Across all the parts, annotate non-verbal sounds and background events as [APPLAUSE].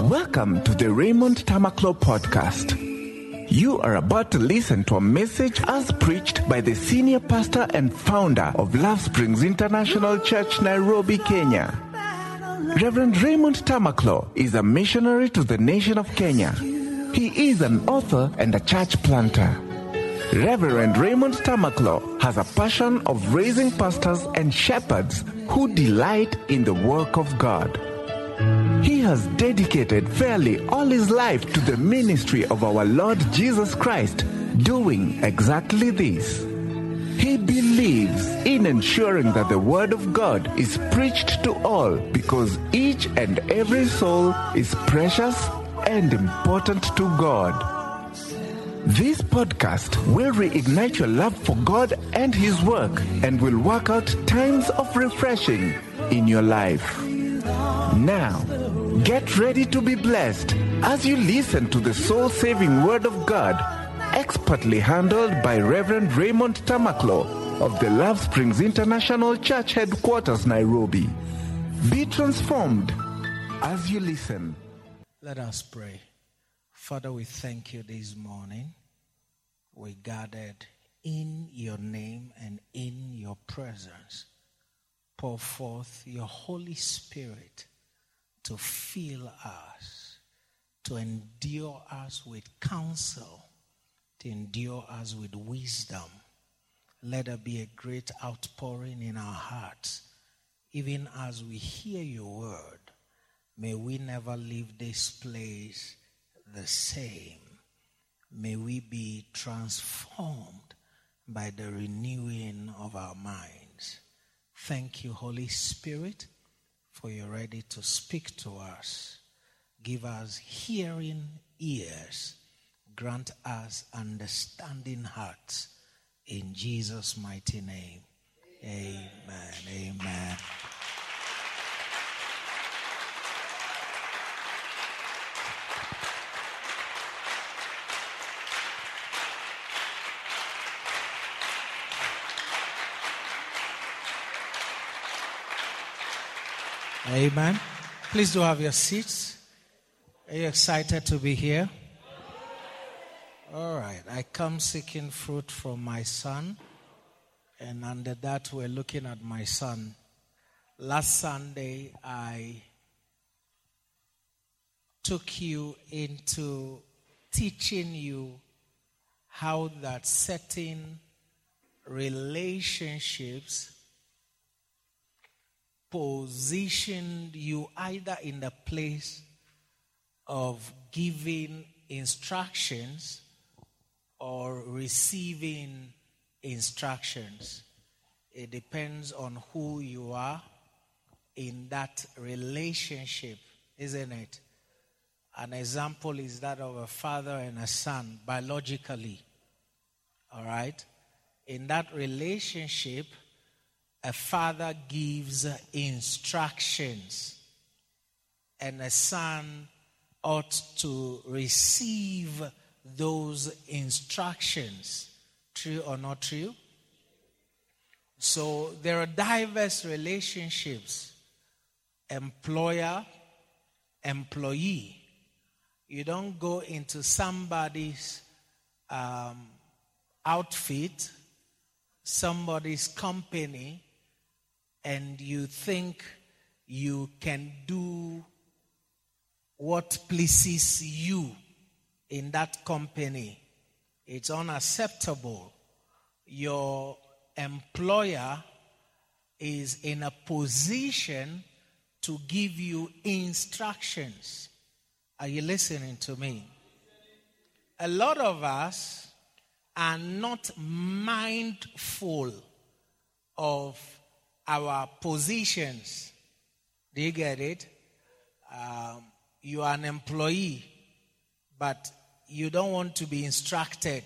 Uh-huh. Welcome to the Raymond Tamaklo podcast. You are about to listen to a message as preached by the senior pastor and founder of Love Springs International Church, Nairobi, Kenya. Reverend Raymond Tamaklo is a missionary to the nation of Kenya. He is an author and a church planter. Reverend Raymond Tamaklo has a passion of raising pastors and shepherds who delight in the work of God. He has dedicated fairly all his life to the ministry of our Lord Jesus Christ, doing exactly this. He believes in ensuring that the Word of God is preached to all because each and every soul is precious and important to God. This podcast will reignite your love for God and His work and will work out times of refreshing in your life. Now, get ready to be blessed as you listen to the soul saving Word of God, expertly handled by Reverend Raymond Tamaklo of the Love Springs International Church Headquarters, Nairobi. Be transformed as you listen. Let us pray. Father, we thank you this morning. We gathered in your name and in your presence. Pour forth your Holy Spirit to fill us, to endure us with counsel, to endure us with wisdom. Let there be a great outpouring in our hearts, even as we hear your word. May we never leave this place the same. May we be transformed by the renewing of our minds. Thank you, Holy Spirit, for you're ready to speak to us. Give us hearing ears. Grant us understanding hearts. In Jesus' mighty name. Amen. Amen. Amen. Please do have your seats. Are you excited to be here? All right. I come seeking fruit from my son. And under that, we're looking at my son. Last Sunday, I took you into teaching you how that certain relationships positioned you either in the place of giving instructions or receiving instructions. It depends on who you are in that relationship, isn't it? An example is that of a father and a son, biologically. All right? In that relationship, a father gives instructions, and a son ought to receive those instructions. True or not true? So there are diverse relationships employer, employee. You don't go into somebody's um, outfit, somebody's company, and you think you can do what pleases you in that company, it's unacceptable. Your employer is in a position to give you instructions. Are you listening to me? A lot of us are not mindful of our positions. Do you get it? Um, you are an employee, but you don't want to be instructed.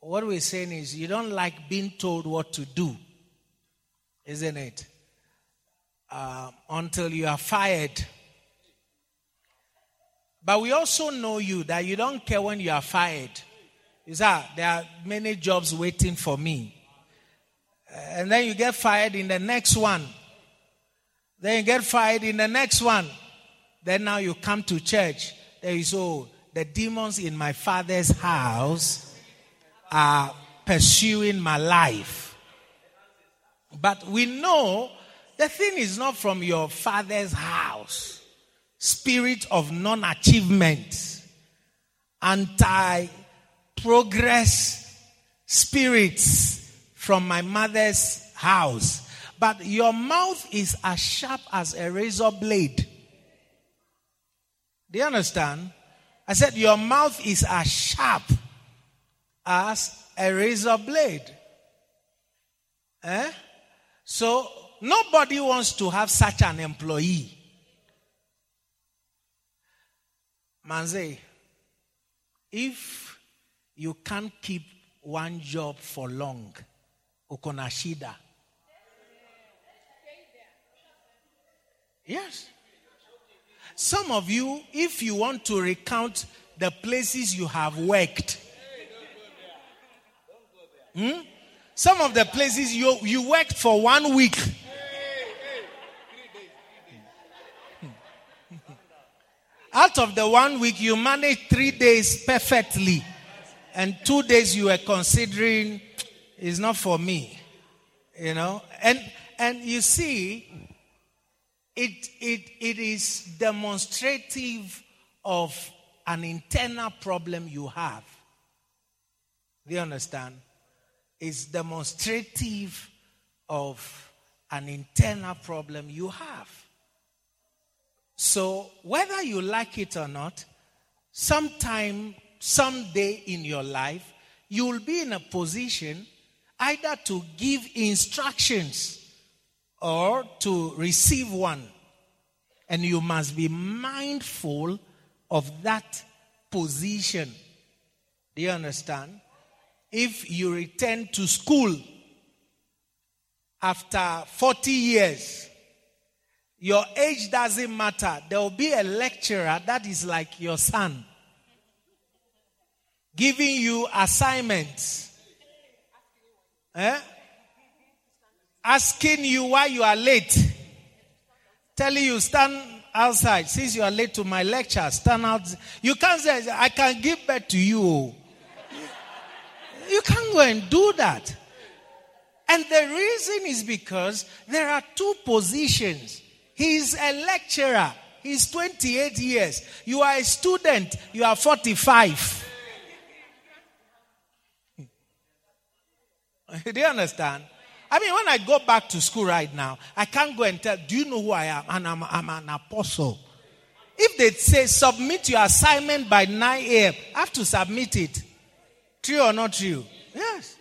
What we're saying is you don't like being told what to do, isn't it? Um, until you are fired. But we also know you that you don't care when you are fired. You say, ah, there are many jobs waiting for me and then you get fired in the next one. Then you get fired in the next one. Then now you come to church. There is, oh, the demons in my father's house are pursuing my life. But we know the thing is not from your father's house. Spirit of non achievement, anti progress spirits from my mother's house. But your mouth is as sharp as a razor blade. Do you understand? I said, Your mouth is as sharp as a razor blade. Eh? So, nobody wants to have such an employee. Manze, if you can't keep one job for long, ukonashida. Yes. Some of you, if you want to recount the places you have worked, hmm? some of the places you, you worked for one week. Out of the one week, you managed three days perfectly, and two days you were considering is not for me, you know. And and you see, it, it, it is demonstrative of an internal problem you have. Do you understand? It's demonstrative of an internal problem you have. So, whether you like it or not, sometime, someday in your life, you will be in a position either to give instructions or to receive one. And you must be mindful of that position. Do you understand? If you return to school after 40 years, your age doesn't matter. There will be a lecturer that is like your son, giving you assignments. Eh? asking you why you are late, telling you stand outside since you are late to my lecture, stand out. You can't say I can give birth to you. You can't go and do that. And the reason is because there are two positions. He's a lecturer. He's 28 years. You are a student. You are 45. [LAUGHS] Do you understand? I mean, when I go back to school right now, I can't go and tell, do you know who I am? And I'm, I'm an apostle. If they say submit your assignment by 9 a.m., I have to submit it. True or not true? Yes.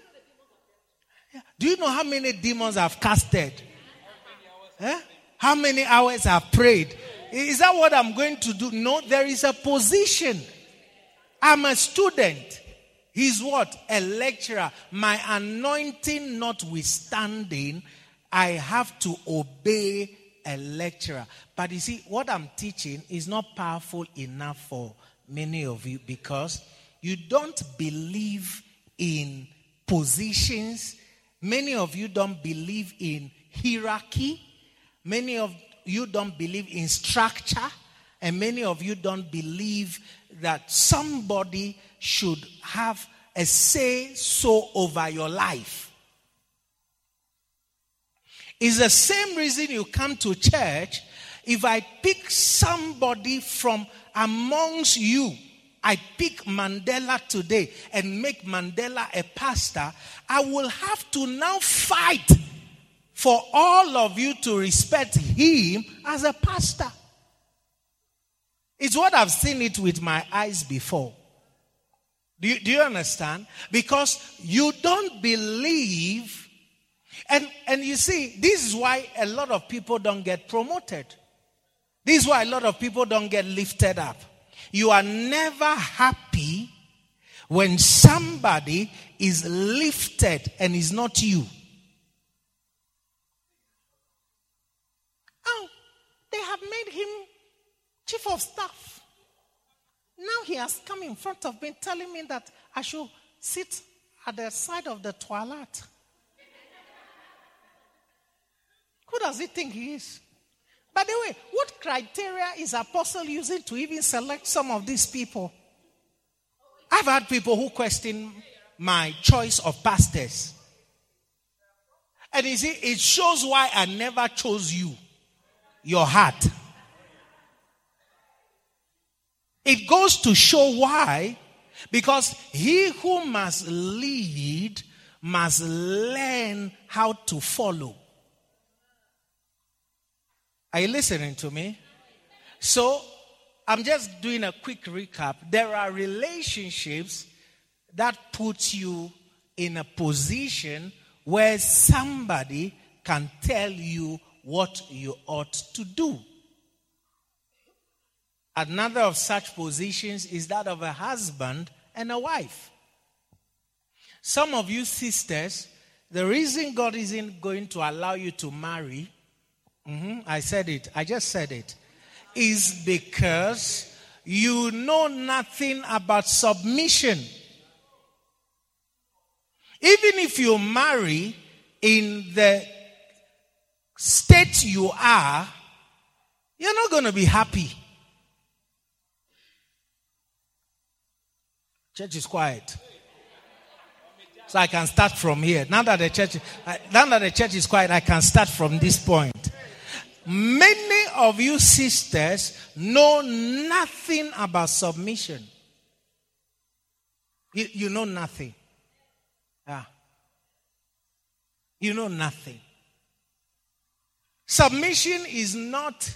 Do you know how many demons I've casted? Eh? How many hours I've prayed? Is that what I'm going to do? No, there is a position. I'm a student. He's what? A lecturer. My anointing notwithstanding, I have to obey a lecturer. But you see, what I'm teaching is not powerful enough for many of you because you don't believe in positions. Many of you don't believe in hierarchy. Many of you don't believe in structure. And many of you don't believe that somebody should have a say so over your life. It's the same reason you come to church. If I pick somebody from amongst you, I pick Mandela today and make Mandela a pastor, I will have to now fight for all of you to respect him as a pastor. It's what I've seen it with my eyes before. Do you, do you understand? Because you don't believe. And, and you see, this is why a lot of people don't get promoted. This is why a lot of people don't get lifted up. You are never happy when somebody is lifted and is not you. Oh, they have made him chief of staff. Now he has come in front of me telling me that I should sit at the side of the toilet. Who does he think he is? By the way, what criteria is Apostle using to even select some of these people? I've had people who question my choice of pastors. And you see, it shows why I never chose you. Your heart. It goes to show why. Because he who must lead must learn how to follow. Are you listening to me? So, I'm just doing a quick recap. There are relationships that put you in a position where somebody can tell you what you ought to do. Another of such positions is that of a husband and a wife. Some of you sisters, the reason God isn't going to allow you to marry, mm-hmm, I said it, I just said it, is because you know nothing about submission. Even if you marry in the state you are, you're not going to be happy. Church is quiet. So I can start from here. Now that the church, now that the church is quiet, I can start from this point. Many of you sisters know nothing about submission. You, you know nothing. Yeah. You know nothing. Submission is not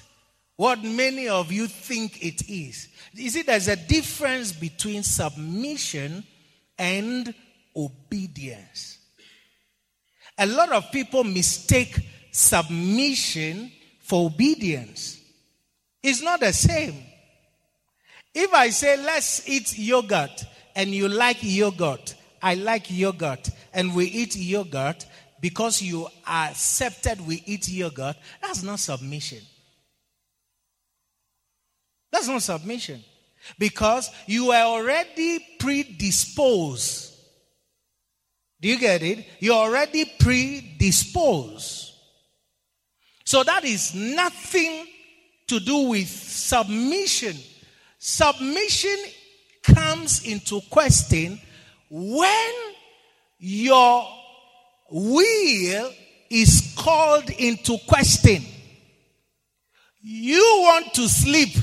what many of you think it is. You see, there's a difference between submission and obedience. A lot of people mistake submission for obedience. It's not the same. If I say, let's eat yogurt, and you like yogurt, I like yogurt, and we eat yogurt because you accepted we eat yogurt, that's not submission. That's not submission. Because you are already predisposed. Do you get it? You're already predisposed. So that is nothing to do with submission. Submission comes into question when your will is called into question. You want to sleep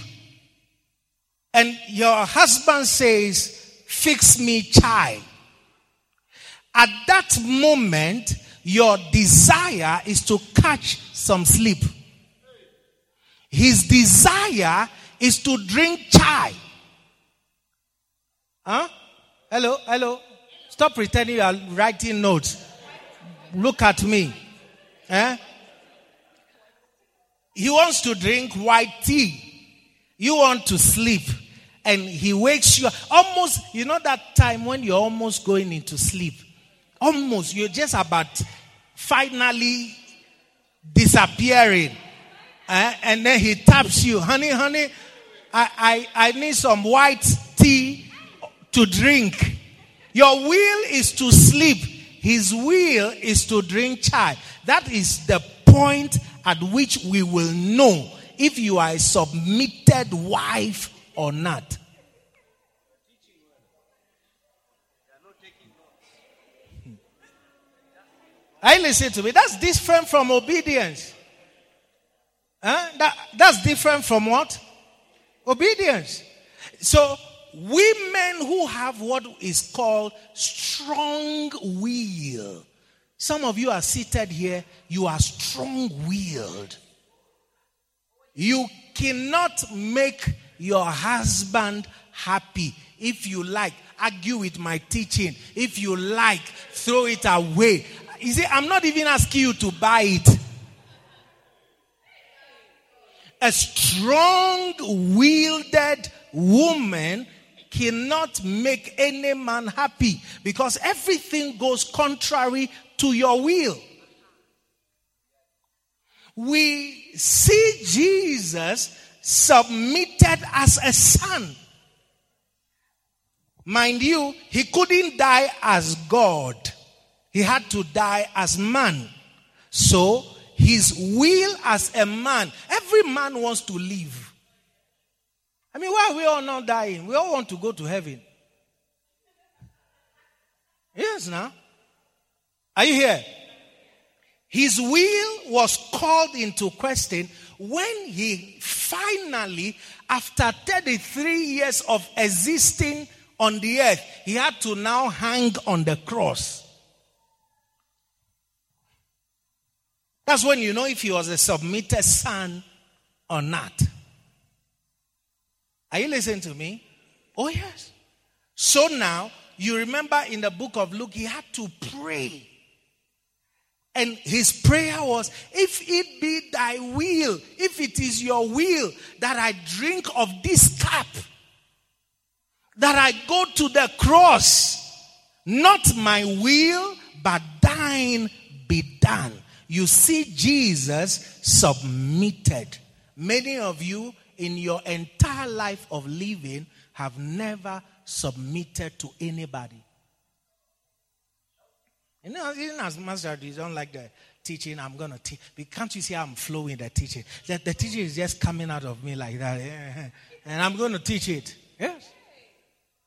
and your husband says, Fix me, child. At that moment, your desire is to catch some sleep. His desire is to drink chai. Huh? Hello, hello. Stop pretending you are writing notes. Look at me. Eh? He wants to drink white tea. You want to sleep and he wakes you almost, you know, that time when you're almost going into sleep. Almost, you're just about finally disappearing. Uh, and then he taps you, honey, honey, I, I, I need some white tea to drink. Your will is to sleep. His will is to drink chai. That is the point at which we will know if you are a submitted wife or not. Hmm. I listen to me. That's different from obedience. Huh? That, that's different from what? Obedience. So, women who have what is called strong will. Some of you are seated here, you are strong willed. You cannot make your husband happy. If you like, argue with my teaching. If you like, throw it away. You see, I'm not even asking you to buy it. A strong willed woman cannot make any man happy because everything goes contrary to your will we see Jesus submitted as a son. Mind you, he couldn't die as God. He had to die as man. So his will as a man. Every man wants to live. I mean, why are we all not dying? We all want to go to heaven. Yes, now. Are you here? His will was called into question when he finally, after 33 years of existing on the earth, he had to now hang on the cross. That's when you know if he was a submitted son or not. Are you listening to me? Oh, yes. So now, you remember in the book of Luke, he had to pray. And his prayer was, If it be thy will, if it is your will that I drink of this cup, that I go to the cross, not my will, but thine be done. You see, Jesus submitted. Many of you in your entire life of living have never submitted to anybody. You know, even as master, you don't like the teaching, I'm going to teach. Can't you see I'm flowing the teaching? The, the teaching is just coming out of me like that. And I'm going to teach it. Yes.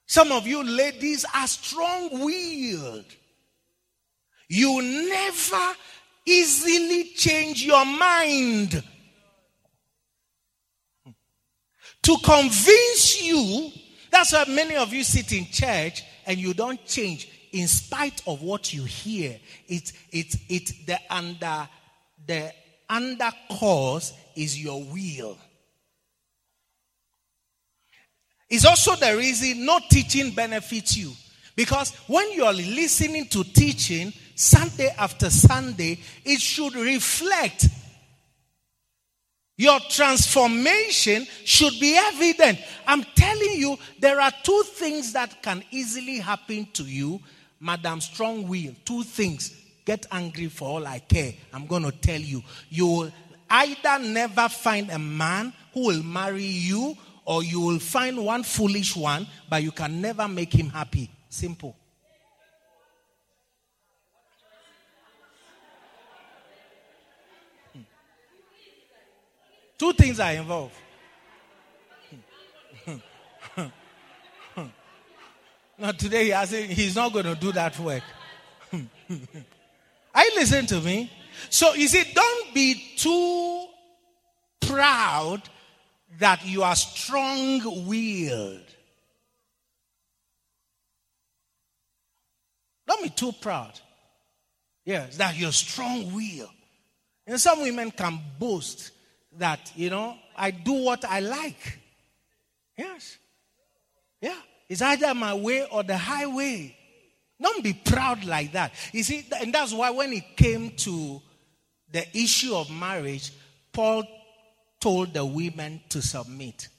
Some of you ladies are strong willed. You never easily change your mind. To convince you, that's why many of you sit in church and you don't change in spite of what you hear. It's it's it's the under the under cause is your will. It's also the reason no teaching benefits you. Because when you are listening to teaching Sunday after Sunday, it should reflect. Your transformation should be evident. I'm telling you, there are two things that can easily happen to you, Madam Strong Will. Two things. Get angry for all I care. I'm going to tell you. You will either never find a man who will marry you, or you will find one foolish one, but you can never make him happy. Simple. Hmm. Two things are involved. Now today he's not going to do that work. [LAUGHS] you listening to me? So you see, don't be too proud that you are strong willed. Don't be too proud. Yes, that you're strong will. And some women can boast that, you know, I do what I like. Yes. Yeah. It's either my way or the highway. Don't be proud like that. You see, and that's why when it came to the issue of marriage, Paul told the women to submit.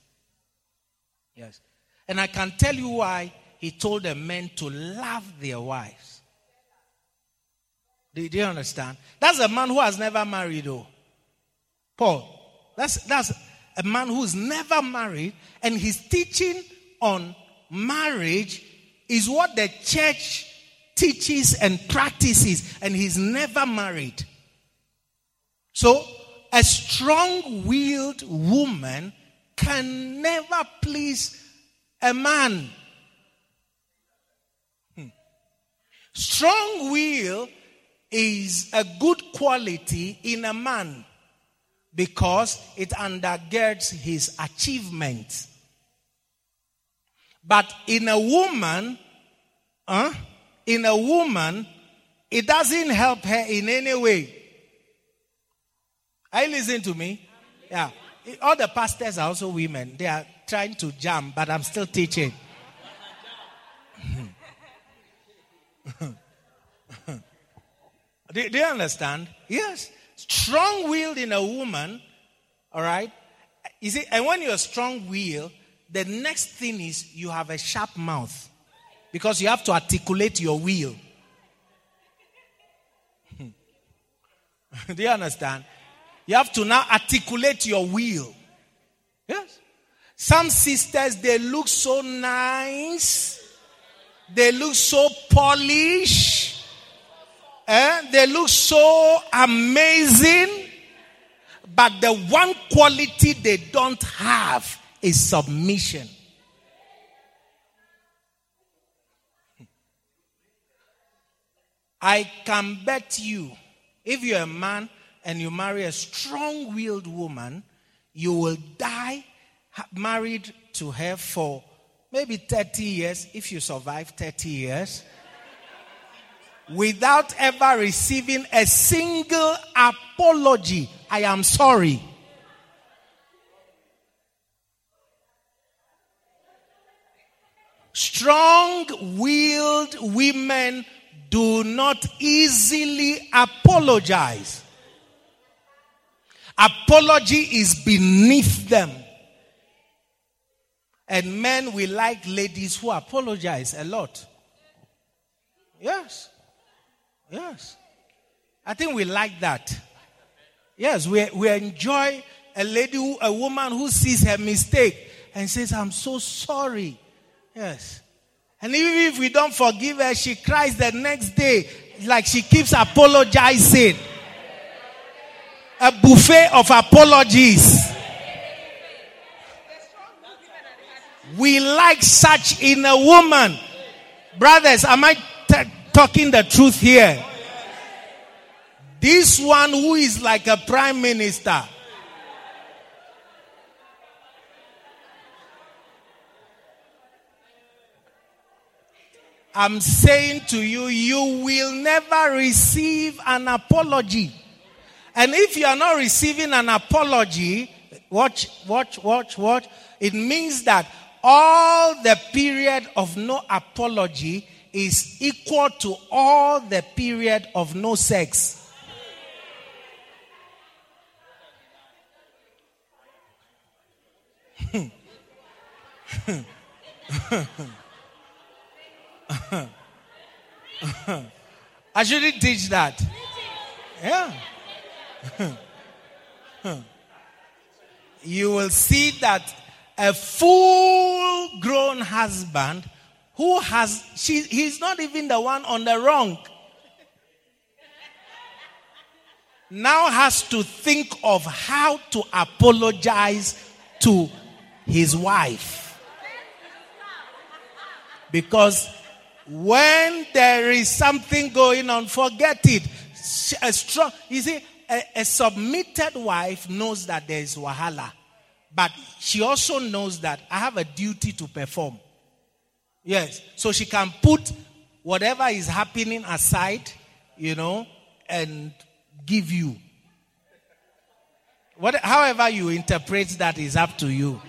Yes. And I can tell you why he told the men to love their wives. Do, do you understand? That's a man who has never married, though. Paul. That's, that's a man who's never married, and he's teaching on marriage is what the church teaches and practices, and he's never married. So, a strong willed woman can never please a man. Hmm. Strong will is a good quality in a man because it undergirds his achievements. But in a woman, huh, in a woman, it doesn't help her in any way. Are you listening to me? Yeah. All the pastors are also women. They are trying to jump, but I'm still teaching. do, do you understand? Yes strong willed in a woman, all right? You see, and when you're strong willed, the next thing is you have a sharp mouth because you have to articulate your will. [LAUGHS] Do you understand? You have to now articulate your will. Yes. Some sisters, they look so nice. They look so polished. Eh? They look so amazing. But the one quality they don't have is submission. I can bet you, if you're a man and you marry a strong willed woman, you will die married to her for maybe 30 years, if you survive 30 years, without ever receiving a single apology. I am sorry. Strong willed women do not easily apologize. Apology is beneath them. And men will like ladies who apologize a lot. Yes. Yes. I think we like that. Yes, we, we enjoy a lady, who, a woman who sees her mistake and says, I'm so sorry. Yes. And even if we don't forgive her, she cries the next day like she keeps apologizing. A buffet of apologies. We like such in a woman. Brothers, am I t- talking the truth here? This one who is like a prime minister I'm saying to you, you will never receive an apology. And if you are not receiving an apology, watch, watch, watch, watch. It means that all the period of no apology is equal to all the period of no sex. [LAUGHS] I shouldn't teach that. Yeah. you will see that a full grown husband who has, she, he's not even the one on the wrong, now has to think of how to apologize to his wife. Because when there is something going on, forget it. A strong, you see, a, a submitted wife knows that there is wahala, but she also knows that I have a duty to perform. Yes, so she can put whatever is happening aside, you know, and give you. What, however you interpret that is up to you.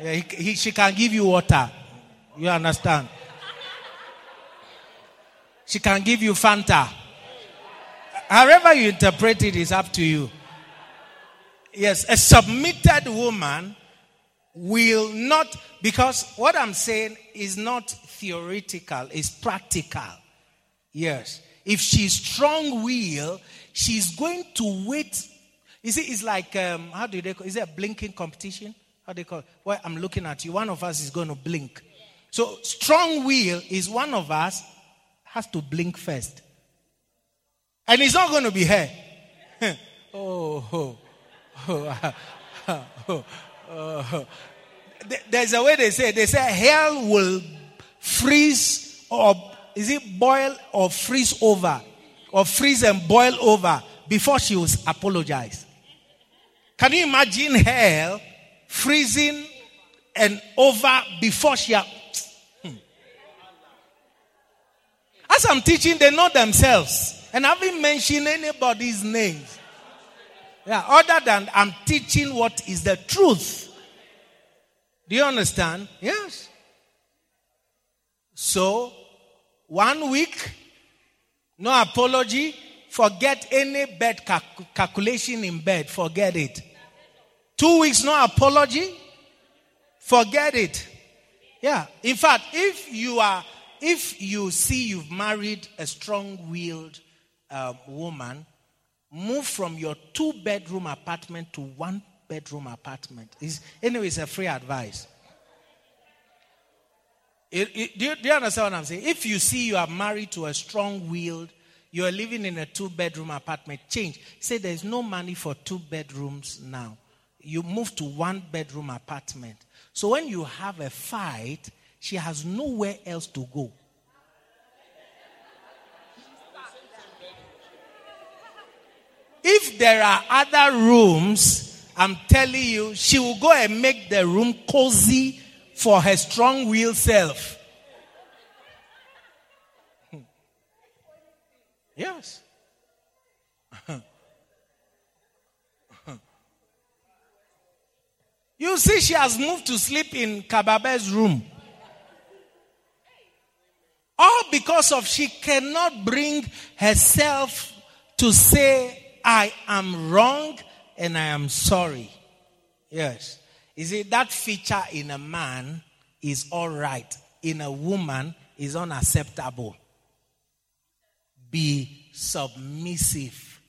He, he, she can give you water. You understand? She can give you Fanta. However you interpret it is up to you. Yes, a submitted woman will not, because what I'm saying is not theoretical, it's practical. Yes. If she's strong will, she's going to wait. You see, it's like, um, how do they call Is it a blinking competition? How do they call it? Well, I'm looking at you. One of us is going to blink. So, strong will is one of us has to blink first. And it's not going to be her. [LAUGHS] oh, oh, oh, [LAUGHS] oh, oh, There's a way they say, they say hell will freeze or is it boil or freeze over or freeze and boil over before she will apologize. Can you imagine hell freezing and over before she As I'm teaching, they know themselves. And I haven't mentioned anybody's name. Yeah, other than I'm teaching what is the truth. Do you understand? Yes. So, one week, no apology. Forget any bed calculation in bed. Forget it. Two weeks, no apology. Forget it. Yeah. In fact, if you are if you see you've married a strong willed uh, woman, move from your two bedroom apartment to one bedroom apartment. It's, anyway, it's a free advice. It, it, do, you, do, you, understand what I'm saying? If you see you are married to a strong willed, You are living in a two bedroom apartment. Change. Say there's no money for two bedrooms now. You move to one bedroom apartment. So when you have a fight, she has nowhere else to go. If there are other rooms, I'm telling you, she will go and make the room cozy for her strong willed self. Yes. [LAUGHS] you see, she has moved to sleep in Kababe's room. All because of she cannot bring herself to say, I am wrong and I am sorry. Yes. You see, that feature in a man is all right. In a woman is unacceptable be submissive.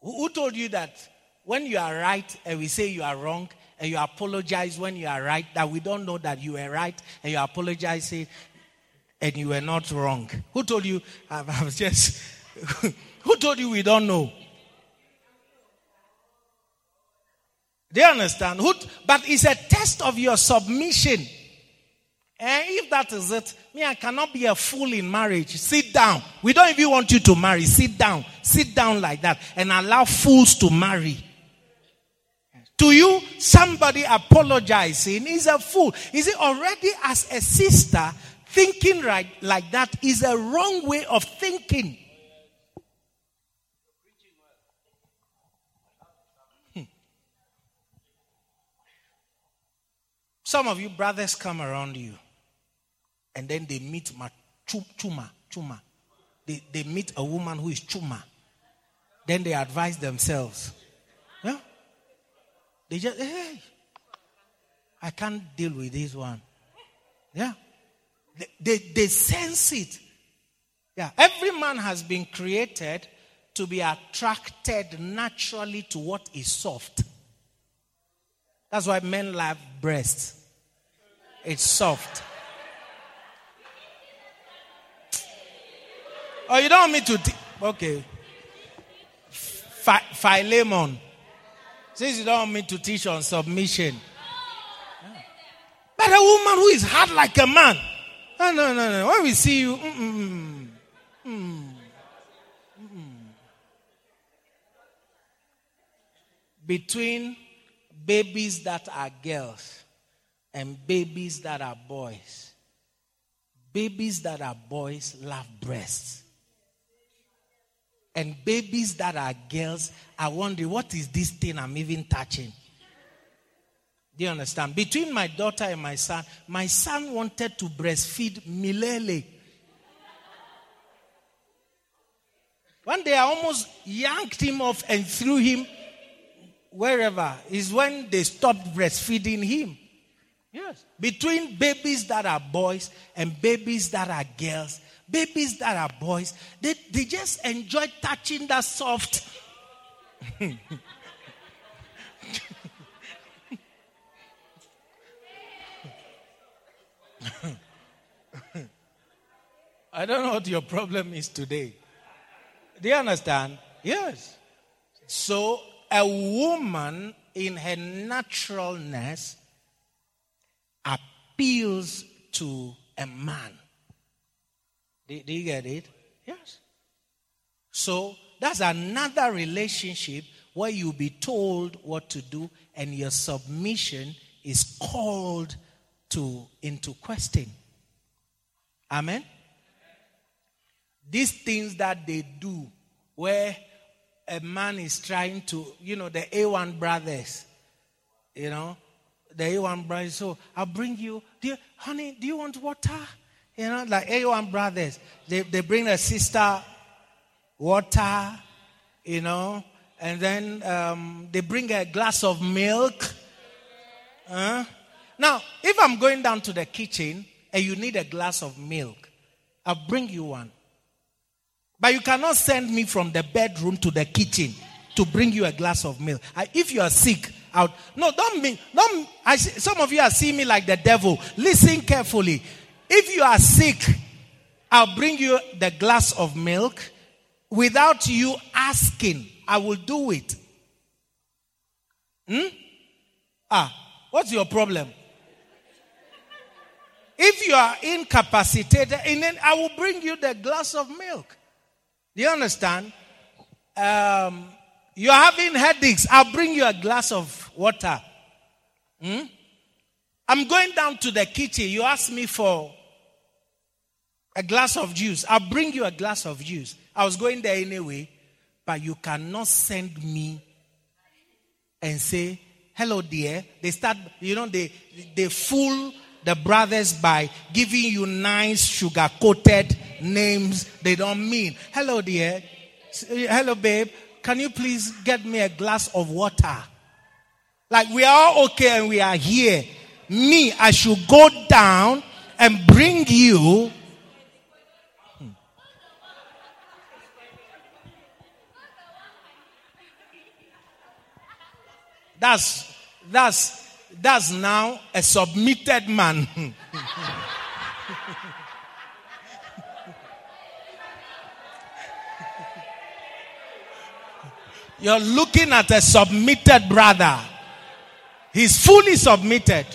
Who told you that when you are right and we say you are wrong and you apologize when you are right, that we don't know that you were right and you apologize and you were not wrong? Who told you? [LAUGHS] I was just. [LAUGHS] who told you we don't know? They understand? Who, but it's a test of your submission. And if that is it, me, I cannot be a fool in marriage. Sit down. We don't even want you to marry. Sit down. Sit down like that and allow fools to marry. To you, somebody apologizing is a fool. Is it already as a sister thinking right like that is a wrong way of thinking. Hmm. Some of you brothers come around you and then they meet ma chuma chuma. They, they meet a woman who is chuma. Then they advise themselves. They just, hey, I can't deal with this one. Yeah? They, they, they sense it. Yeah. Every man has been created to be attracted naturally to what is soft. That's why men love breasts. It's soft. Oh, you don't want me to. T- okay. Philemon. Since you don't want me to teach on submission. But a woman who is hard like a man. No, no, no, no. When we see you, mm-mm, mm-mm, mm-mm. between babies that are girls and babies that are boys, babies that are boys love breasts. And babies that are girls are wondering, what is this thing I'm even touching? Do you understand? Between my daughter and my son, my son wanted to breastfeed Milele. One day I almost yanked him off and threw him wherever. Is when they stopped breastfeeding him. Yes. Between babies that are boys and babies that are girls, babies that are boys, they, they just enjoy touching that soft. [LAUGHS] I don't know what your problem is today. Do you understand? Yes. So, a woman in her naturalness appeals to a man. Do, do you get it? Yes. So that's another relationship where you'll be told what to do and your submission is called to into question. Amen. These things that they do where a man is trying to, you know, the A1 brothers, you know, the A1 brothers. So I'll bring you, dear honey, do you want water? You know, like A1 brothers, they, they bring a sister water, you know, and then um, they bring a glass of milk. Uh, now, if I'm going down to the kitchen and you need a glass of milk, I'll bring you one. But you cannot send me from the bedroom to the kitchen to bring you a glass of milk. I, if you are sick, out. No, don't me. Don't. I, some of you are seeing me like the devil. Listen carefully. If you are sick, I'll bring you the glass of milk without you asking. I will do it. Hmm? Ah, what's your problem? If you are incapacitated, and then I will bring you the glass of milk. Do you understand? Um, you're having headaches. I'll bring you a glass of water. Hmm? I'm going down to the kitchen. You ask me for a glass of juice. I'll bring you a glass of juice. I was going there anyway, but you cannot send me and say, hello, dear. They start, you know, they, they fool the brothers by giving you nice sugar coated names they don't mean. Hello, dear. Hello, babe. Can you please get me a glass of water? Like we are all okay and we are here. Me, I should go down and bring you. That's that's that's now a submitted man. [LAUGHS] You're looking at a submitted brother. He's fully submitted.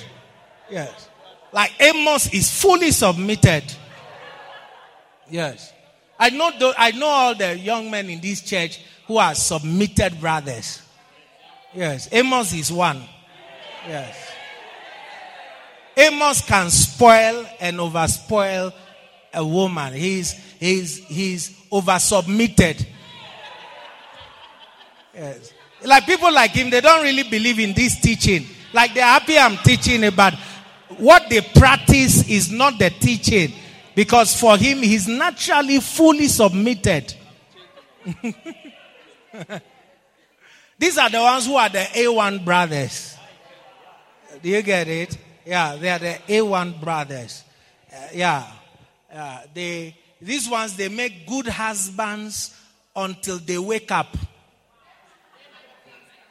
Yes. Like Amos is fully submitted. Yes. I know, I know all the young men in this church who are submitted brothers. Yes. Amos is one. Yes. Amos can spoil and overspoil a woman. He's, he's, he's over submitted. Yes. Like people like him, they don't really believe in this teaching. Like they're happy I'm teaching about what they practice is not the teaching. Because for him, he's naturally fully submitted. [LAUGHS] These are the ones who are the A1 brothers. Do you get it? Yeah, they are the A1 brothers. Uh, yeah. Uh, they, these ones, they make good husbands until they wake up.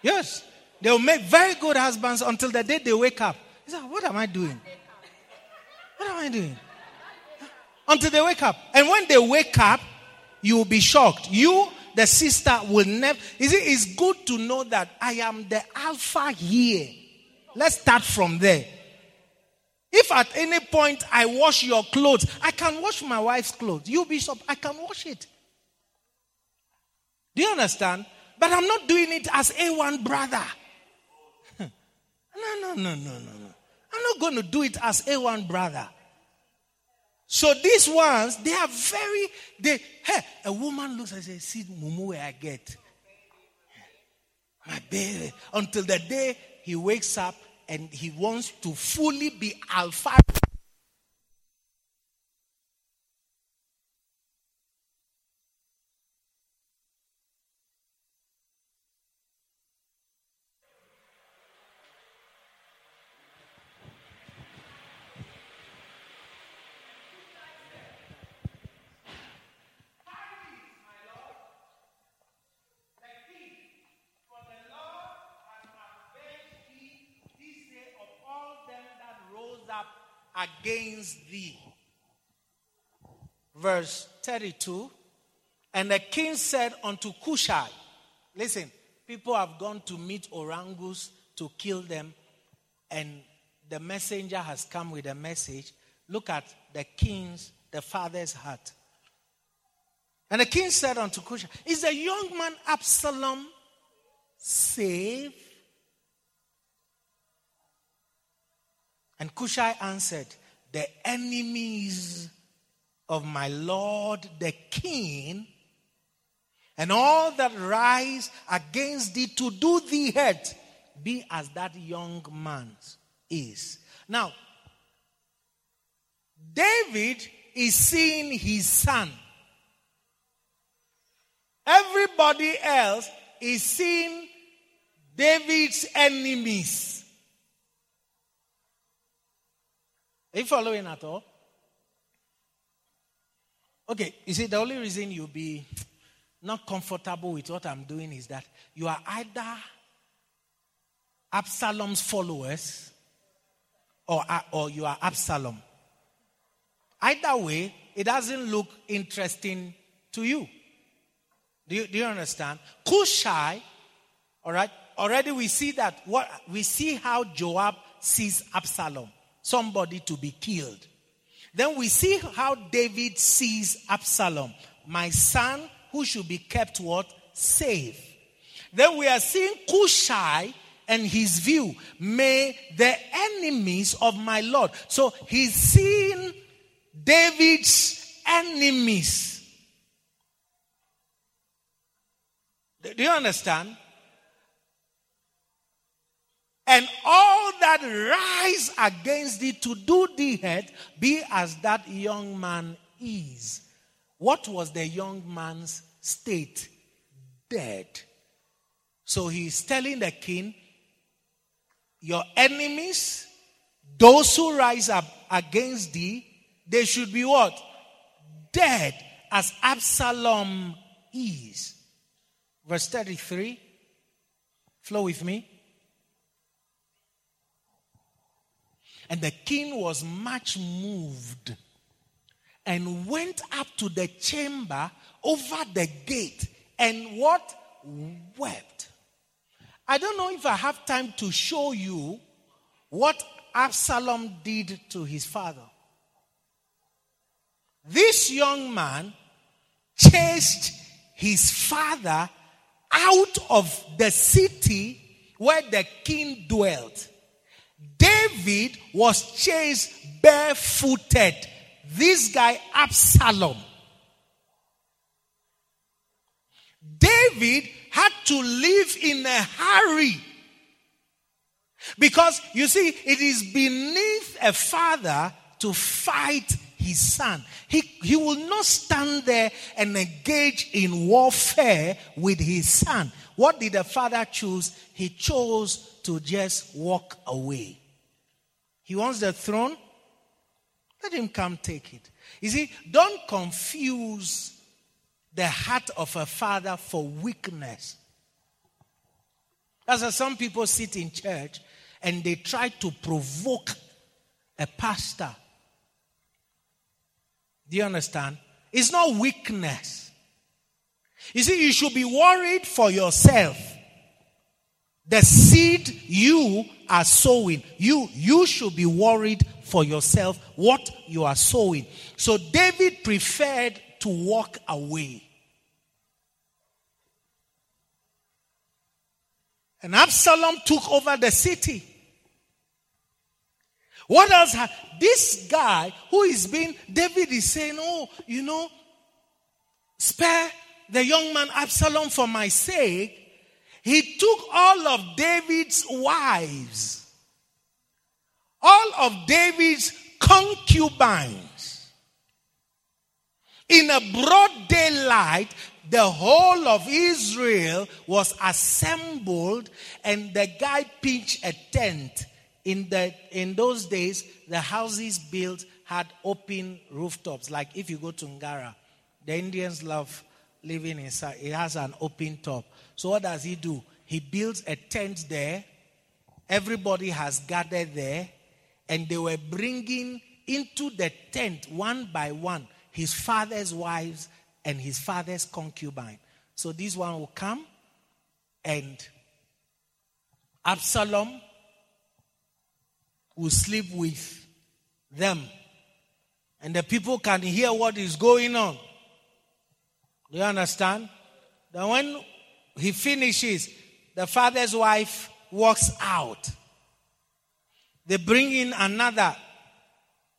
Yes. They'll make very good husbands until the day they wake up. Say, what am I doing? What am I doing? Until they wake up. And when they wake up, you will be shocked. You, the sister, will never. Is it? It's good to know that I am the alpha here. Let's start from there. If at any point I wash your clothes, I can wash my wife's clothes. You, Bishop, I can wash it. Do you understand? But I'm not doing it as A1 brother. [LAUGHS] no, no, no, no, no, no. I'm not going to do it as A1 brother. So these ones, they are very, they, hey, a woman looks and says, see, mumu where I get. My baby. Until the day he wakes up and he wants to fully be alpha against thee. Verse 32 And the king said unto Cushai, Listen, people have gone to meet Orangus to kill them, and the messenger has come with a message. Look at the king's, the father's heart. And the king said unto Cushai, Is the young man Absalom safe? And Cushai answered, The enemies of my Lord the king, and all that rise against thee to do thee hurt, be as that young man is. Now, David is seeing his son. Everybody else is seeing David's enemies. Are you following at all? Okay, you see, the only reason you'll be not comfortable with what I'm doing is that you are either Absalom's followers or, uh, or you are Absalom. Either way, it doesn't look interesting to you. Do you, do you understand? Cushai, all right, already we see that what we see how Joab sees Absalom, somebody to be killed. Then we see how David sees Absalom, my son who should be kept what? Safe. Then we are seeing Cushai and his view. May the enemies of my Lord. So he's seeing David's enemies. Do you understand? And all that rise against thee to do thee hurt, be as that young man is. What was the young man's state? Dead. So he's telling the king, Your enemies, those who rise up against thee, they should be what? Dead, as Absalom is. Verse 33. Flow with me. And the king was much moved and went up to the chamber over the gate and what? Wept. I don't know if I have time to show you what Absalom did to his father. This young man chased his father out of the city where the king dwelt. David was chased barefooted. This guy, Absalom. David had to live in a hurry. Because you see, it is beneath a father to fight his son. He, he will not stand there and engage in warfare with his son. What did the father choose? He chose to just walk away. He wants the throne. Let him come take it. You see, don't confuse the heart of a father for weakness. That's why some people sit in church and they try to provoke a pastor do you understand? It's not weakness. You see, you should be worried for yourself. The seed you are sowing, you, you should be worried for yourself what you are sowing. So David preferred to walk away. And Absalom took over the city. What else? Ha- this guy who is being, David is saying, Oh, you know, spare the young man Absalom for my sake. He took all of David's wives, all of David's concubines. In a broad daylight, the whole of Israel was assembled, and the guy pitched a tent in, the, in those days, the houses built had open rooftops. Like if you go to Ngara, the Indians love living inside. It has an open top. So what does he do? He builds a tent there. Everybody has gathered there. And they were bringing into the tent one by one his father's wives and his father's concubine. So this one will come and Absalom will sleep with them. And the people can hear what is going on. Do you understand? Then when he finishes, the father's wife walks out. They bring in another.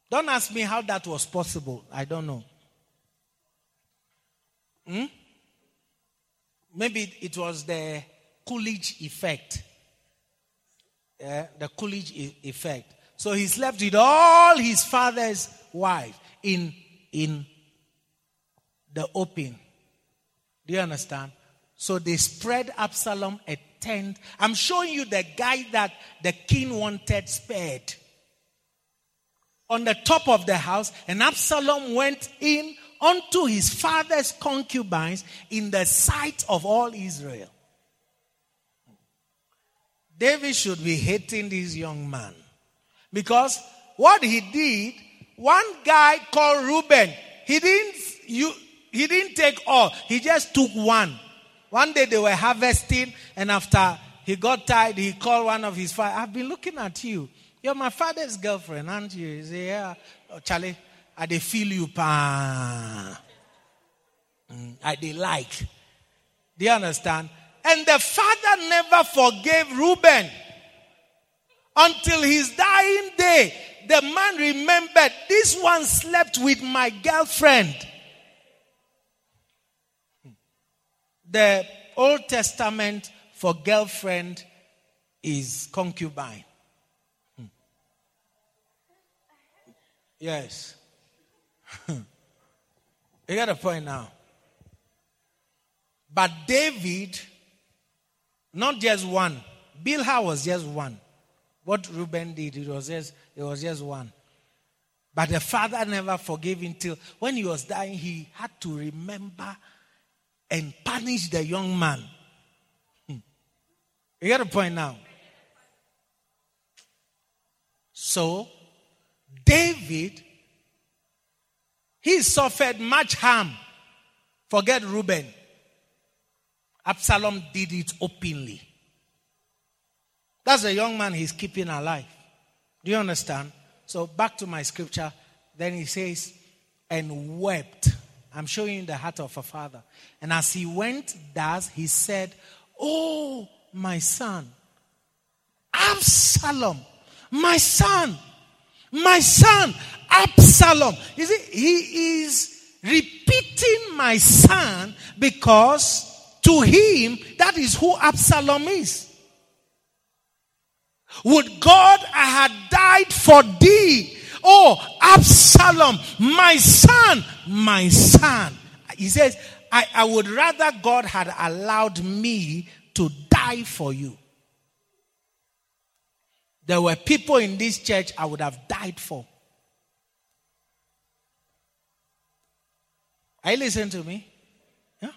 Don't ask me how that was possible. I don't know. Hmm? Maybe it was the Coolidge effect the Coolidge effect. So he slept with all his father's wife in, in the open. Do you understand? So they spread Absalom a tent. I'm showing you the guy that the king wanted spared. On the top of the house, and Absalom went in unto his father's concubines in the sight of all Israel. David should be hating this young man. Because what he did, one guy called Reuben, he didn't you he didn't take all. He just took one. One day they were harvesting, and after he got tired, he called one of his father. I've been looking at you. You're my father's girlfriend, aren't you? He said, Yeah. Oh, Charlie, I they feel you pa. Mm, I they like. Do you understand? And the father never forgave Reuben until his dying day. The man remembered this one slept with my girlfriend. The Old Testament for girlfriend is concubine. Hmm. Yes. [LAUGHS] you got a point now. But David, not just one. Bilhah was just one. What Reuben did, it was just it was just one. But the father never forgave him till when he was dying, he had to remember and punish the young man. Hmm. You got a point now. So, David, he suffered much harm. Forget Reuben. Absalom did it openly. That's a young man he's keeping alive. Do you understand? So, back to my scripture. Then he says, and wept. I'm showing you the heart of a father. And as he went thus, he said, Oh, my son, Absalom, my son, my son, Absalom. You see, he is repeating my son because to him, that is who Absalom is. Would God I had died for thee Oh, Absalom, my son, my son. He says, I, I would rather God had allowed me to die for you. There were people in this church I would have died for. Are you listening to me? Yeah?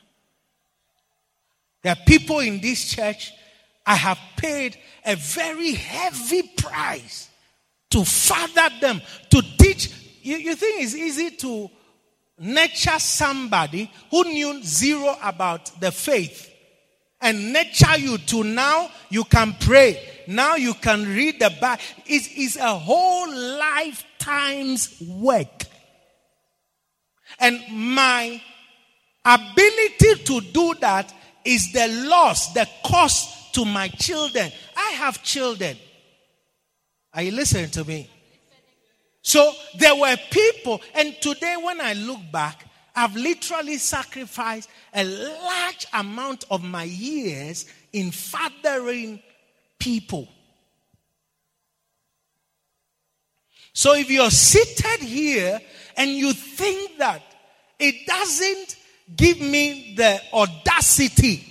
There are people in this church I have paid a very heavy price to father them, to teach. You, you think it's easy to nurture somebody who knew zero about the faith and nurture you to now you can pray. Now you can read the Bible. It is a whole lifetime's work. And my ability to do that is the loss, the cost to my children. I have children. Are you listening to me? So there were people, and today when I look back, I've literally sacrificed a large amount of my years in fathering people. So if you're seated here and you think that it doesn't give me the audacity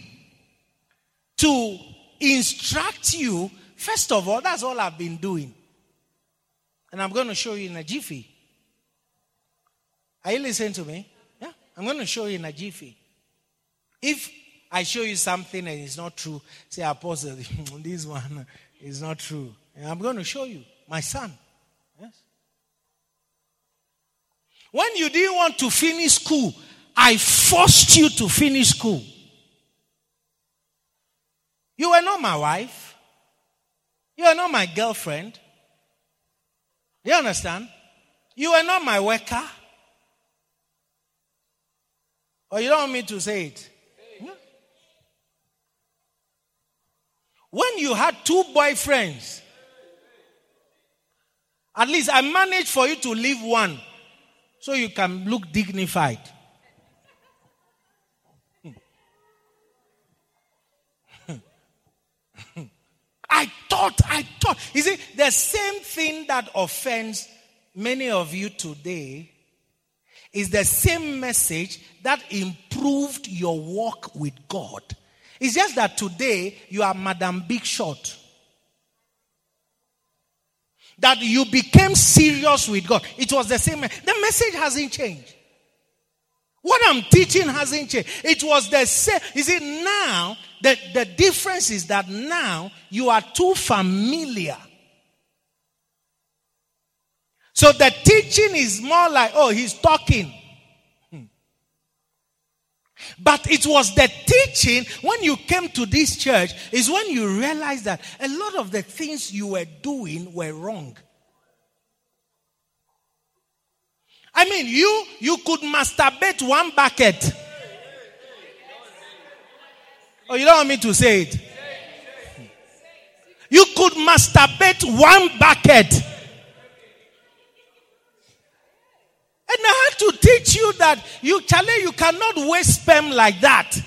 to instruct you First of all, that's all I've been doing. And I'm going to show you in a jiffy. Are you listening to me? Yeah. I'm going to show you in a jiffy. If I show you something and it's not true, say, Apostle, [LAUGHS] this one is not true. And I'm going to show you. My son. Yes. When you didn't want to finish school, I forced you to finish school. You were not my wife. You are not my girlfriend. You understand? You are not my worker. Or you don't want me to say it? Hmm? When you had two boyfriends, at least I managed for you to leave one so you can look dignified. I thought, I thought. You see, the same thing that offends many of you today is the same message that improved your walk with God. It's just that today you are Madam Big Shot. That you became serious with God. It was the same. The message hasn't changed. What I'm teaching hasn't changed. It was the same. You see, now, the, the difference is that now you are too familiar. So the teaching is more like, oh, he's talking. Hmm. But it was the teaching when you came to this church is when you realized that a lot of the things you were doing were wrong. I mean, you you could masturbate one bucket. Oh, you don't want me to say it? You could masturbate one bucket. And I had to teach you that you, Charlie, you cannot waste sperm like that.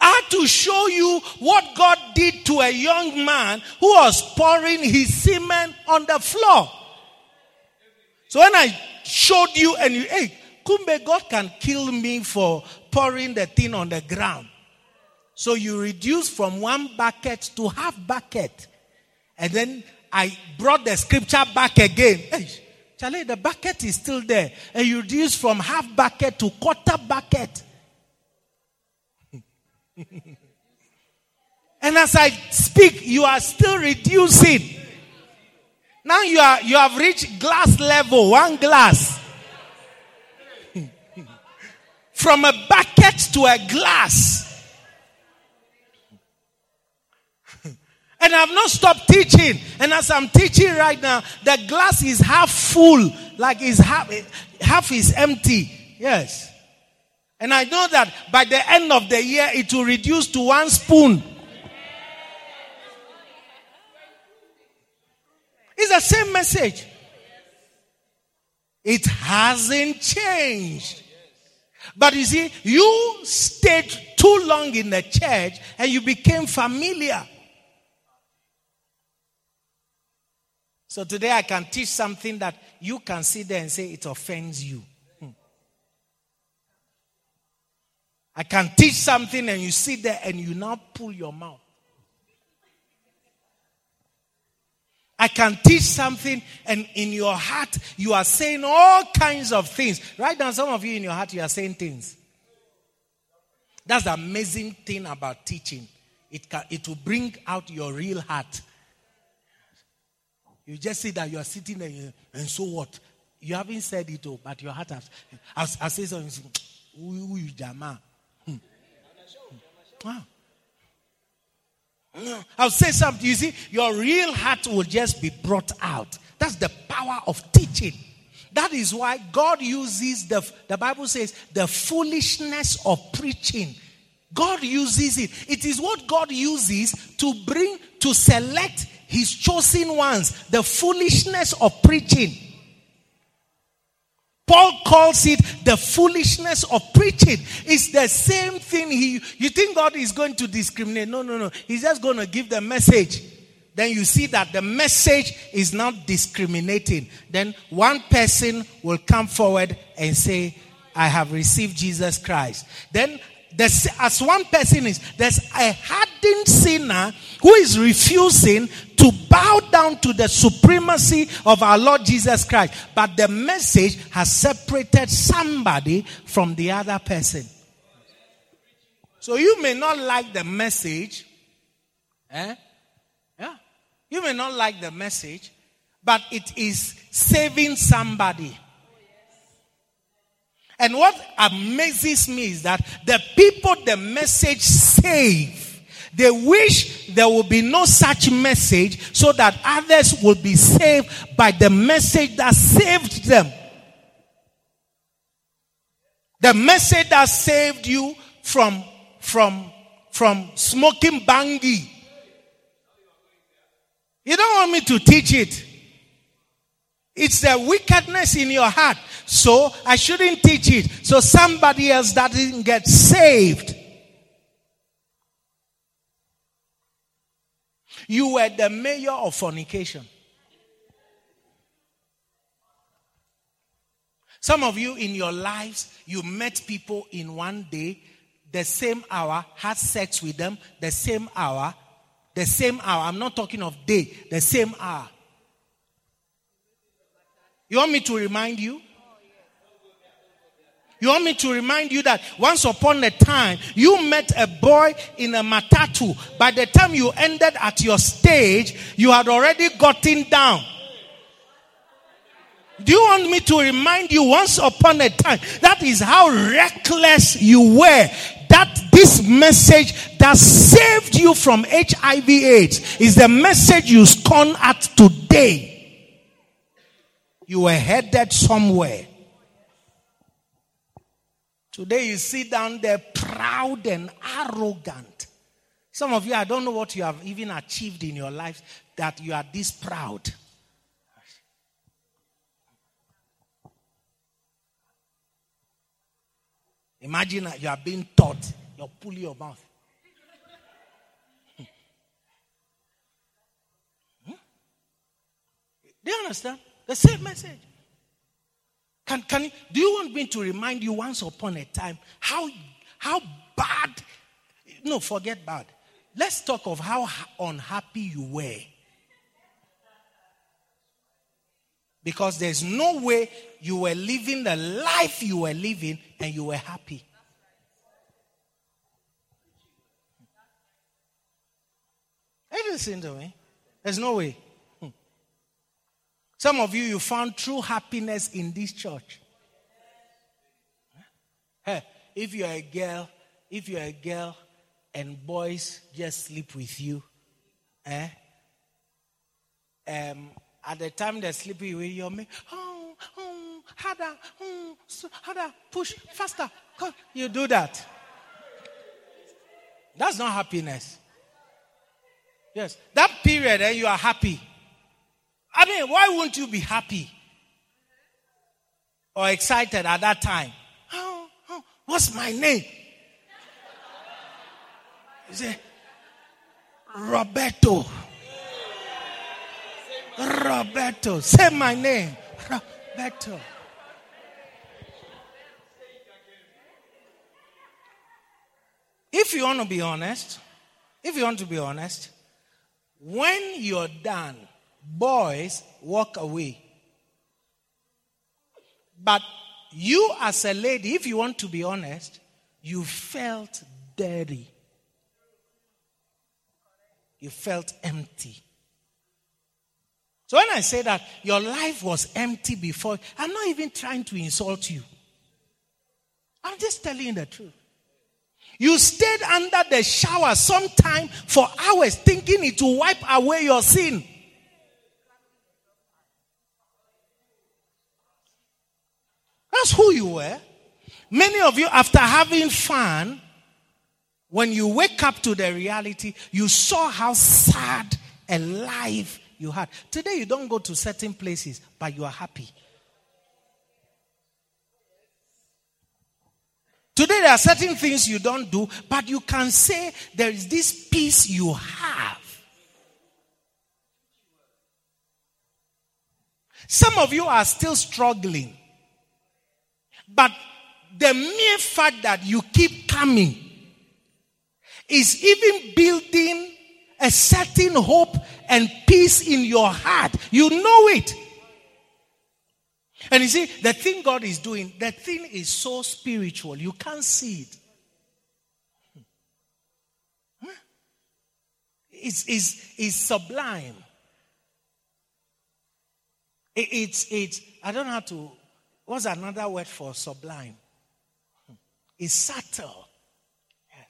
I had to show you what God did to a young man who was pouring his semen on the floor. So when I showed you and you, hey, Kumbe, God can kill me for pouring the thing on the ground. So you reduce from one bucket to half bucket. And then I brought the scripture back again. Hey, Charlie, the bucket is still there. And you reduce from half bucket to quarter bucket. [LAUGHS] and as I speak, you are still reducing. Now you are you have reached glass level, one glass. [LAUGHS] From a bucket to a glass. [LAUGHS] And I've not stopped teaching. And as I'm teaching right now, the glass is half full, like it's half, half is empty. Yes. And I know that by the end of the year, it will reduce to one spoon. It's the same message. It hasn't changed. But you see, you stayed too long in the church and you became familiar. So today I can teach something that you can sit there and say it offends you. Hmm. I can teach something and you sit there and you now pull your mouth. I can teach something and in your heart you are saying all kinds of things. Right now, some of you in your heart you are saying things. That's the amazing thing about teaching. It, can, it will bring out your real heart. You just see that you are sitting there and so what? You haven't said it all, but your heart has. I, I say something. Ah. I'll say something. You see, your real heart will just be brought out. That's the power of teaching. That is why God uses the, the Bible says, the foolishness of preaching. God uses it. It is what God uses to bring, to select his chosen ones, the foolishness of preaching. Paul calls it the foolishness of preaching. It's the same thing. He, you think God is going to discriminate? No, no, no. He's just going to give the message. Then you see that the message is not discriminating. Then one person will come forward and say, I have received Jesus Christ. Then there's, as one person is, there's a hardened sinner who is refusing to bow down to the supremacy of our Lord Jesus Christ. But the message has separated somebody from the other person. So you may not like the message. Eh? Yeah. You may not like the message, but it is saving somebody. And what amazes me is that the people the message save, they wish there will be no such message so that others will be saved by the message that saved them. The message that saved you from, from, from smoking bangi. You don't want me to teach it. It's the wickedness in your heart. So I shouldn't teach it. So somebody else doesn't get saved. You were the mayor of fornication. Some of you in your lives, you met people in one day, the same hour, had sex with them, the same hour, the same hour. I'm not talking of day, the same hour. You want me to remind you? You want me to remind you that once upon a time you met a boy in a matatu. By the time you ended at your stage, you had already gotten down. Do you want me to remind you once upon a time? That is how reckless you were. That this message that saved you from HIV AIDS is the message you scorn at today. You were headed somewhere. Today you sit down there proud and arrogant. Some of you, I don't know what you have even achieved in your life that you are this proud. Imagine that you are being taught, you're pulling your mouth. Hmm? Do you understand? The same message. Can, can, do you want me to remind you once upon a time how, how bad? No, forget bad. Let's talk of how unhappy you were. Because there's no way you were living the life you were living and you were happy. Are you listening to me? There's no way. Some of you, you found true happiness in this church. Hey, if you're a girl, if you're a girl and boys just sleep with you, eh? Um, at the time they're sleeping with you, me, oh, oh, harder, oh, harder, push, faster. Come. You do that. That's not happiness. Yes. That period, eh, you are happy. I mean, why wouldn't you be happy or excited at that time? Oh, oh, what's my name? You say, Roberto. Roberto. Say my name. Roberto. If you want to be honest, if you want to be honest, when you're done, boys walk away. But you, as a lady, if you want to be honest, you felt dirty. You felt empty. So when I say that your life was empty before, I'm not even trying to insult you. I'm just telling you the truth. You stayed under the shower sometime for hours thinking it will wipe away your sin. That's who you were. Many of you, after having fun, when you wake up to the reality, you saw how sad a life you had. Today, you don't go to certain places, but you are happy. Today, there are certain things you don't do, but you can say there is this peace you have. Some of you are still struggling, but the mere fact that you keep coming is even building a certain hope and peace in your heart. You know it. And you see, the thing God is doing, the thing is so spiritual. You can't see it. It's, it's, it's sublime. It, it's, it's, I don't know how to, what's another word for sublime? Hmm. It's subtle. Yes.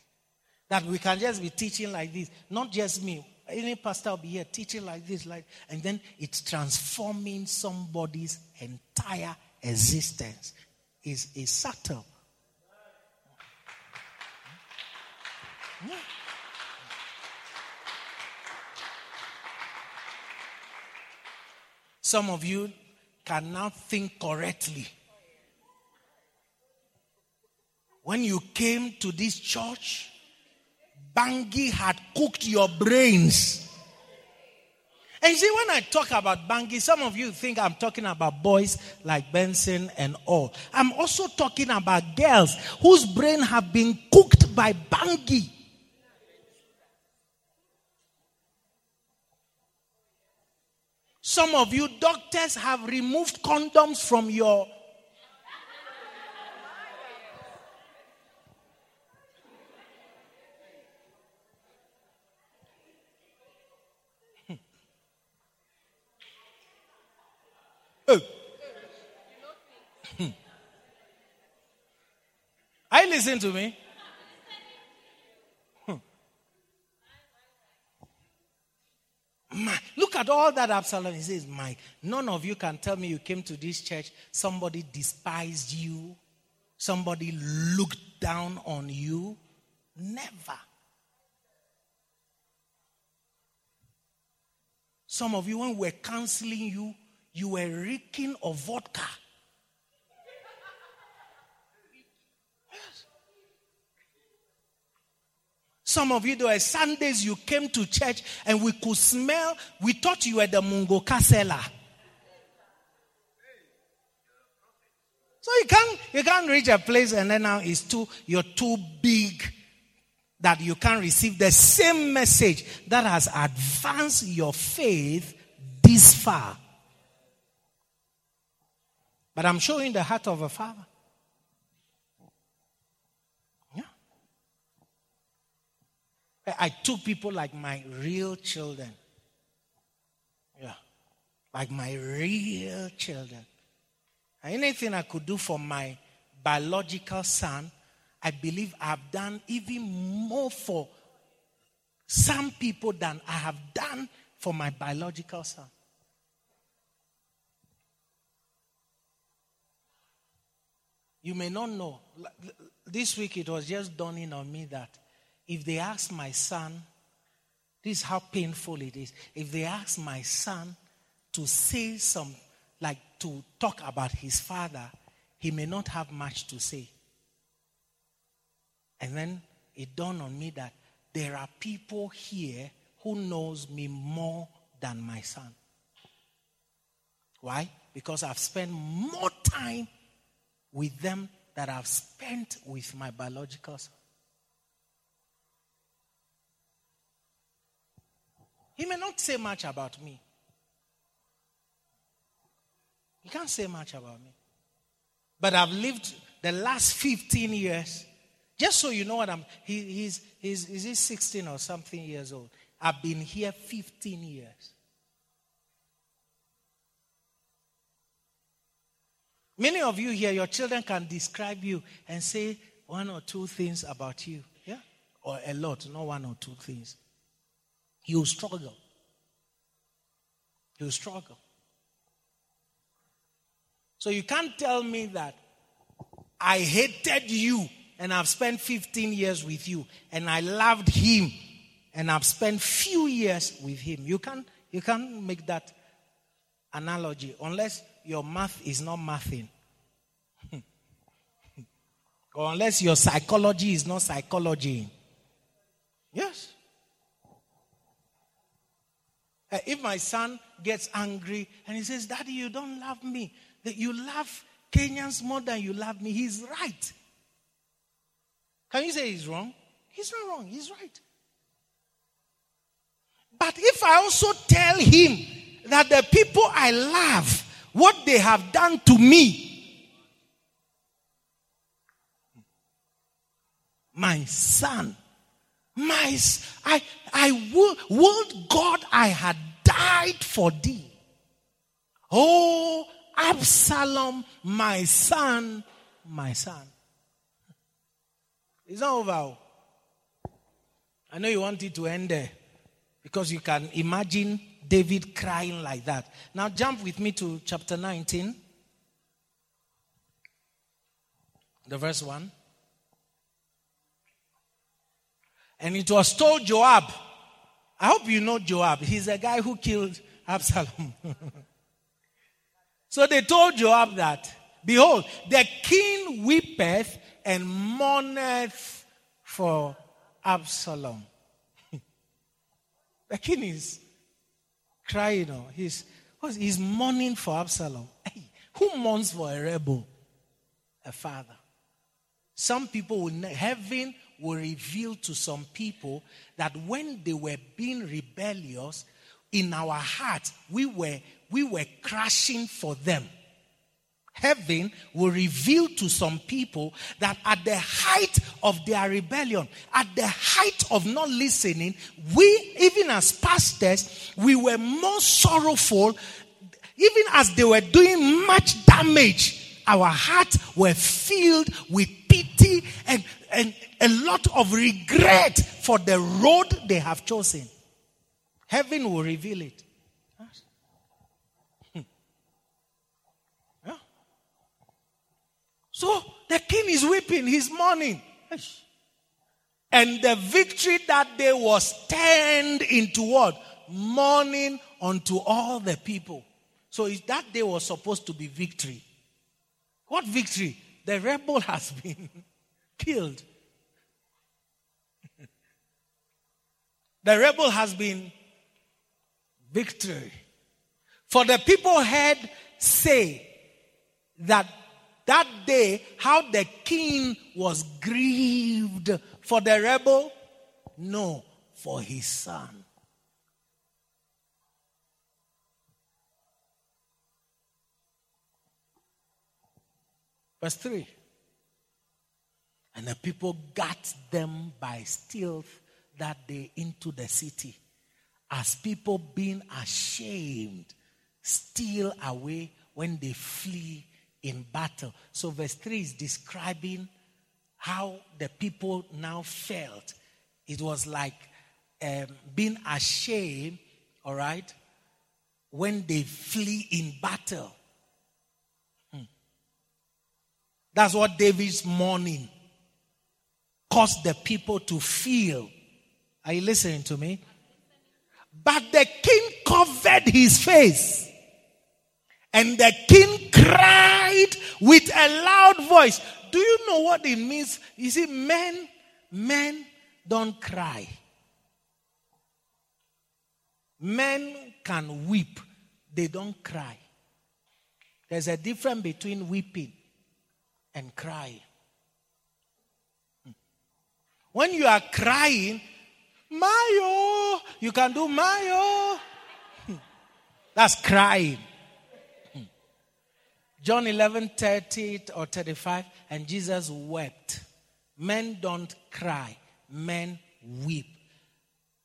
That we can just be teaching like this. Not just me. Any pastor will be here teaching like this, like, and then it's transforming somebody's entire existence. Is is subtle. Hmm. Hmm. Some of you cannot think correctly. When you came to this church, Bangi had cooked your brains. And you see, when I talk about Bangi, some of you think I'm talking about boys like Benson and all. I'm also talking about girls whose brain have been cooked by Bangi. Some of you doctors have removed condoms from your. Oh. I listen to me. My, look at all that Absalom. He says, My, none of you can tell me you came to this church, somebody despised you, somebody looked down on you. Never. Some of you, when we're counseling you, you were reeking of vodka. Some of you, there were Sundays you came to church and we could smell, we thought you were the Mungo Casella. So you can't, you can't reach a place and then now it's too, you're too big that you can't receive the same message that has advanced your faith this far. But I'm showing the heart of a father. I took people like my real children. Yeah. Like my real children. Anything I could do for my biological son, I believe I've done even more for some people than I have done for my biological son. You may not know. This week it was just dawning on me that if they ask my son, this is how painful it is. If they ask my son to say some, like to talk about his father, he may not have much to say. And then it dawned on me that there are people here who knows me more than my son. Why? Because I've spent more time with them that I've spent with my biological son. He may not say much about me. He can't say much about me. But I've lived the last 15 years. Just so you know what I'm, he, he's, he's, is he 16 or something years old? I've been here 15 years. Many of you here, your children can describe you and say one or two things about you. Yeah? Or a lot, not one or two things. You struggle. You struggle. So you can't tell me that I hated you and I've spent 15 years with you and I loved him and I've spent few years with him. You can't you can't make that analogy unless your math is not mathing. [LAUGHS] or unless your psychology is not psychology. Yes. Uh, if my son gets angry and he says, Daddy, you don't love me, that you love Kenyans more than you love me, he's right. Can you say he's wrong? He's not wrong, he's right. But if I also tell him that the people I love, what they have done to me, my son my, I, I would, would God I had died for thee. Oh, Absalom, my son, my son. It's not over. Oh. I know you want it to end there because you can imagine David crying like that. Now, jump with me to chapter 19, the verse 1. And it was told Joab. I hope you know Joab. He's the guy who killed Absalom. [LAUGHS] so they told Joab that, Behold, the king weepeth and mourneth for Absalom. [LAUGHS] the king is crying. Oh, he's, he's mourning for Absalom. Hey, who mourns for a rebel? A father. Some people will, heaven will reveal to some people that when they were being rebellious, in our hearts, we were, we were crashing for them. Heaven will reveal to some people that at the height of their rebellion, at the height of not listening, we, even as pastors, we were more sorrowful. Even as they were doing much damage, our hearts were filled with pity and, and a lot of regret for the road they have chosen. Heaven will reveal it. Hmm. Yeah. So the king is weeping, he's mourning. And the victory that day was turned into what? Mourning unto all the people. So that day was supposed to be victory. What victory? The rebel has been [LAUGHS] killed. The rebel has been victory. For the people heard say that that day how the king was grieved for the rebel? No, for his son. Verse 3. And the people got them by stealth that day into the city, as people being ashamed steal away when they flee in battle. So, verse 3 is describing how the people now felt. It was like um, being ashamed, all right, when they flee in battle. Hmm. That's what David's mourning caused the people to feel. Are you listening to me? But the king covered his face. And the king cried with a loud voice. Do you know what it means? You see, men, men don't cry. Men can weep, they don't cry. There's a difference between weeping and crying. Hmm. When you are crying, Mayo, you can do Mayo. Hmm. That's crying. Hmm. John 11 30 or 35, and Jesus wept. Men don't cry, men weep.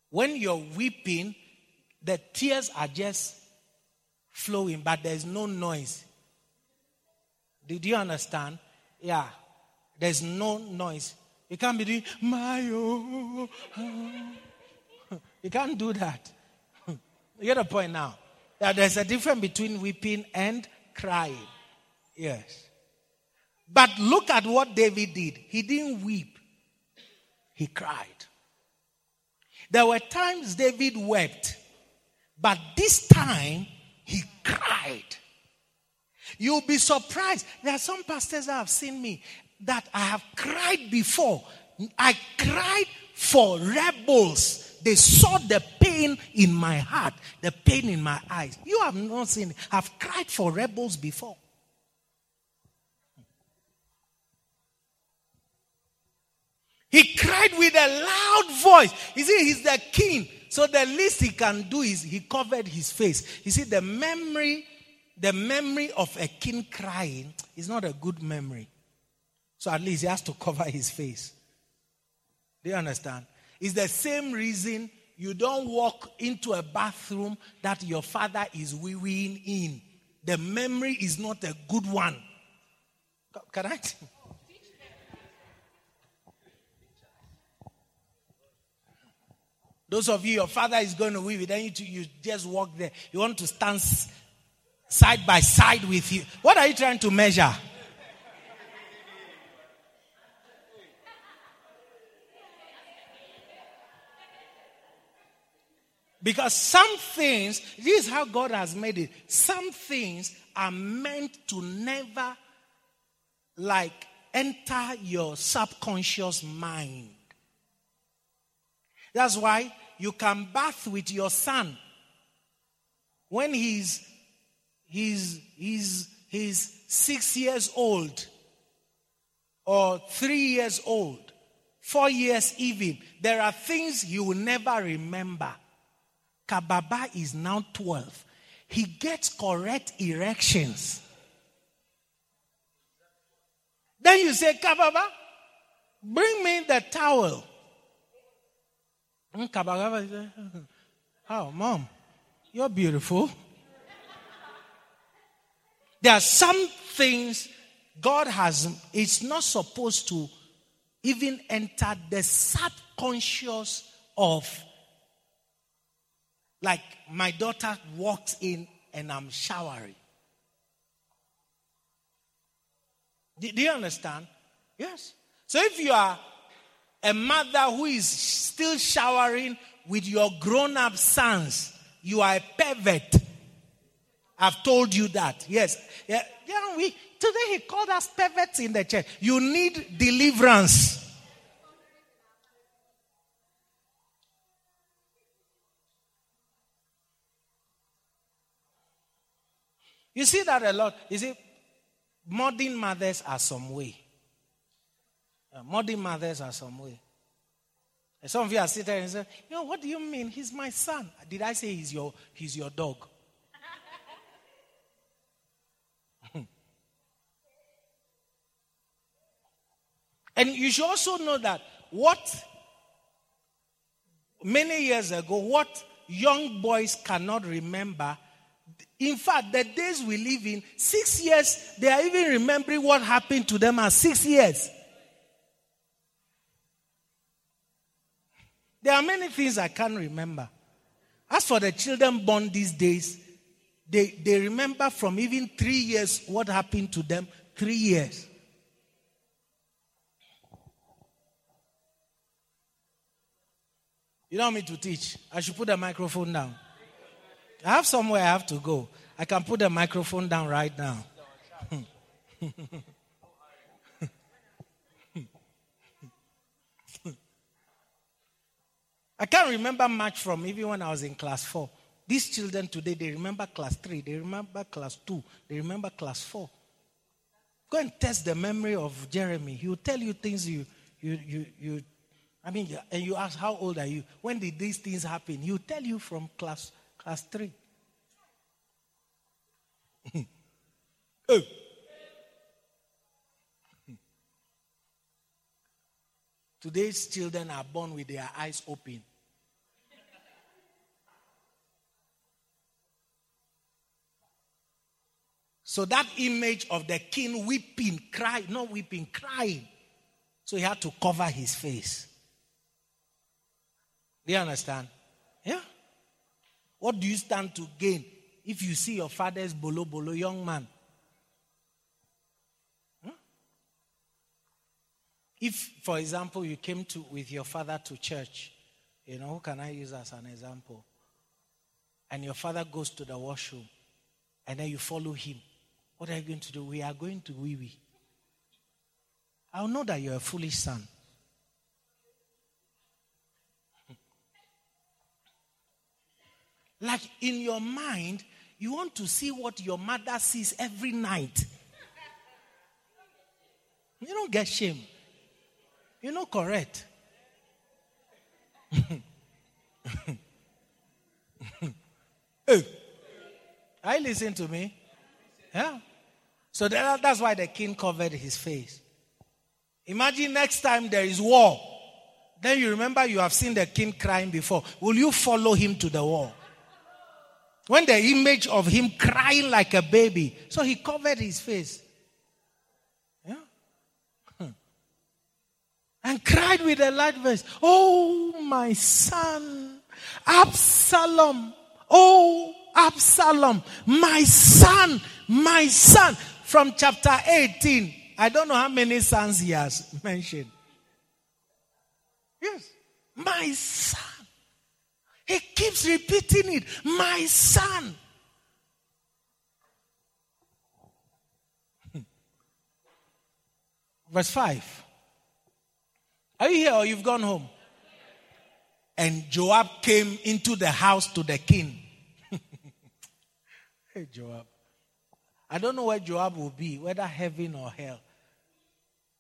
When you're weeping, the tears are just flowing, but there's no noise. Did you understand? Yeah. There's no noise. You can't be doing, my oh. Ah. You can't do that. [LAUGHS] You get the point now? That there's a difference between weeping and crying. Yes. But look at what David did. He didn't weep, he cried. There were times David wept, but this time he cried. You'll be surprised. There are some pastors that have seen me that I have cried before. I cried for rebels. They saw the pain in my heart, the pain in my eyes. You have not seen. I've cried for rebels before. He cried with a loud voice. You see, he's the king. So the least he can do is he covered his face. You see, the memory, the memory of a king crying is not a good memory. So at least he has to cover his face. Do you understand? It's the same reason you don't walk into a bathroom that your father is weeing in. The memory is not a good one. I? Those of you, your father is going to weave it, then you, you just walk there. You want to stand side by side with you. What are you trying to measure? Because some things, this is how God has made it. Some things are meant to never like enter your subconscious mind. That's why you can bath with your son when he's he's he's he's six years old or three years old, four years even. There are things you will never remember. Kababa is now 12. He gets correct erections. Then you say, Kababa, bring me the towel. Hmm, Kabagaba says, [LAUGHS] Oh, mom, you're beautiful. There are some things God has, it's not supposed to even enter the subconscious of like my daughter walks in and I'm showering. Do, do you understand? Yes. So if you are a mother who is still showering with your grown up sons, you are a pervert. I've told you that. Yes. Yeah, yeah, we today he called us perverts in the church. You need deliverance. You see that a lot. You see, modern mothers are some way. Uh, modern mothers are some way. And some of you are sitting there and say, you know, what do you mean? He's my son. Did I say he's your, he's your dog? [LAUGHS] and you should also know that what many years ago, what young boys cannot remember in fact, the days we live in, six years, they are even remembering what happened to them as six years. There are many things I can't remember. As for the children born these days, they, they remember from even three years what happened to them, three years. You don't me to teach. I should put the microphone down. I have somewhere I have to go. I can put the microphone down right now. [LAUGHS] I can't remember much from even when I was in class four. These children today, they remember class three, they remember class two, they remember class four. Go and test the memory of Jeremy. He will tell you things you, you, you, you I mean, and you ask, how old are you? When did these things happen? He will tell you from class Class 3. [LAUGHS] oh. Today's children are born with their eyes open. So that image of the king weeping, crying, not weeping, crying. So he had to cover his face. Do you understand? Yeah. What do you stand to gain if you see your father's bolo bolo young man? Huh? If, for example, you came to with your father to church, you know, who can I use as an example? And your father goes to the washroom, and then you follow him. What are you going to do? We are going to wee wee. I'll know that you're a foolish son. Like in your mind, you want to see what your mother sees every night. You don't get shame. You're not correct. [LAUGHS] hey, I listen to me. Yeah. So that, that's why the king covered his face. Imagine next time there is war. Then you remember you have seen the king crying before. Will you follow him to the war? When the image of him crying like a baby, so he covered his face. Yeah. And cried with a loud voice, Oh, my son, Absalom, oh, Absalom, my son, my son. From chapter 18, I don't know how many sons he has mentioned. Yes, my son. He keeps repeating it. My son. Hmm. Verse 5. Are you here or you've gone home? And Joab came into the house to the king. [LAUGHS] hey, Joab. I don't know where Joab will be, whether heaven or hell.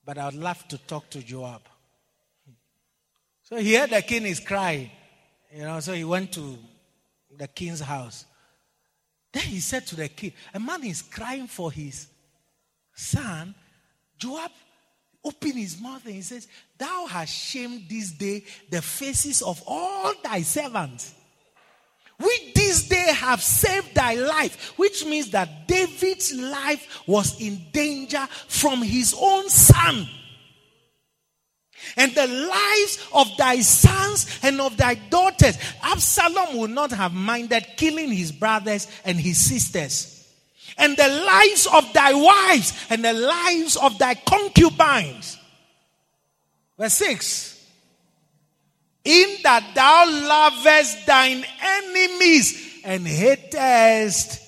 But I would love to talk to Joab. So here the king is crying. You know, so he went to the king's house. Then he said to the king, A man is crying for his son. Joab opened his mouth and he says, Thou hast shamed this day the faces of all thy servants. We this day have saved thy life, which means that David's life was in danger from his own son. And the lives of thy sons and of thy daughters. Absalom would not have minded killing his brothers and his sisters. And the lives of thy wives and the lives of thy concubines. Verse 6. In that thou lovest thine enemies and hatest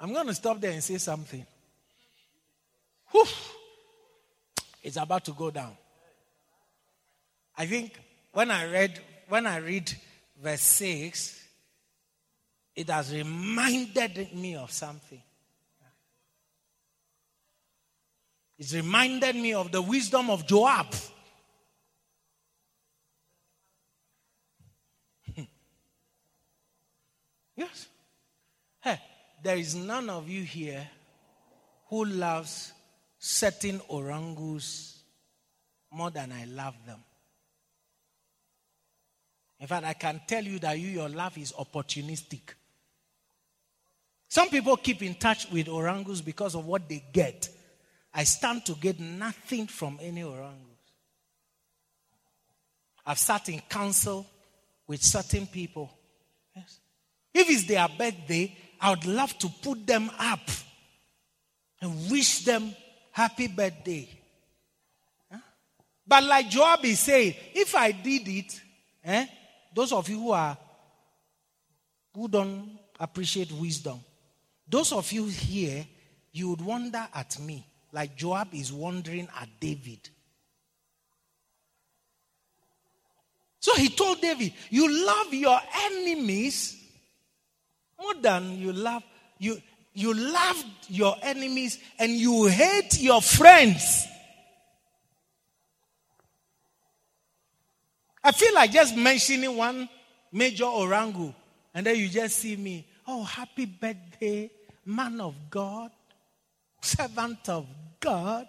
I'm going to stop there and say something. Whew. It's about to go down. I think when I read when I read verse 6, it has reminded me of something. It's reminded me of the wisdom of Joab. [LAUGHS] yes. There is none of you here who loves certain orangus more than I love them. In fact, I can tell you that you, your love is opportunistic. Some people keep in touch with orangus because of what they get. I stand to get nothing from any orangus. I've sat in council with certain people. Yes. If it's their birthday, I would love to put them up and wish them happy birthday. Huh? But like Joab is saying, if I did it, eh, those of you who are who don't appreciate wisdom, those of you here, you would wonder at me, like Joab is wondering at David. So he told David, You love your enemies more than you love you you love your enemies and you hate your friends. I feel like just mentioning one major orangu, and then you just see me. Oh, happy birthday, man of God, servant of God.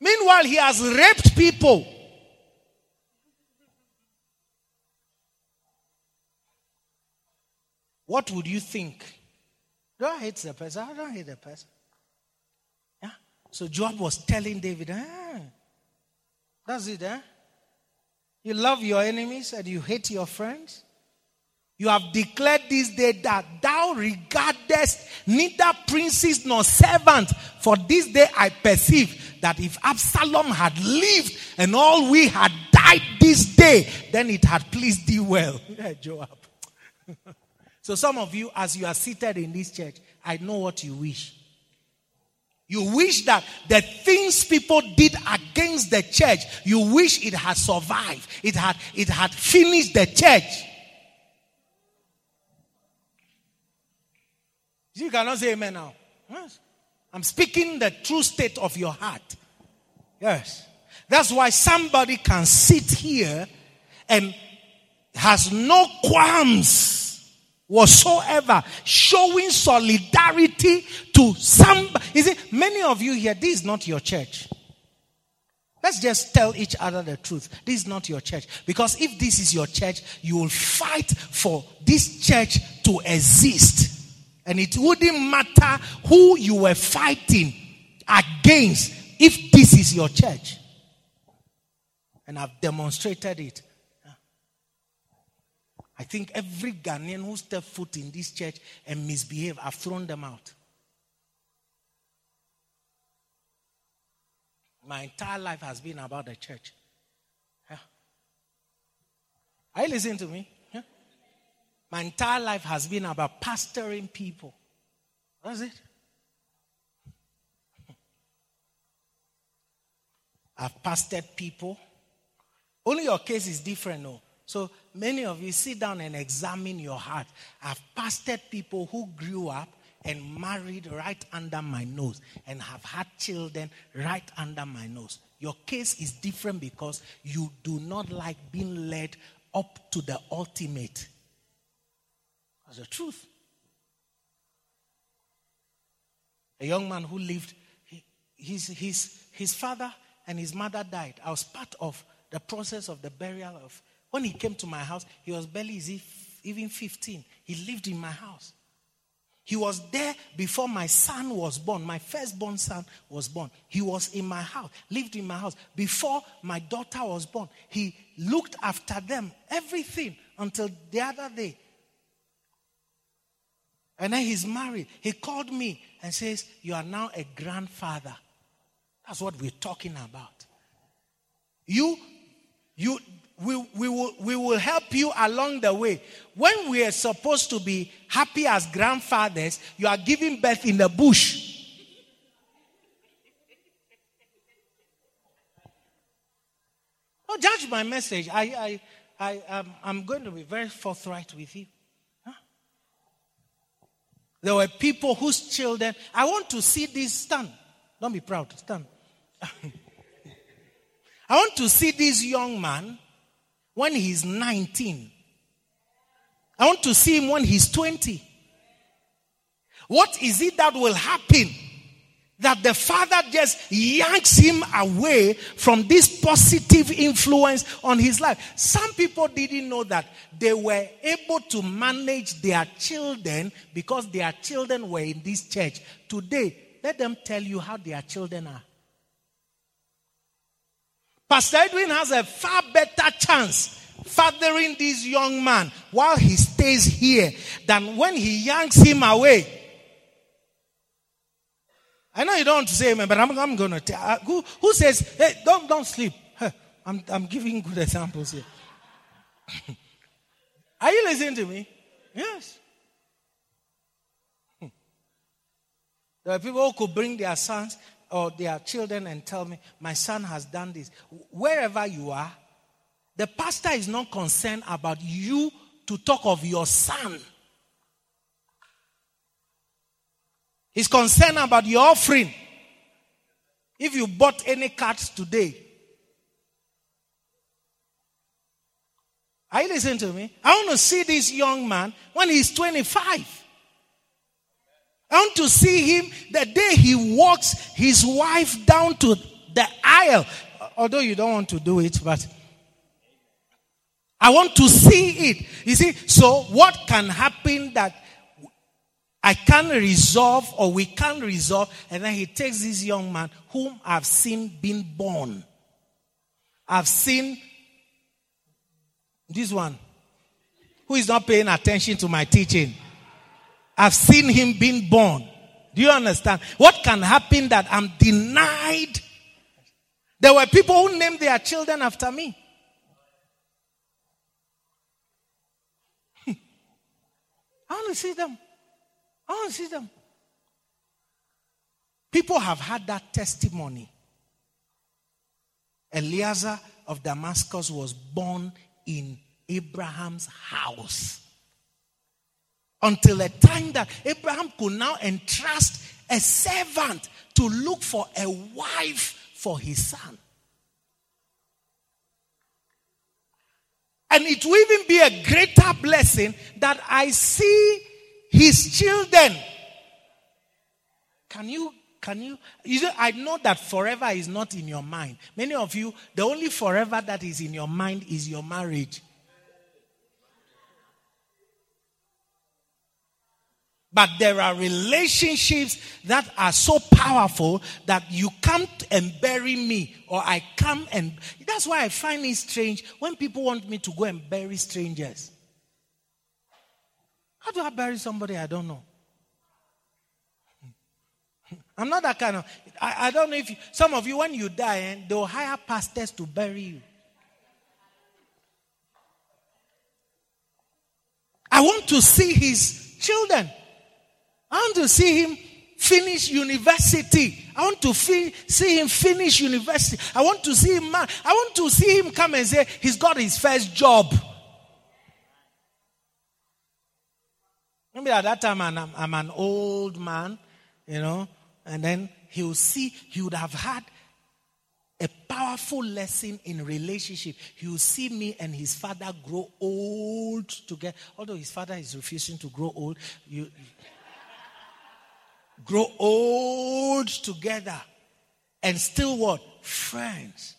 Meanwhile, he has raped people. What would you think? Do I hate the person? I don't hate the person. Yeah. So Joab was telling David, ah, that's it, eh? You love your enemies and you hate your friends. You have declared this day that thou regardest neither princes nor servants. For this day I perceive that if Absalom had lived and all we had died this day, then it had pleased thee well. [LAUGHS] Yeah, Joab. [LAUGHS] so some of you, as you are seated in this church, I know what you wish. You wish that the things people did against the church, you wish it had survived. It had, it had finished the church. You cannot say amen now. Yes. I'm speaking the true state of your heart. Yes. That's why somebody can sit here and has no qualms whatsoever, showing solidarity to some. Is it many of you here? This is not your church. Let's just tell each other the truth. This is not your church. Because if this is your church, you will fight for this church to exist. And it wouldn't matter who you were fighting against if this is your church. And I've demonstrated it I think every Ghanaian who stepped foot in this church and misbehaved, I've thrown them out. My entire life has been about the church. Yeah. Are you listening to me? Yeah. My entire life has been about pastoring people. That's it. I've pastored people. Only your case is different, no. So many of you sit down and examine your heart. I've pastored people who grew up and married right under my nose and have had children right under my nose. Your case is different because you do not like being led up to the ultimate. That's the truth. A young man who lived, his, his, his father and his mother died. I was part of the process of the burial of when he came to my house, he was barely even 15. He lived in my house. He was there before my son was born. My firstborn son was born. He was in my house, lived in my house. Before my daughter was born, he looked after them, everything, until the other day. And then he's married. He called me and says, You are now a grandfather. That's what we're talking about. You, you, we, we, will, we will help you along the way. When we are supposed to be happy as grandfathers, you are giving birth in the bush. Don't judge my message. I, I, I, um, I'm going to be very forthright with you. Huh? There were people whose children, I want to see this stand. Don't be proud, stand. [LAUGHS] I want to see this young man when he's 19. I want to see him when he's 20. What is it that will happen? That the father just yanks him away from this positive influence on his life. Some people didn't know that they were able to manage their children because their children were in this church. Today, let them tell you how their children are. Pastor Edwin has a far better chance fathering this young man while he stays here than when he yanks him away. I know you don't want to say amen, but I'm, I'm going to tell. Uh, who, who says, hey, don't, don't sleep? I'm, I'm giving good examples here. [LAUGHS] Are you listening to me? Yes. Hmm. There are people who could bring their sons or their children and tell me, my son has done this. Wherever you are, the pastor is not concerned about you to talk of your son. He's concerned about your offering. If you bought any cards today, are you listening to me? I want to see this young man when he's 25. I want to see him the day he walks his wife down to the aisle. Although you don't want to do it, but I want to see it. You see, so what can happen that I can resolve or we can resolve? And then he takes this young man whom I've seen being born. I've seen this one who is not paying attention to my teaching. I've seen him being born. Do you understand? What can happen that I'm denied? There were people who named their children after me. Hmm. I want to see them. I want to see them. People have had that testimony. Eliezer of Damascus was born in Abraham's house until a time that Abraham could now entrust a servant to look for a wife for his son. And it will even be a greater blessing that I see his children. Can you, can you, you know, I know that forever is not in your mind. Many of you, the only forever that is in your mind is your marriage. But there are relationships that are so powerful that you come and bury me, or I come and. That's why I find it strange when people want me to go and bury strangers. How do I bury somebody I don't know? I'm not that kind of. I, I don't know if you, some of you, when you die, and eh, they'll hire pastors to bury you. I want to see his children. I want to see him finish university. I want to fi- see him finish university. I want to see him. I want to see him come and say he's got his first job. Maybe at that time I'm, I'm an old man, you know, and then he'll see he would have had a powerful lesson in relationship. He will see me and his father grow old together. Although his father is refusing to grow old, you grow old together and still what? Friends.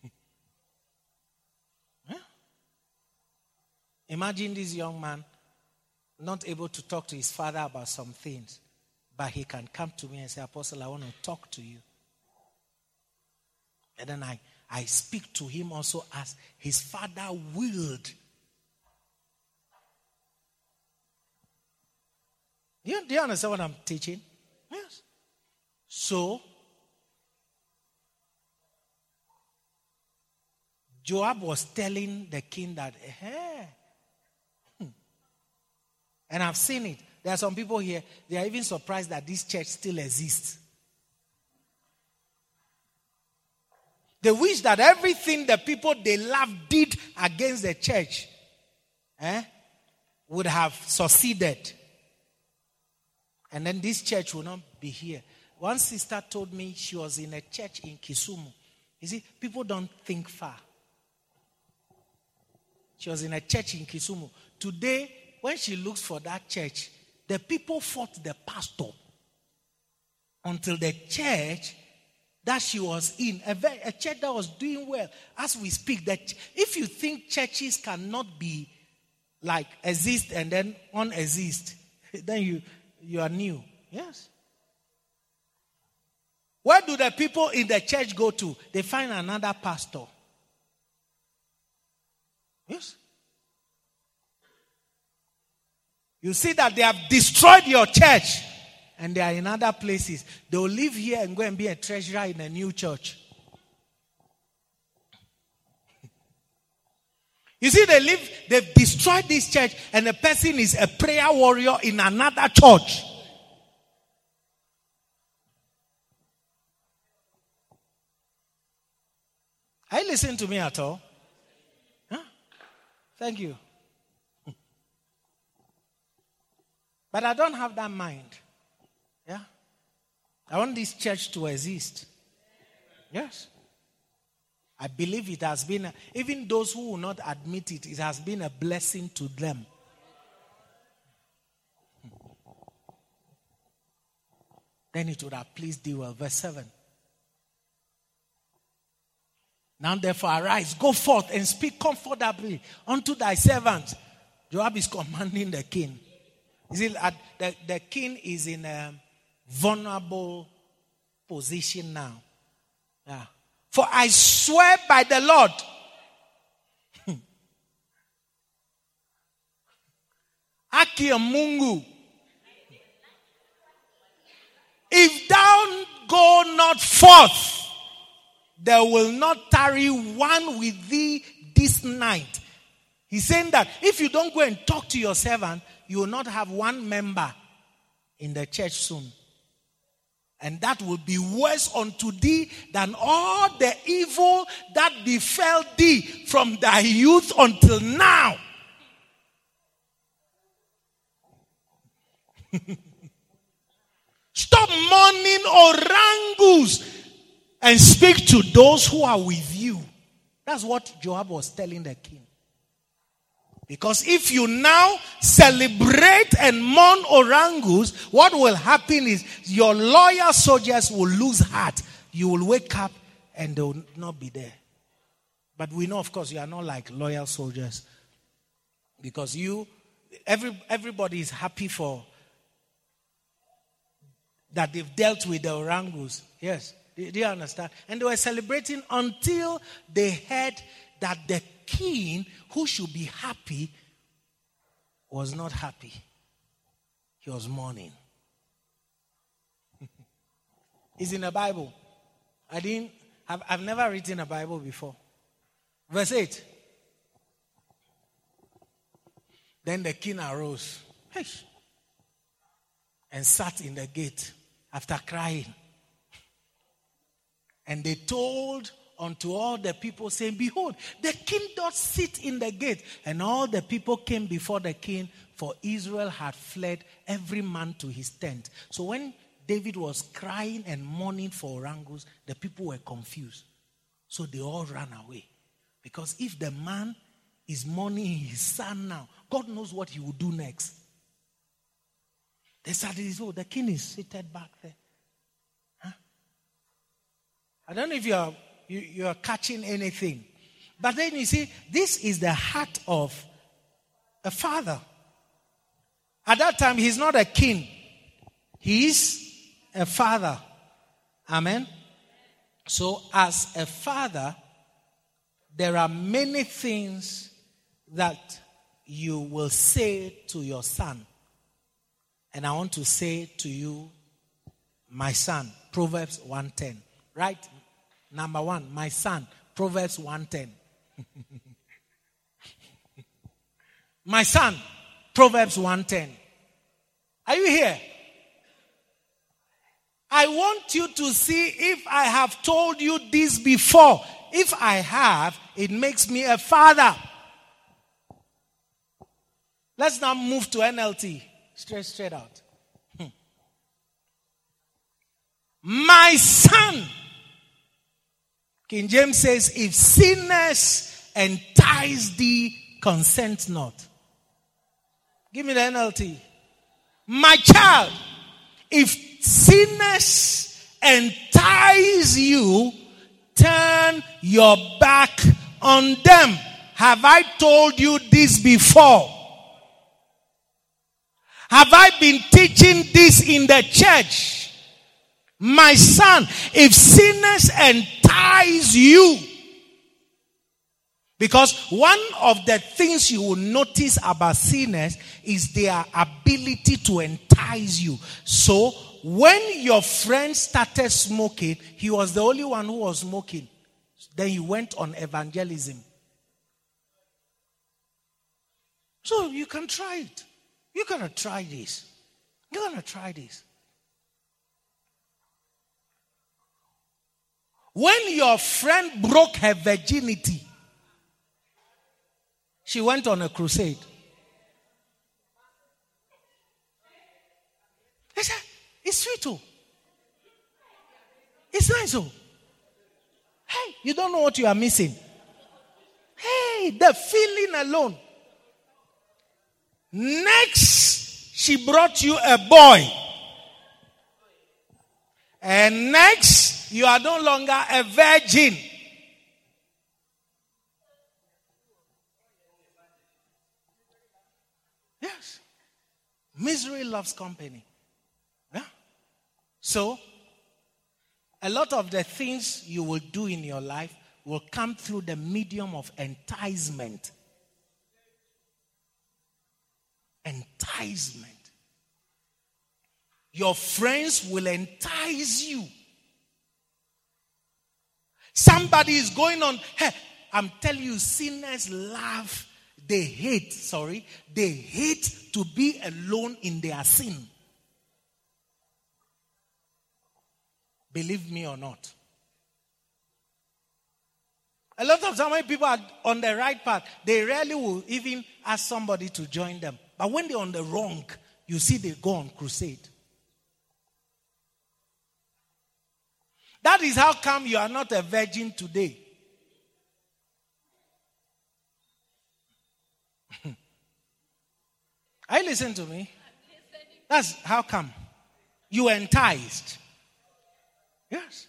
[LAUGHS] Imagine this young man not able to talk to his father about some things, but he can come to me and say, Apostle, I want to talk to you. And then I I speak to him also as his father willed. You, do you understand what I'm teaching? Yes. So, Joab was telling the king that, hey, hmm. and I've seen it. There are some people here, they are even surprised that this church still exists. They wish that everything the people they love did against the church eh, would have succeeded. And then this church will not be here. One sister told me she was in a church in Kisumu. You see, people don't think far. She was in a church in Kisumu. Today, when she looks for that church, the people fought the pastor until the church that she was in, a, very, a church that was doing well, as we speak, that if you think churches cannot be like exist and then unexist, [LAUGHS] then you, you are new. Yes. Where do the people in the church go to? They find another pastor. Yes. You see that they have destroyed your church and they are in other places. They will live here and go and be a treasurer in a new church. [LAUGHS] You see, they live, they've destroyed this church, and the person is a prayer warrior in another church. Are you listening to me at all? Huh? Thank you. [LAUGHS] But I don't have that mind. I want this church to exist. Yes. I believe it has been, even those who will not admit it, it has been a blessing to them. Then it would have pleased thee well. Verse 7. Now therefore arise, go forth and speak comfortably unto thy servants. Joab is commanding the king. You uh, see, the, the king is in a vulnerable position now. Yeah. For I swear by the Lord. [LAUGHS] Aki Mungu. If thou go not forth, there will not tarry one with thee this night. He's saying that if you don't go and talk to your servant, you will not have one member in the church soon. And that will be worse unto thee than all the evil that befell thee from thy youth until now. [LAUGHS] Stop mourning orangus and speak to those who are with you. That's what Joab was telling the king. Because if you now celebrate and mourn Orangus, what will happen is your loyal soldiers will lose heart. You will wake up and they will not be there. But we know, of course, you are not like loyal soldiers. Because you, every, everybody is happy for that they've dealt with the Orangus. Yes. Do, you understand? And they were celebrating until they heard that the king who should be happy was not happy. He was mourning. [LAUGHS] it's in the Bible. I didn't, I've, I've never written a Bible before. Verse 8. Then the king arose hey, and sat in the gate after crying. And they told unto all the people, saying, Behold, the king doth sit in the gate. And all the people came before the king, for Israel had fled every man to his tent. So when David was crying and mourning for Orangus, the people were confused. So they all ran away. Because if the man is mourning his son now, God knows what he will do next. They started, oh, the king is seated back there. Huh? I don't know if you are you, you are catching anything. But then you see, this is the heart of a father. At that time, he's not a king, he is a father. Amen. So, as a father, there are many things that you will say to your son. And I want to say to you, my son, Proverbs 110. Right? Number one, my son, Proverbs 110. [LAUGHS] my son, Proverbs 110. Are you here? I want you to see if I have told you this before. If I have, it makes me a father. Let's now move to NLT. Straight, straight out. Hmm. My son. King James says, if sinners entice thee, consent not. Give me the NLT. My child, if sinners entice you, turn your back on them. Have I told you this before? Have I been teaching this in the church? My son, if sinners entice you, because one of the things you will notice about sinners is their ability to entice you. So, when your friend started smoking, he was the only one who was smoking. Then he went on evangelism. So, you can try it. You're going to try this. You're going to try this. When your friend broke her virginity, she went on a crusade. I said, it's sweet too. It's nice too. Hey, you don't know what you are missing. Hey, the feeling alone. Next, she brought you a boy. And next, you are no longer a virgin. Yes. Misery loves company. Yeah. So, a lot of the things you will do in your life will come through the medium of enticement. Enticement. Your friends will entice you. Somebody is going on. Hey, I'm telling you, sinners love, they hate, sorry, they hate to be alone in their sin. Believe me or not. A lot of times when people are on the right path, they rarely will even ask somebody to join them. But when they're on the wrong, you see they go on crusade. That is how come you are not a virgin today. [LAUGHS] Are you listening to me? That's how come. You enticed. Yes.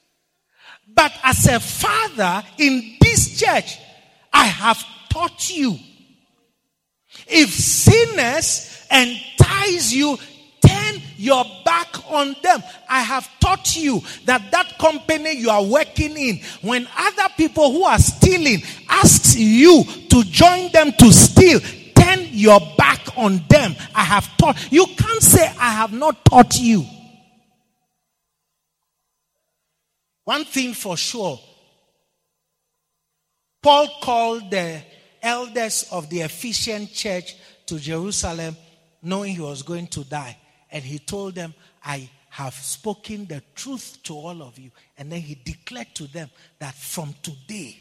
But as a father in this church, I have taught you if sinners entice you, turn your back on them. I have taught you that that company you are working in, when other people who are stealing asks you to join them to steal, turn your back on them. I have taught. You can't say I have not taught you. One thing for sure, Paul called the elders of the Ephesian church to Jerusalem knowing he was going to die. And he told them, I have spoken the truth to all of you. And then he declared to them that from today,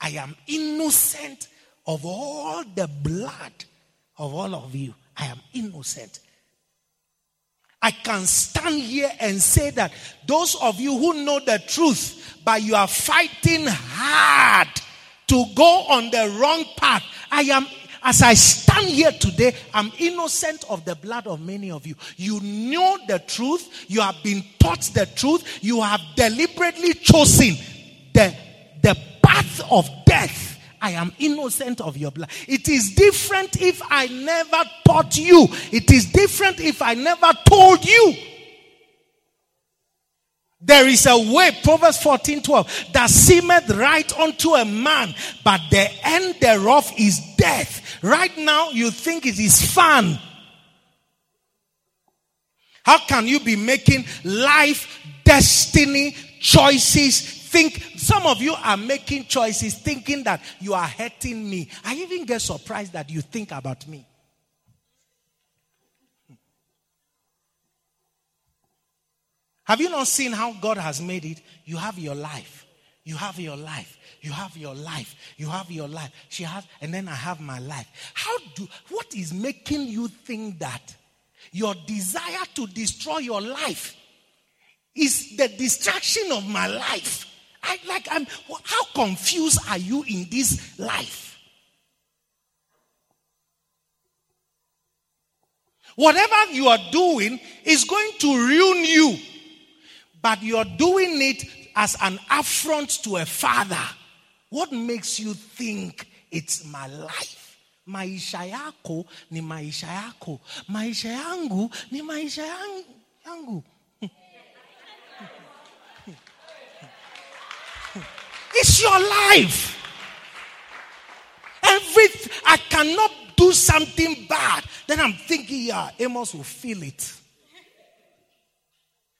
I am innocent of all the blood of all of you. I am innocent. I can stand here and say that those of you who know the truth, but you are fighting hard to go on the wrong path. I am, as I stand here today, I'm innocent of the blood of many of you. You know the truth. You have been taught the truth. You have deliberately chosen the, the path of death. I am innocent of your blood. It is different if I never taught you. It is different if I never told you. There is a way, Proverbs 14 12, that seemeth right unto a man, but the end thereof is death. Right now, you think it is fun. How can you be making life, destiny, choices? Think, some of you are making choices thinking that you are hurting me. I even get surprised that you think about me. Have you not seen how God has made it? You have your life. You have your life. You have your life. You have your life. She has, and then I have my life. How do, what is making you think that your desire to destroy your life is the distraction of my life? I like, I'm, how confused are you in this life? Whatever you are doing is going to ruin you but you're doing it as an affront to a father. What makes you think it's my life? Maisha yako ni maisha yako. Maisha yangu ni maisha yangu. [LAUGHS] It's your life. Every I cannot do something bad. Then I'm thinking, yeah, Amos will feel it.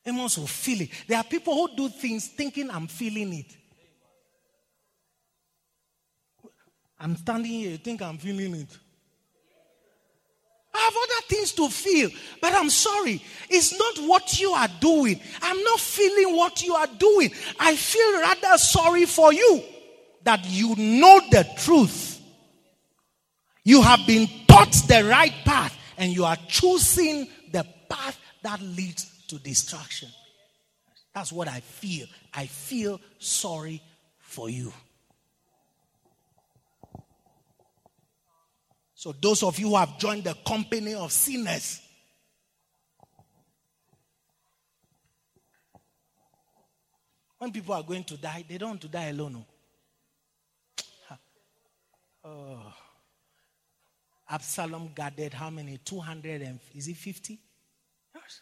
Amos will feel it. There are people who do things thinking I'm feeling it. I'm standing here, you think I'm feeling it. I have other things to feel, but I'm sorry. It's not what you are doing. I'm not feeling what you are doing. I feel rather sorry for you that you know the truth. You have been taught the right path, and you are choosing the path that leads to destruction. That's what I feel. I feel sorry for you. So, those of you who have joined the company of sinners, when people are going to die, they don't want to die alone. Oh. oh. Absalom gathered how many? 200 and is it 50? Yes.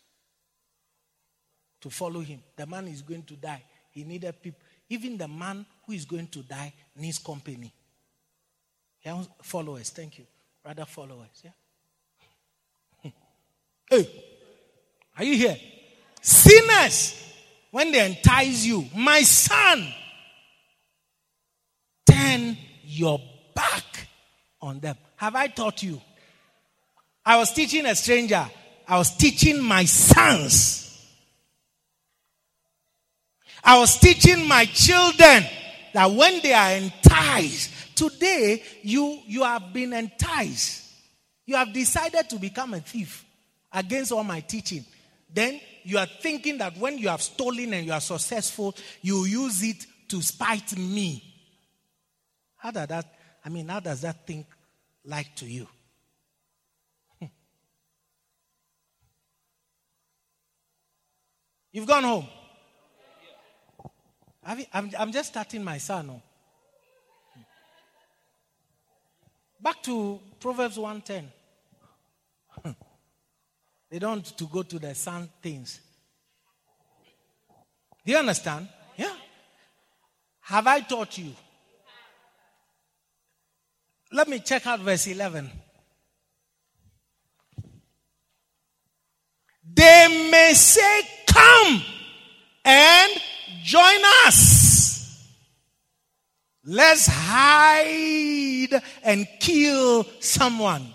to follow him. The man is going to die. He needed people. Even the man who is going to die needs company. Followers. Thank you. Rather followers. Yeah. [LAUGHS] hey, are you here? Sinners, when they entice you, my son, turn your back on them. Have I taught you? I was teaching a stranger. I was teaching my sons I was teaching my children that when they are enticed, today you, you have been enticed. You have decided to become a thief against all my teaching. Then you are thinking that when you have stolen and you are successful, you use it to spite me. How does that, I mean, how does that think like to you? [LAUGHS] You've gone home. I'm, I'm just starting my son. Oh. Back to Proverbs 110. [LAUGHS] they don't to go to the sun things. Do you understand? Yeah. Have I taught you? Let me check out verse 11. They may say, Come and Join us. Let's hide and kill someone.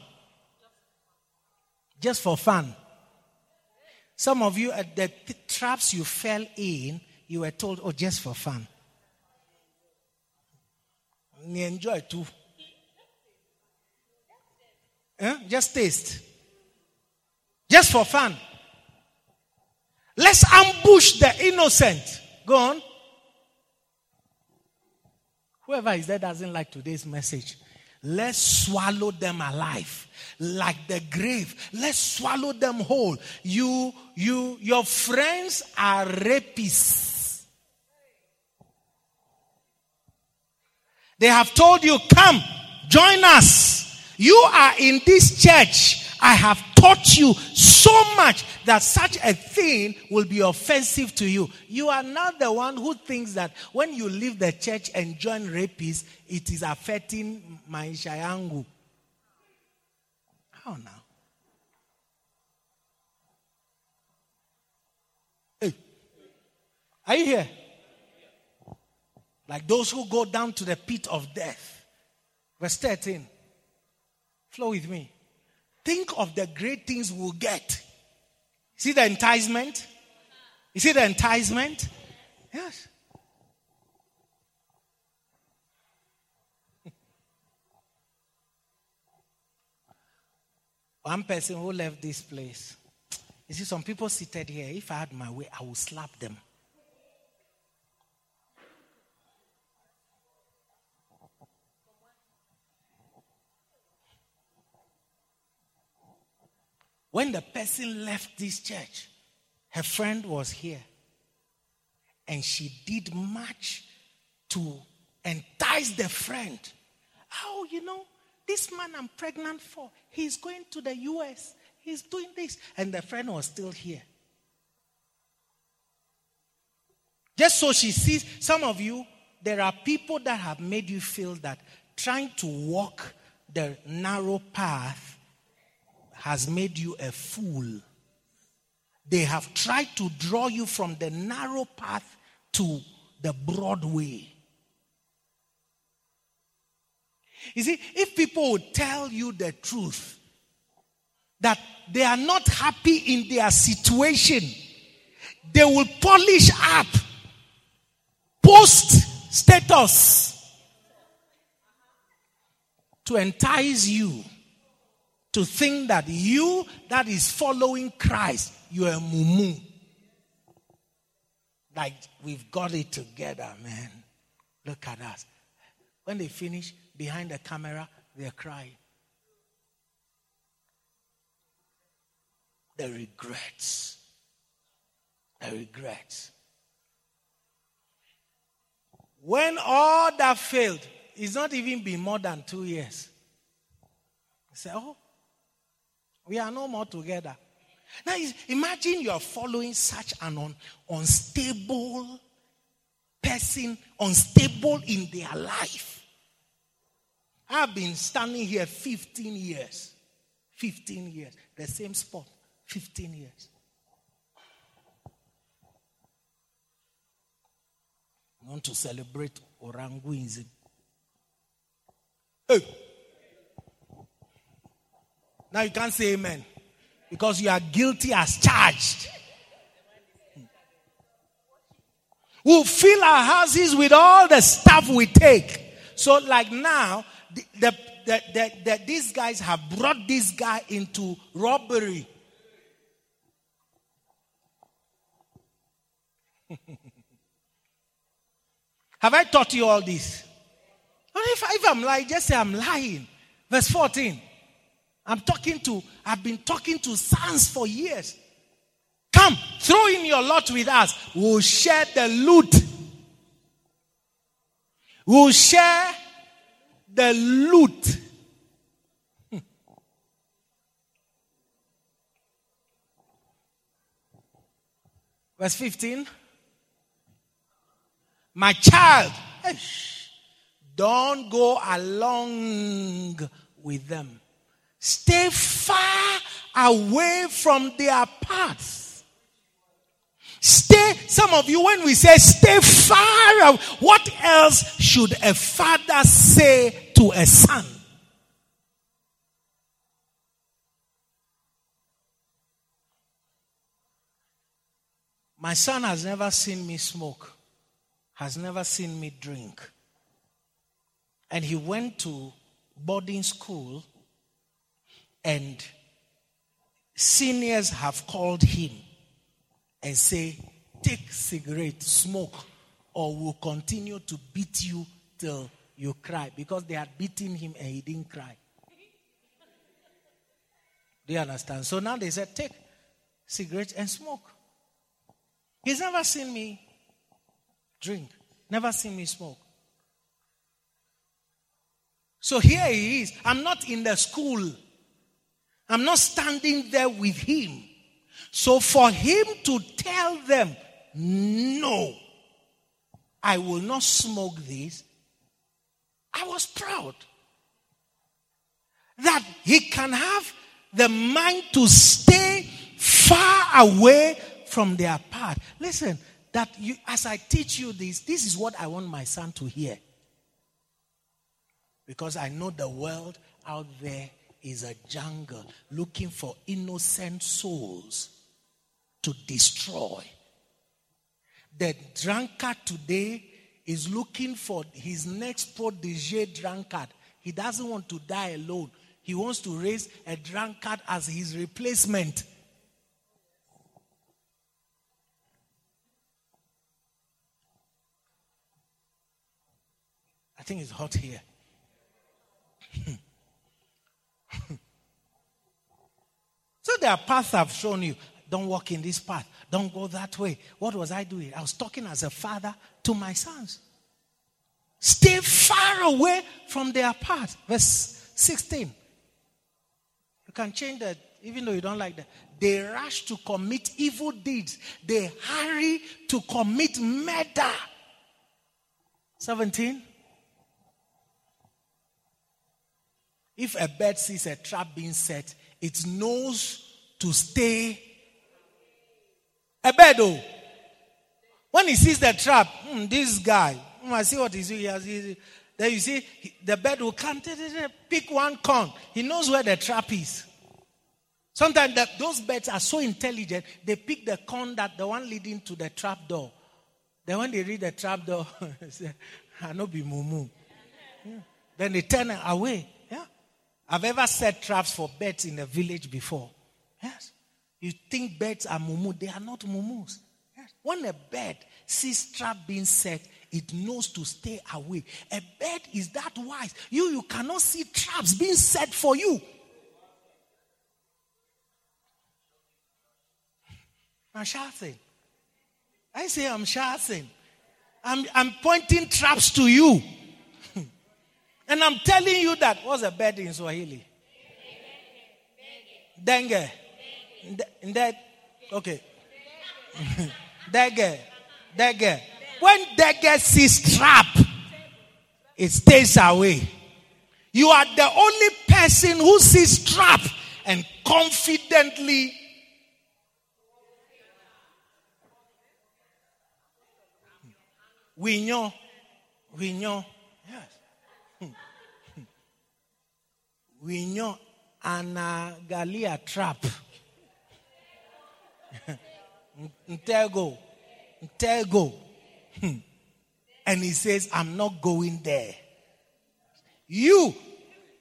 Just for fun. Some of you at the traps you fell in, you were told, oh, just for fun. You enjoy too. Eh? Just taste. Just for fun. Let's ambush the innocent. Go on. Whoever is there doesn't like today's message. Let's swallow them alive like the grave. Let's swallow them whole. You, you, your friends are rapists. They have told you, come, join us. You are in this church. I have taught you so much that such a thing will be offensive to you. You are not the one who thinks that when you leave the church and join rapists, it is affecting my shayangu. How now? Hey, are you here? Like those who go down to the pit of death. Verse 13. Flow with me. Think of the great things we'll get. See the enticement? You see the enticement? Yes. [LAUGHS] One person who left this place. You see, some people seated here. If I had my way, I would slap them. When the person left this church, her friend was here. And she did much to entice the friend. Oh, you know, this man I'm pregnant for, he's going to the US. He's doing this. And the friend was still here. Just so she sees, some of you, there are people that have made you feel that trying to walk the narrow path has made you a fool. They have tried to draw you from the narrow path to the broad way. You see, if people would tell you the truth, that they are not happy in their situation, they will polish up, post status to entice you to think that you that is following Christ, you are a mumu. Like we've got it together, man. Look at us. When they finish behind the camera, they're crying. The regrets. The regrets. When all that failed, it's not even been more than two years. say, oh, we are no more together. Now, imagine you are following such an un, unstable person, unstable in their life. I've been standing here 15 years. 15 years. The same spot. 15 years. I want to celebrate Oranguism. Hey! Now you can't say amen because you are guilty as charged. Hmm. We'll fill our houses with all the stuff we take. So, like now, the, the, the, the, these guys have brought this guy into robbery. [LAUGHS] have I taught you all this? If, if I'm lying, just say I'm lying. Verse 14. I'm talking to, I've been talking to sons for years. Come, throw in your lot with us. We'll share the loot. We'll share the loot. [LAUGHS] Verse 15. My child, don't go along with them. Stay far away from their paths. Stay, some of you, when we say stay far, what else should a father say to a son? My son has never seen me smoke, has never seen me drink. And he went to boarding school and seniors have called him and say, take cigarette, smoke, or we'll continue to beat you till you cry. Because they had beaten him and he didn't cry. Do you understand? So now they said, take cigarette and smoke. He's never seen me drink, never seen me smoke. So here he is. I'm not in the school. I'm not standing there with him. So for him to tell them, no, I will not smoke this, I was proud that he can have the mind to stay far away from their path. Listen, that you, as I teach you this, this is what I want my son to hear. Because I know the world out there is a jungle looking for innocent souls to destroy. The drunkard today is looking for his next protege drunkard. He doesn't want to die alone. He wants to raise a drunkard as his replacement. I think it's hot here. [LAUGHS] [LAUGHS] so there are paths I've shown you. Don't walk in this path. Don't go that way. What was I doing? I was talking as a father to my sons. Stay far away from their path. Verse 16. You can change that even though you don't like that. They rush to commit evil deeds, they hurry to commit murder. 17. If a bird sees a trap being set, it knows to stay. A bird, though. When he sees the trap, hmm, this guy, hmm, I see what he's doing. He then you see, the bird will come, pick one corn. He knows where the trap is. Sometimes the, those birds are so intelligent, they pick the corn that the one leading to the trap door. Then when they read the trap door, [LAUGHS] I know be mumu. Yeah. Then they turn away. I've ever set traps for birds in a village before. Yes. You think birds are mumu. They are not mumus. Yes. When a bird sees trap being set, it knows to stay away. A bird is that wise. You, you cannot see traps being set for you. I'm shouting. I say I'm shouting. I'm, I'm pointing traps to you. And I'm telling you that. What's a bed in Swahili? Dengue. That okay. [LAUGHS] Dege. Dege. When Dege sees trap, it stays away. You are the only person who sees trap and confidently we know, we know winyo anagalia trap. [LAUGHS] Ntego ntego. Hmm. And he says i'm not going there. You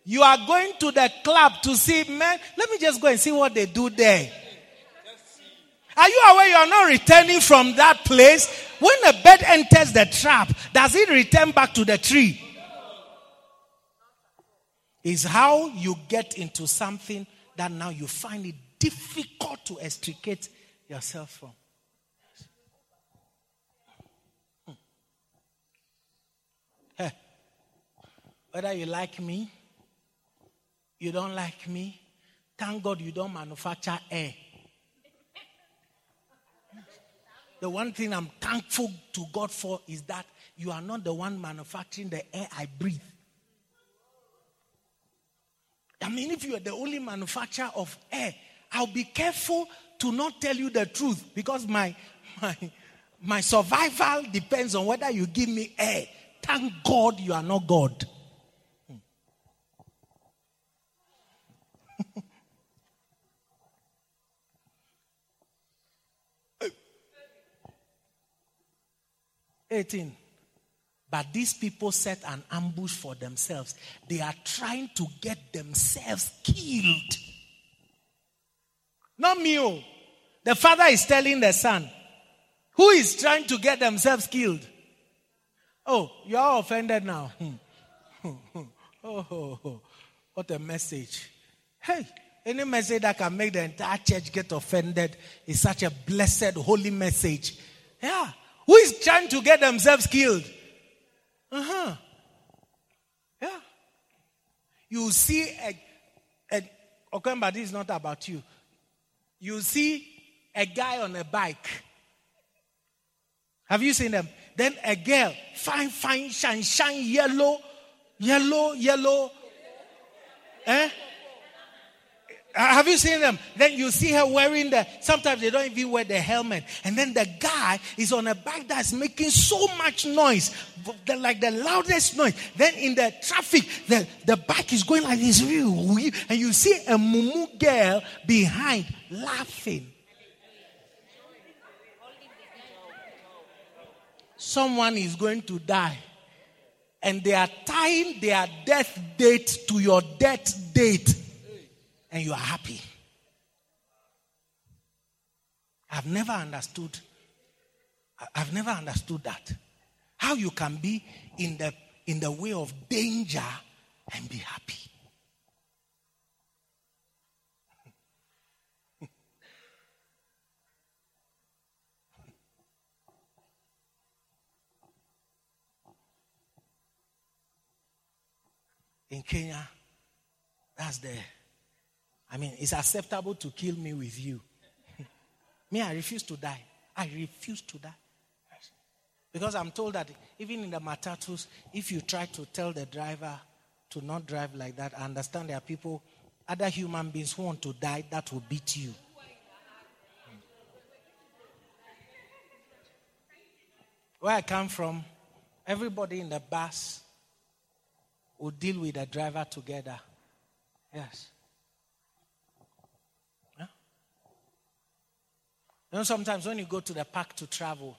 you are going to the club to see men. Let me just go and see what they do there. Are you aware you are not returning from that place? When a bird enters the trap does it return back to the tree is how you get into something that now you find it difficult to extricate yourself from. Hmm. Whether you like me, you don't like me, thank God you don't manufacture air. The one thing I'm thankful to God for is that you are not the one manufacturing the air I breathe. I mean, if you are the only manufacturer of air, I'll be careful to not tell you the truth because my, [LAUGHS] my, my survival depends on whether you give me air. Thank God you are not God. Hmm. [LAUGHS] Eighteen. But these people set an ambush for themselves. They are trying to get themselves killed. Not me. Oh. The father is telling the son, who is trying to get themselves killed? Oh, you are offended now. Hmm. Hmm. Hmm. Oh, oh, oh, what a message. Hey, any message that can make the entire church get offended is such a blessed, holy message. Yeah. Who is trying to get themselves killed? Uh huh. Yeah. You see a, a okay, but this is not about you. You see a guy on a bike. Have you seen them? Then a girl, fine, fine, shine, shine, yellow, yellow, yellow. Eh? Uh, have you seen them? Then you see her wearing the, sometimes they don't even wear the helmet. And then the guy is on a bike that's making so much noise, like the loudest noise. Then in the traffic, the, the bike is going like this. And you see a mumu girl behind laughing. Someone is going to die. And they are tying their death date to your death date and you are happy. I've never understood. I've never understood that. How you can be in the in the way of danger and be happy. [LAUGHS] in Kenya, that's the I mean, it's acceptable to kill me with you. [LAUGHS] me, I refuse to die. I refuse to die. Because I'm told that even in the matatus, if you try to tell the driver to not drive like that, I understand there are people, other human beings who want to die, that will beat you. Where I come from, everybody in the bus will deal with the driver together. Yes. You know, sometimes when you go to the park to travel,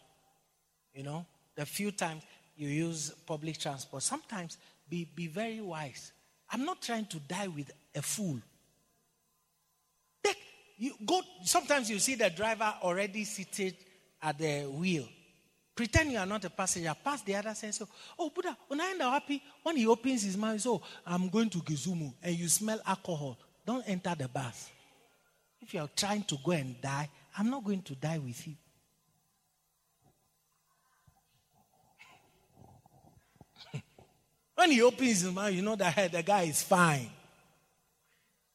you know, the few times you use public transport, sometimes be, be very wise. I'm not trying to die with a fool. Take, you go, sometimes you see the driver already seated at the wheel. Pretend you are not a passenger. Pass the other side. So, oh, Buddha, when I end up happy, when he opens his mouth, so oh, I'm going to Kisumu, and you smell alcohol. Don't enter the bus. If you are trying to go and die, I'm not going to die with you. when he opens his mouth, you know that the guy is fine.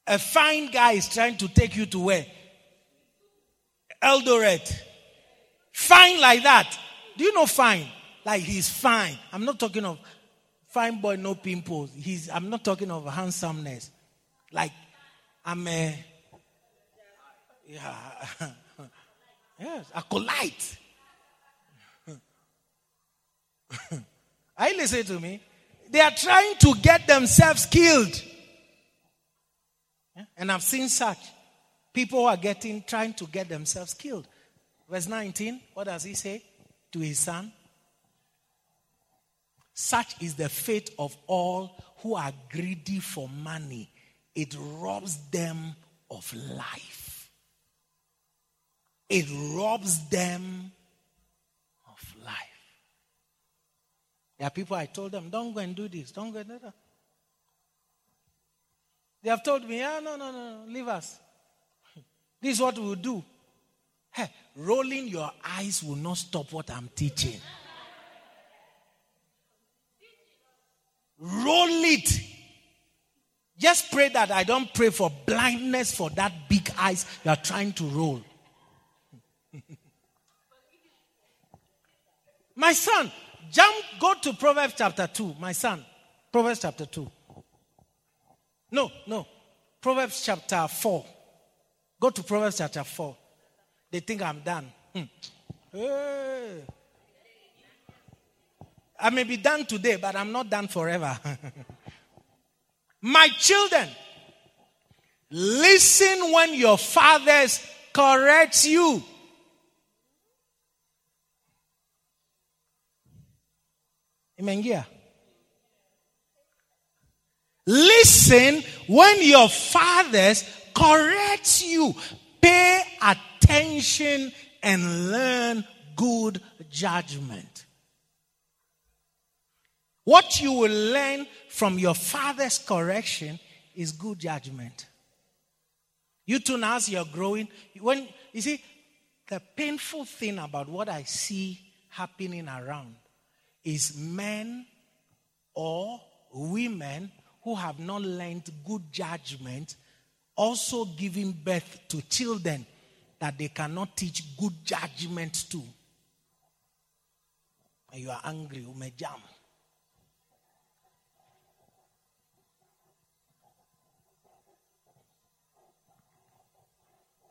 A fine guy is trying to take you to where? Eldoret. Fine like that. Do you know fine? Like he's fine. I'm not talking of fine boy, no pimples. He's, I'm not talking of handsomeness. Like I'm a, [LAUGHS] yeah. Yes, acolyte. Are you listening to me? They are trying to get themselves killed. And I've seen such. People who are getting trying to get themselves killed. Verse 19, what does he say to his son? Such is the fate of all who are greedy for money. It robs them of life it robs them of life. There are people I told them, don't go and do this, don't go and do that. They have told me, yeah, no, no, no, leave us. [LAUGHS] This is what we'll do. Hey, rolling your eyes will not stop what I'm teaching. Roll it. Just pray that I don't pray for blindness for that big eyes you are trying to roll. My son, jump, go to Proverbs chapter 2. My son, Proverbs chapter 2. No, no. Proverbs chapter 4. Go to Proverbs chapter 4. They think I'm done. Hmm. Hey. I may be done today, but I'm not done forever. [LAUGHS] My children, listen when your fathers correct you Imeingia? Listen when your fathers correct you. Pay attention and learn good judgment. What you will learn from your father's correction is good judgment. You too, now as you're growing, when you see the painful thing about what I see happening around is men or women who have not learned good judgment also giving birth to children that they cannot teach good judgment to. And you are angry, umejam.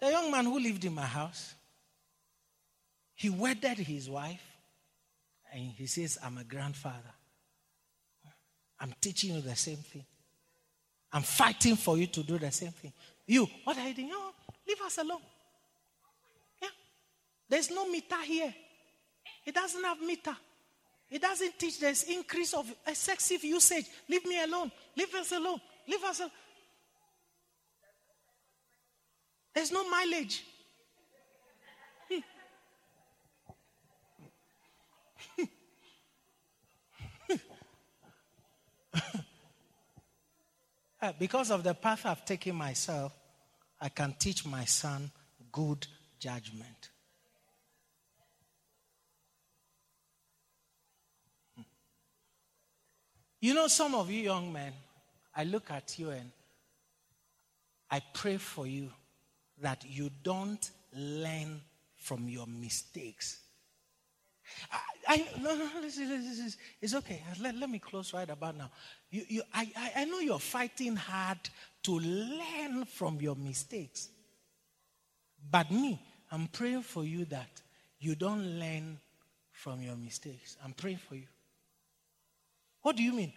The young man who lived in my house, he wedded his wife, and he says, I'm a grandfather. I'm teaching you the same thing. I'm fighting for you to do the same thing. You, what are you doing? Oh, leave us alone. Yeah. There's no meter here. It doesn't have meter. It doesn't teach there's increase of excessive usage. Leave me alone. Leave us alone. Leave us alone. There's no mileage. Because of the path I've taken myself, I can teach my son good judgment. Hmm. You know, some of you young men, I look at you and I pray for you that you don't learn from your mistakes. I, I no, no, it's okay. Let, let me close right about now. You, you, I, I know you're fighting hard to learn from your mistakes. But me, I'm praying for you that you don't learn from your mistakes. I'm praying for you. What do you mean?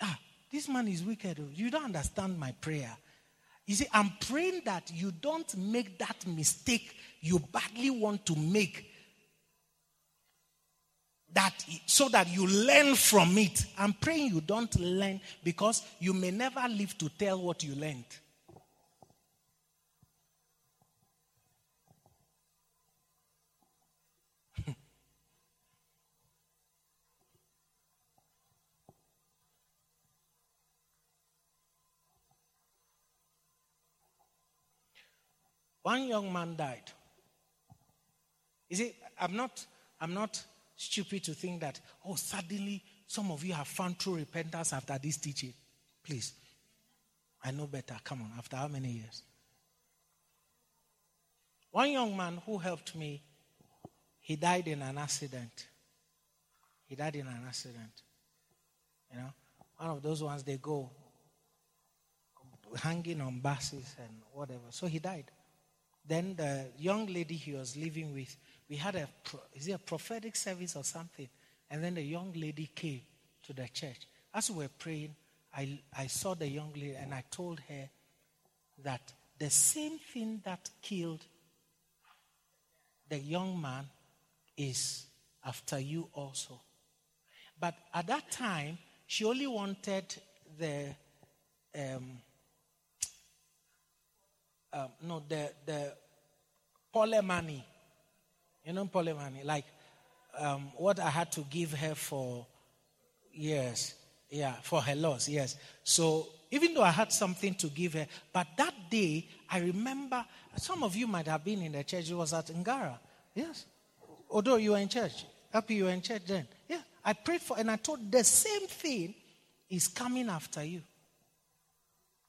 Ah, this man is wicked. You don't understand my prayer. You see, I'm praying that you don't make that mistake you badly want to make. That so that you learn from it. I'm praying you don't learn because you may never live to tell what you learned. [LAUGHS] One young man died. You see, I'm not, I'm not stupid to think that, oh, suddenly some of you have found true repentance after this teaching. Please. I know better. Come on, after how many years? One young man who helped me, he died in an accident. He died in an accident. You know, one of those ones they go hanging on buses and whatever. So he died. Then the young lady he was living with, we had a, is it a prophetic service or something? And then the young lady came to the church. As we were praying, I, I saw the young lady and I told her that the same thing that killed the young man is after you also. But at that time, she only wanted the um, um, no, the, the polymony. You know, polymony, like um, what I had to give her for years. Yeah, for her loss, yes. So even though I had something to give her, but that day I remember some of you might have been in the church. It was at Ngara, yes. Although you were in church, happy you were in church then. Yeah, I prayed for, and I told the same thing is coming after you.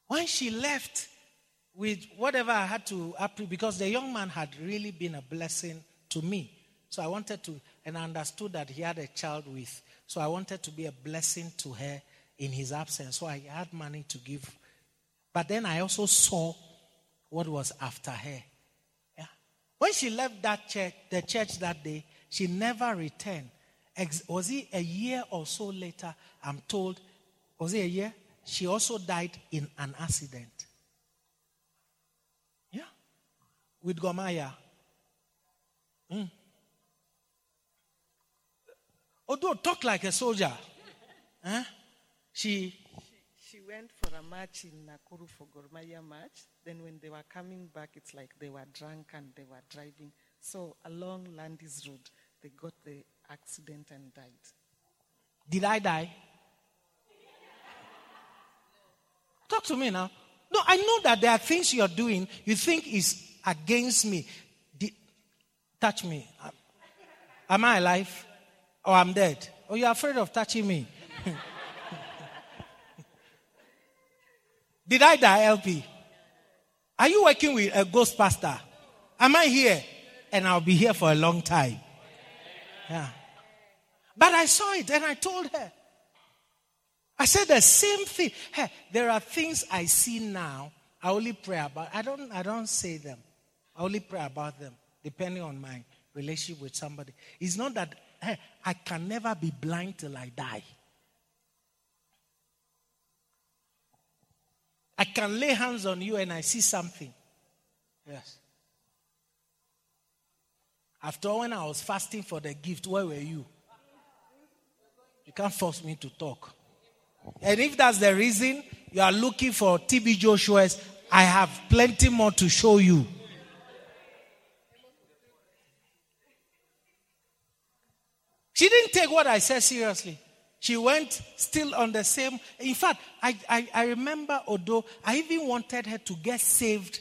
When she left, with whatever I had to because the young man had really been a blessing to me. So I wanted to, and I understood that he had a child with. So I wanted to be a blessing to her in his absence. So I had money to give. But then I also saw what was after her. Yeah. When she left that church, the church that day, she never returned. Ex- was it a year or so later? I'm told, was it a year? She also died in an accident. Yeah. With Gor Mahia. Mm. Although talk like a soldier. Huh? She she went for a march in Nakuru for Gor Mahia march. Then when they were coming back, it's like they were drunk and they were driving. So along Landis Road, they got the accident and died. Did I die? Talk to me now. No, I know that there are things you're doing you think is against me. Touch me. Am I alive? Or I'm dead? Oh, or you're afraid of touching me? [LAUGHS] Did I die, LP? Are you working with a ghost pastor? Am I here? And I'll be here for a long time. Yeah. But I saw it and I told her. I said the same thing. Hey, there are things I see now. I only pray about. I don't. I don't say them. I only pray about them depending on my relationship with somebody. It's not that hey, I can never be blind till I die. I can lay hands on you and I see something. Yes. After when I was fasting for the gift, where were you? You can't force me to talk. And if that's the reason you are looking for TB Joshua's, I have plenty more to show you. She didn't take what I said seriously. She went still on the same. In fact, I, I, I remember, although I even wanted her to get saved,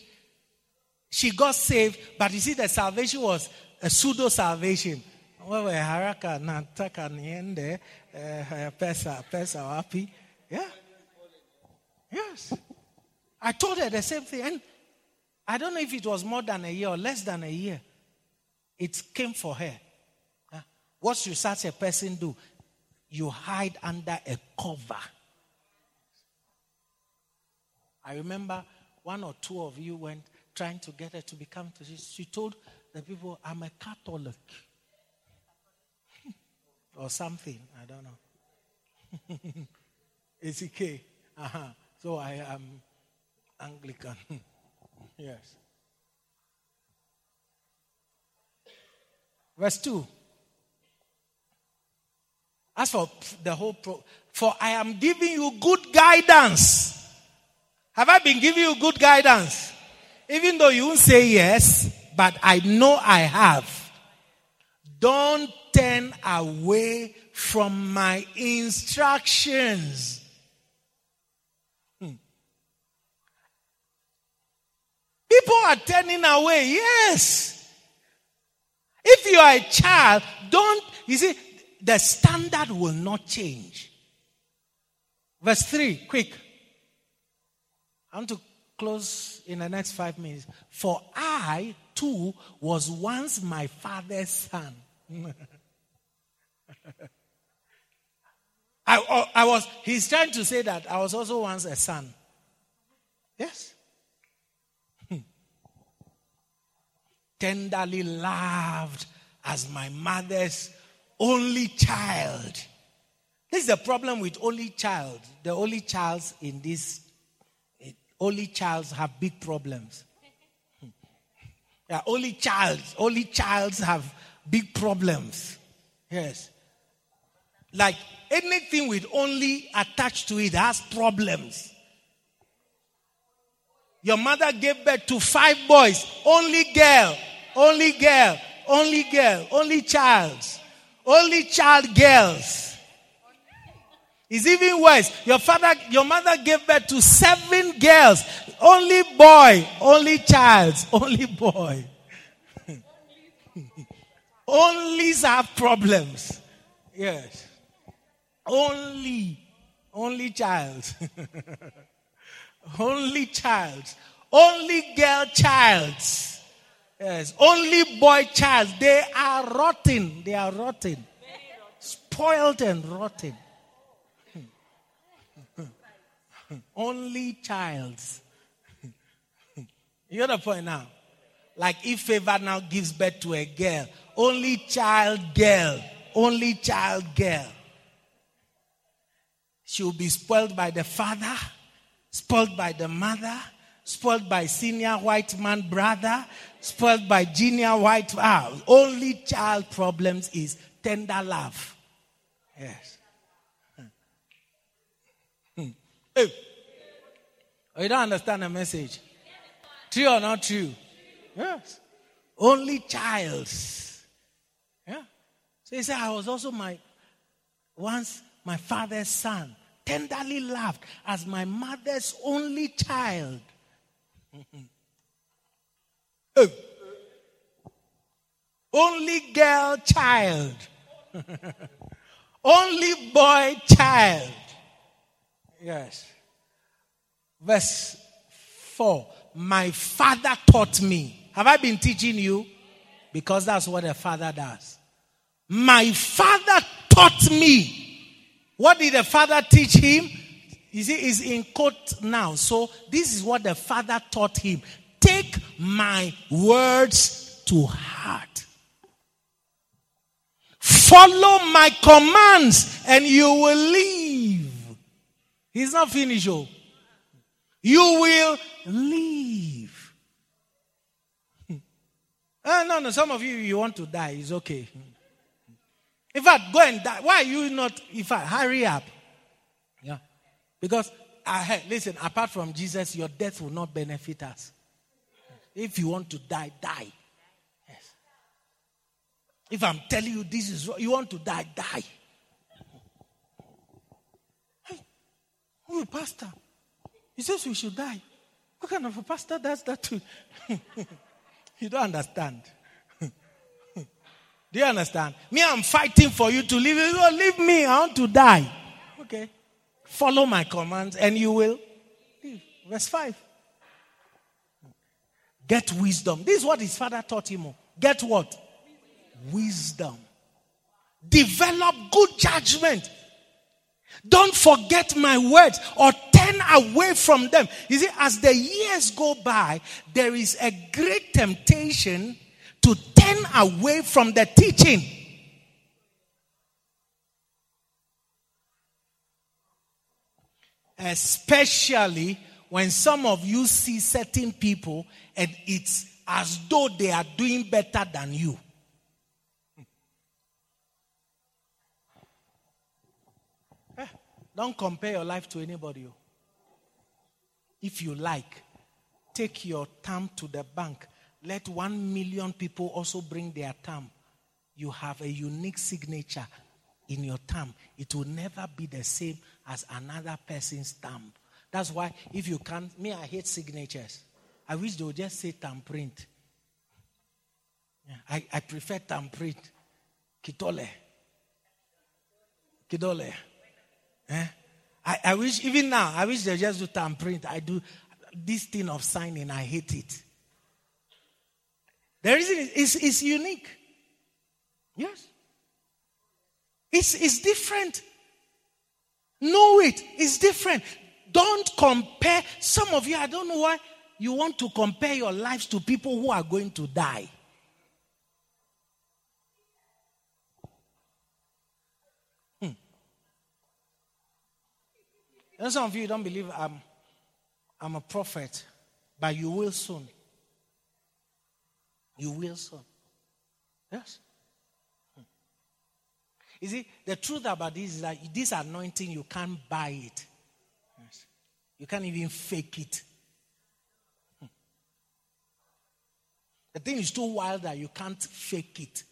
she got saved, but you see, the salvation was a pseudo salvation. Wewe haraka nataka niende eh, pesa pesa wapi? Yeah. Yes. I told her the same thing. And I don't know if it was more than a year or less than a year. It came for her. What should such a person do? You hide under a cover. I remember one or two of you went trying to get her to become to. She told the people, I'm a Catholic. [LAUGHS] or something. I don't know. [LAUGHS] ACK. Uh-huh. So I am Anglican. [LAUGHS] yes. Verse 2. As for the whole pro, for I am giving you good guidance. Have I been giving you good guidance? Even though you won't say yes, but I know I have. Don't turn away from my instructions. Hmm. People are turning away, yes. If you are a child, don't, you see, the standard will not change. Verse 3, quick. I want to close in the next five minutes. For I too was once my father's son. [LAUGHS] I, oh, I was, he's trying to say that I was also once a son. Yes. [LAUGHS] Tenderly loved as my mother's only child. This is the problem with only child. The only child in this, eh, only childs have big problems. [LAUGHS] Yeah, only child, only childs have big problems. Yes. Like anything with only attached to it has problems. Your mother gave birth to five boys, only girl, only girl, only girl, only child, only child girls. It's even worse. Your father, your mother gave birth to seven girls, only boy, only child, [LAUGHS] only boy. Only have problems. Yes. Only. Only child. [LAUGHS] only child. Only girl child. Yes. Only boy child. They are rotten. They are rotten. Spoiled and rotten. [LAUGHS] only child. [LAUGHS] you get the point now? Like if favor now gives birth to a girl, only child girl, only child girl. She will be spoiled by the father, spoiled by the mother, spoiled by senior white man brother, spoiled by junior white. house. only child problems is tender love. Yes. Hmm. Hey. Oh, you don't understand the message? True or not true? Yes. Only child. Yeah. So he said, I was also my once my father's son, tenderly loved as my mother's only child. [LAUGHS] oh. Only girl child. [LAUGHS] only boy child. Yes. Verse 4 My father taught me. Have I been teaching you? Because that's what a father does. My father taught me. What did the father teach him? You see, is in court now. So this is what the father taught him. Take my words to heart. Follow my commands and you will live. He's not finished. Oh. You will live. uh, [LAUGHS] no, no, some of you, you want to die. It's okay. In fact, go and die. Why are you not? In fact, hurry up. Yeah. Because, uh, listen, apart from Jesus, your death will not benefit us. If you want to die, die. Yes. If I'm telling you this is what you want to die, die. Hey, oh, pastor. He says we should die. What kind of a pastor does that to [LAUGHS] you? don't understand. [LAUGHS] Do you understand? Me, I'm fighting for you to live. You will leave me. I want to die. Okay. Follow my commands and you will live. Verse 5. Get wisdom. This is what his father taught him. Get what? Wisdom. Develop good judgment. Don't forget my words or turn away from them. You see, as the years go by, there is a great temptation to turn away from the teaching. Especially when some of you see certain people and it's as though they are doing better than you. Eh, don't compare your life to anybody. Oh. If you like, take your time to the bank let one million people also bring their term. You have a unique signature in your term. It will never be the same as another person's term. That's why if you can't, me, I hate signatures. I wish they would just say print. Yeah, I, I prefer print. Kitole. Kidole. Eh? I, I wish, even now, I wish they just do print. I do this thing of signing, I hate it. The reason is, is unique. Yes. It's, it's different. Know it. It's different. Don't compare. Some of you, I don't know why you want to compare your lives to people who are going to die. Hmm. Some of you don't believe I'm, I'm a prophet, but you will soon. You will soon. Yes. You see, the truth about this is that this anointing, you can't buy it. You can't even fake it. Hmm. The thing is too wild that you can't fake it.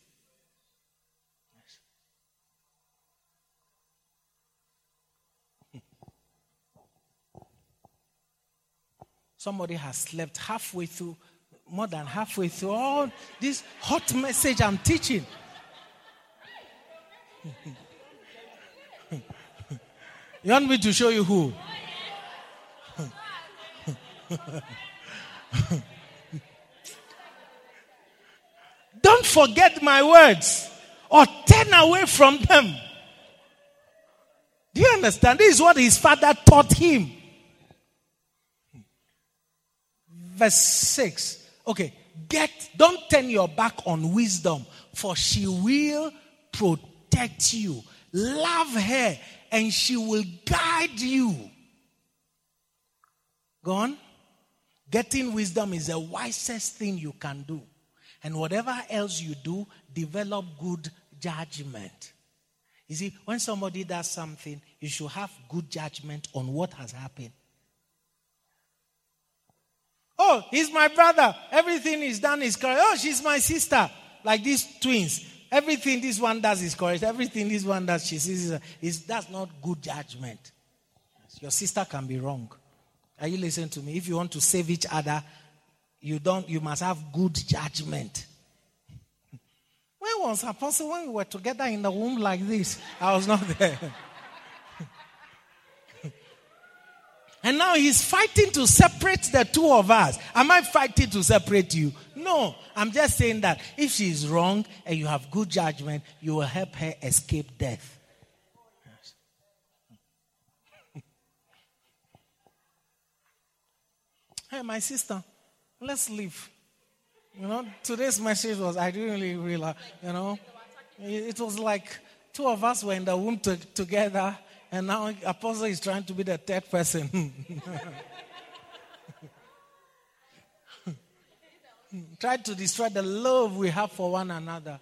Hmm. Somebody has slept halfway through more than halfway through all this hot message I'm teaching. Hmm. [LAUGHS] you want me to show you who? [LAUGHS] Don't forget my words or turn away from them. Do you understand? This is what his father taught him. Verse 6 Okay, get, don't turn your back on wisdom, for she will protect you. Love her, and she will guide you. Go on. Getting wisdom is the wisest thing you can do. And whatever else you do, develop good judgment. You see, when somebody does something, you should have good judgment on what has happened. Oh, he's my brother. Everything is done is correct. Oh, she's my sister. Like these twins. Everything this one does is correct. Everything this one does, she sees is that's not good judgment. Your sister can be wrong. Are you listening to me? If you want to save each other, you don't you must have good judgment. [LAUGHS] When was apostle when we were together in the womb like this? I was not there. [LAUGHS] And now he's fighting to separate the two of us. Am I fighting to separate you? No. I'm just saying that if she is wrong and you have good judgment, you will help her escape death. Hey, my sister, let's leave. You know, today's message was, I didn't really realize, you know, it was like two of us were in the womb to, together and now Apostle is trying to be the third person. [LAUGHS] Try to destroy the love we have for one another.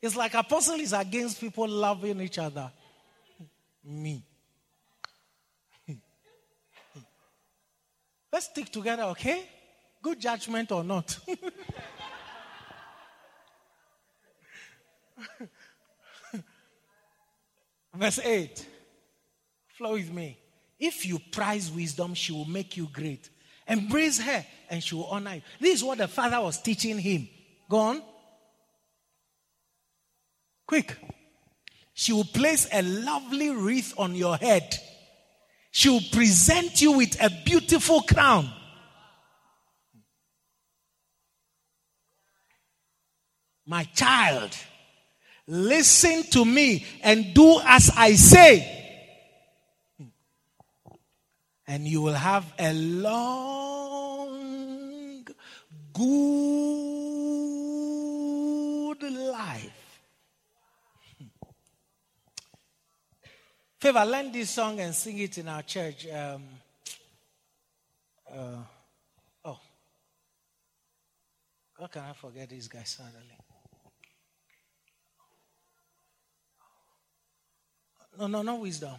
It's like Apostle is against people loving each other. Me. Let's stick together, okay? Good judgment or not. [LAUGHS] Verse 8. Flow with me. If you prize wisdom, she will make you great. Embrace her and she will honor you. This is what the father was teaching him. Go on. Quick. She will place a lovely wreath on your head. She will present you with a beautiful crown. My child, Listen to me and do as I say. And you will have a long, good life. Favor, learn this song and sing it in our church. Um, uh, oh. How can I forget this guy suddenly? No, no, no wisdom.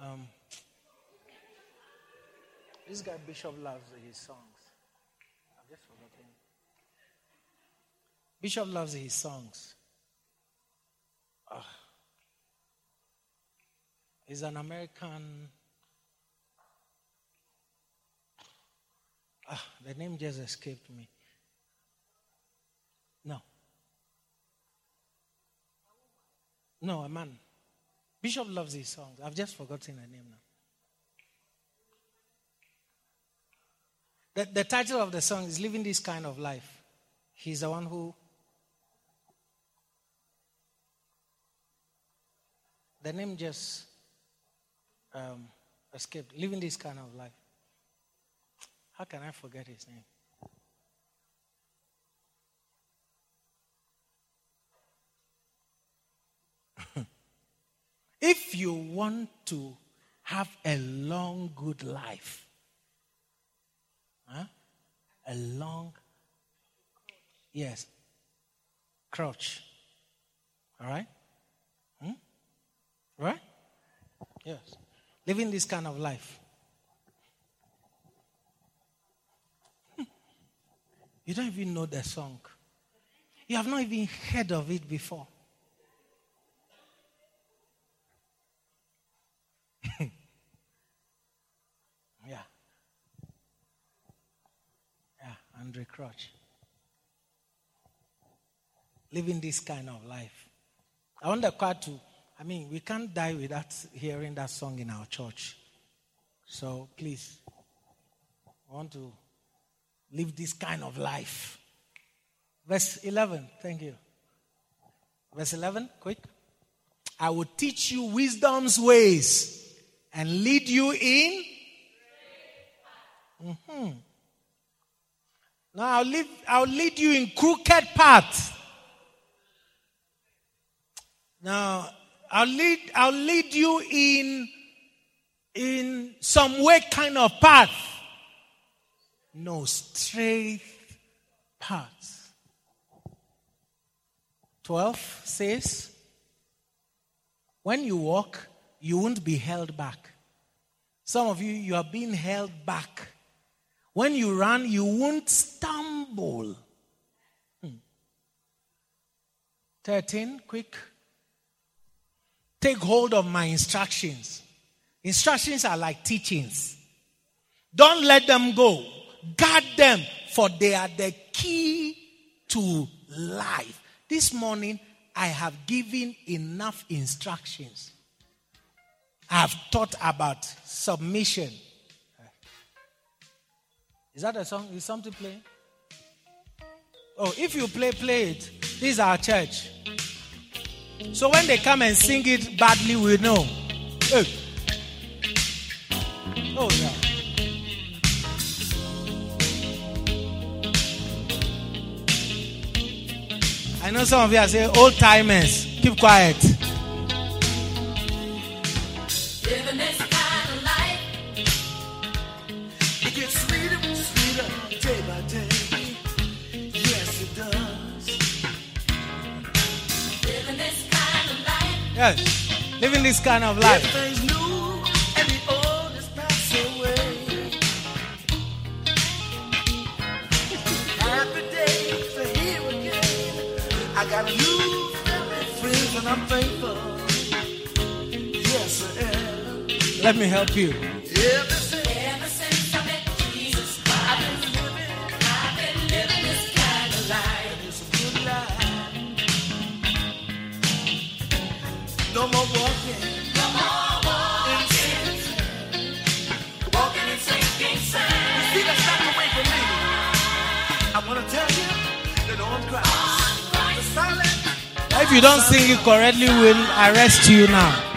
Um, this guy Bishop loves his songs. I've just forgotten. Bishop loves his songs. He's an American. Ah, the name just escaped me. No. No, a man. Bishop loves his songs. I've just forgotten her name now. The, the title of the song is Living This Kind of Life. He's the one who. The name just um, escaped. Living this kind of life. How can I forget his name? [LAUGHS] If you want to have a long, good life, huh? a long, yes, crouch. All right? Hmm? Right? Yes. Living this kind of life. Hmm. You don't even know the song. You have not even heard of it before. [LAUGHS] yeah. Yeah, Andraé Crouch. Living this kind of life. I want the choir to, I mean, we can't die without hearing that song in our church. So please, I want to live this kind of life. Verse 11, thank you. Verse 11, quick. I will teach you wisdom's ways and lead you in. Mm-hmm. Now I'll lead, I'll lead you in crooked paths. Now I'll lead, I'll lead you in, in some way kind of path. No, straight path. 12 says, when you walk, you won't be held back. Some of you, you are being held back. When you run, you won't stumble. Hmm. 13, quick. Take hold of my instructions. Instructions are like teachings. Don't let them go. Guard them, for they are the key to life. This morning, I have given enough instructions. I've taught about submission. Is that a song? Is something playing? Oh, if you play, play it. This is our church. So when they come and sing it badly, we know. Hey. Oh, yeah. I know some of you are saying old timers. Keep quiet. Yes. Living this kind of life. Everything's new and the old is passed away. Happy days are here again. I got new friends and I'm thankful. Yes, I am. Let me help you. Ever If you don't sing it correctly, we'll arrest you now.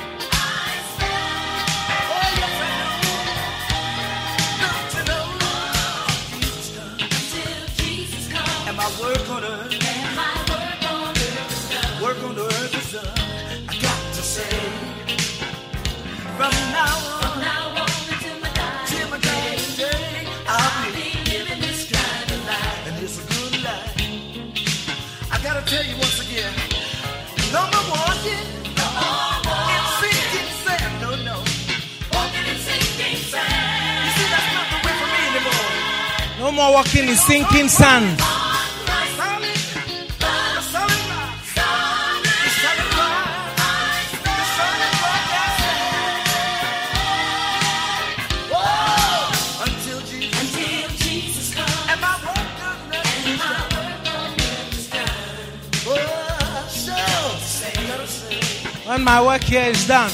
Oh, so I gotta say, When my work here is done,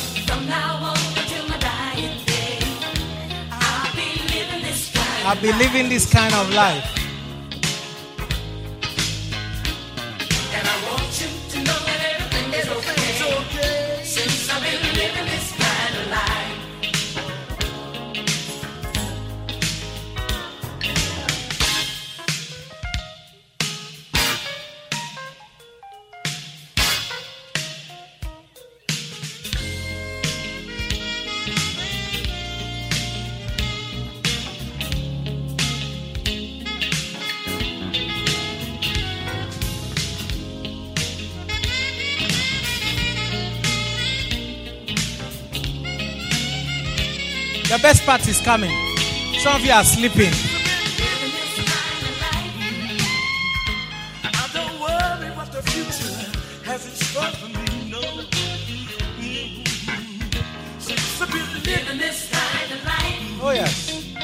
this kind I'll be living this kind of life. Living, Living this kind of life. Oh, yes.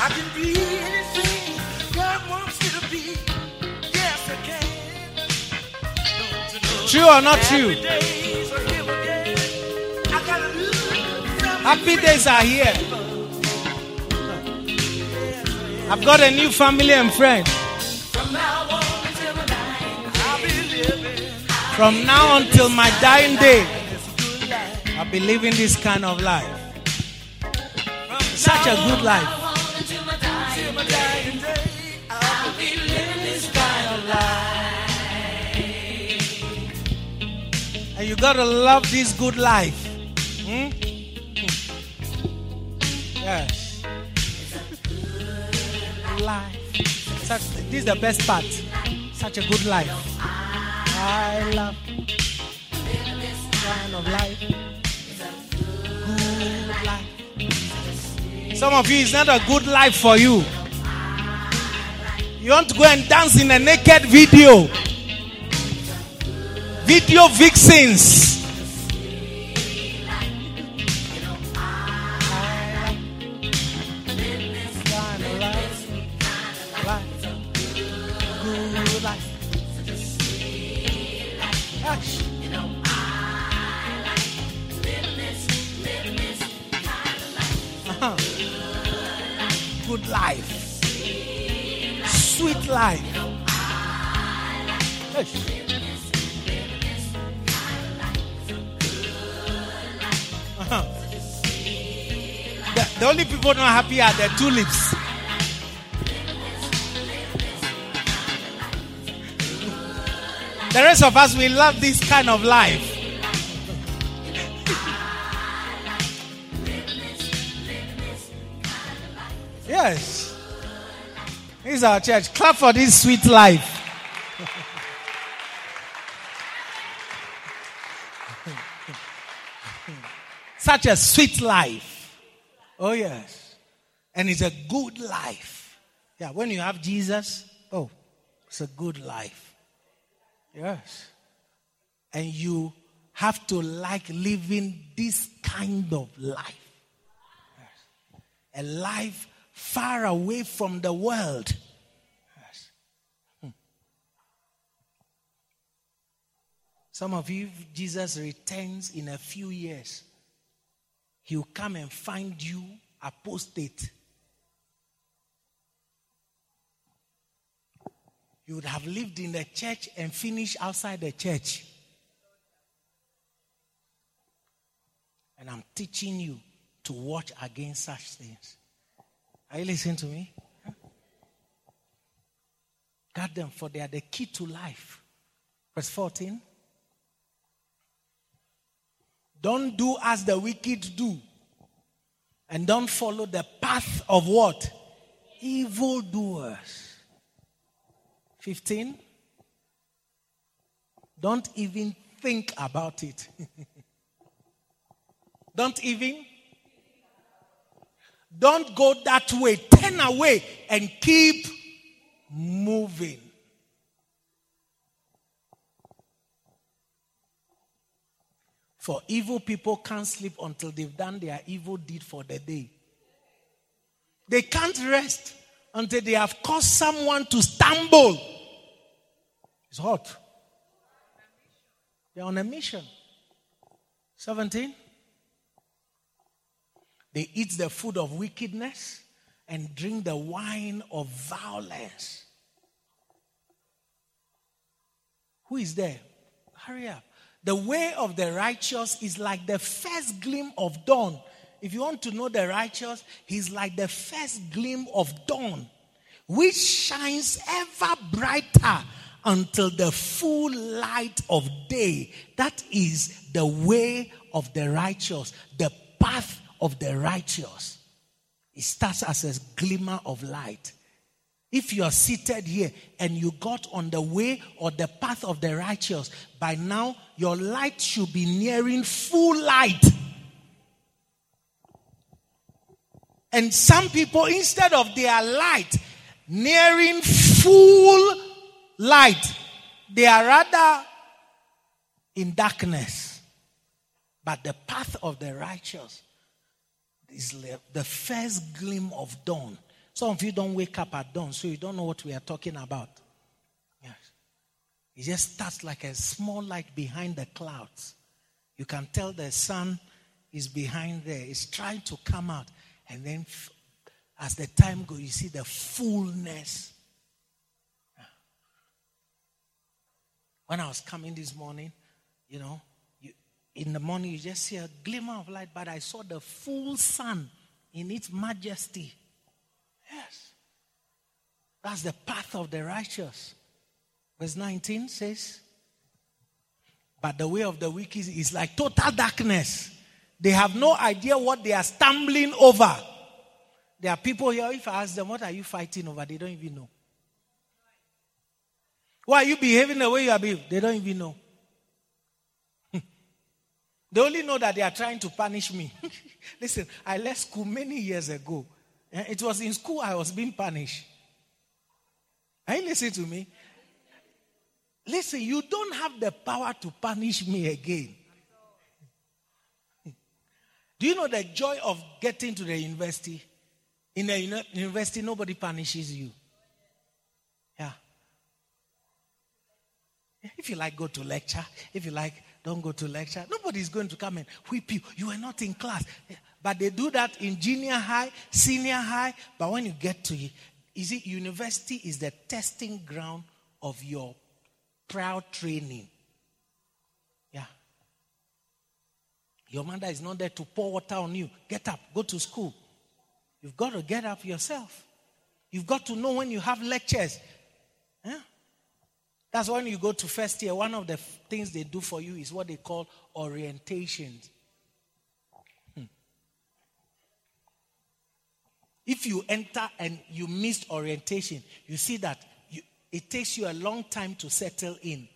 I can be anything God wants me to be. Yes, I can. Don't you? True or not true? days are here again. I got a new family Happy days are here. I've got a new family and friends. From now on until my dying I'll be living. From now until my dying day. I'll be living this kind of life. Such a good life. And you gotta love this good life. This is the best part. Such a good life. I love kind of life. Good life. Some of you, it's not a good life for you. You want to go and dance in a naked video. Video vixens. The tulips. The rest of us, we love this kind of life. Yes. This is our church. Clap for this sweet life. [LAUGHS] Such a sweet life. Oh, yes. And it's a good life. Yeah, when you have Jesus, oh, it's a good life. Yes. And you have to like living this kind of life. Yes. A life far away from the world. Yes. Hmm. Some of you, Jesus returns in a few years, he'll come and find you apostate. You would have lived in the church and finished outside the church. And I'm teaching you to watch against such things. Are you listening to me? Guard them, for they are the key to life. Verse 14. Don't do as the wicked do. And don't follow the path of what? Evildoers. 15. Don't even think about it. [LAUGHS] don't even. Don't go that way. Turn away and keep moving. For evil people can't sleep until they've done their evil deed for the day. They can't rest until they have caused someone to stumble. It's hot. They're on a mission. 17. They eat the food of wickedness and drink the wine of violence. Who is there? Hurry up. The way of the righteous is like the first gleam of dawn. If you want to know the righteous, he's like the first gleam of dawn, which shines ever brighter until the full light of day. That is the way of the righteous, the path of the righteous. It starts as a glimmer of light. If you are seated here and you got on the way or the path of the righteous, by now your light should be nearing full light. And some people, instead of their light nearing full light, they are rather in darkness. But the path of the righteous is the first gleam of dawn. Some of you don't wake up at dawn, so you don't know what we are talking about. Yes. It just starts like a small light behind the clouds. You can tell the sun is behind there. It's trying to come out. And then as the time goes, you see the fullness. When I was coming this morning, you know, you, in the morning you just see a glimmer of light, but I saw the full sun in its majesty. Yes. That's the path of the righteous. Verse 19 says, But the way of the wicked is like total darkness. They have no idea what they are stumbling over. There are people here, if I ask them, What are you fighting over? They don't even know. Why are you behaving the way you are behaving? They don't even know. [LAUGHS] they only know that they are trying to punish me. [LAUGHS] Listen, I left school many years ago. Eh, it was in school I was being punished. Are you listening to me? Listen, you don't have the power to punish me again. Do you know the joy of getting to the university? In the university, nobody punishes you. Yeah. If you like, go to lecture. If you like, don't go to lecture. Nobody's going to come and whip you. You are not in class. But they do that in junior high, senior high. But when you get to it, is it university is the testing ground of your proud training. Yeah. Your mother is not there to pour water on you. Get up, go to school. You've got to get up yourself. You've got to know when you have lectures. Huh? That's when you go to first year. One of the f- things they do for you is what they call orientations. Hmm. If you enter and you missed orientation, you see that you, it takes you a long time to settle in.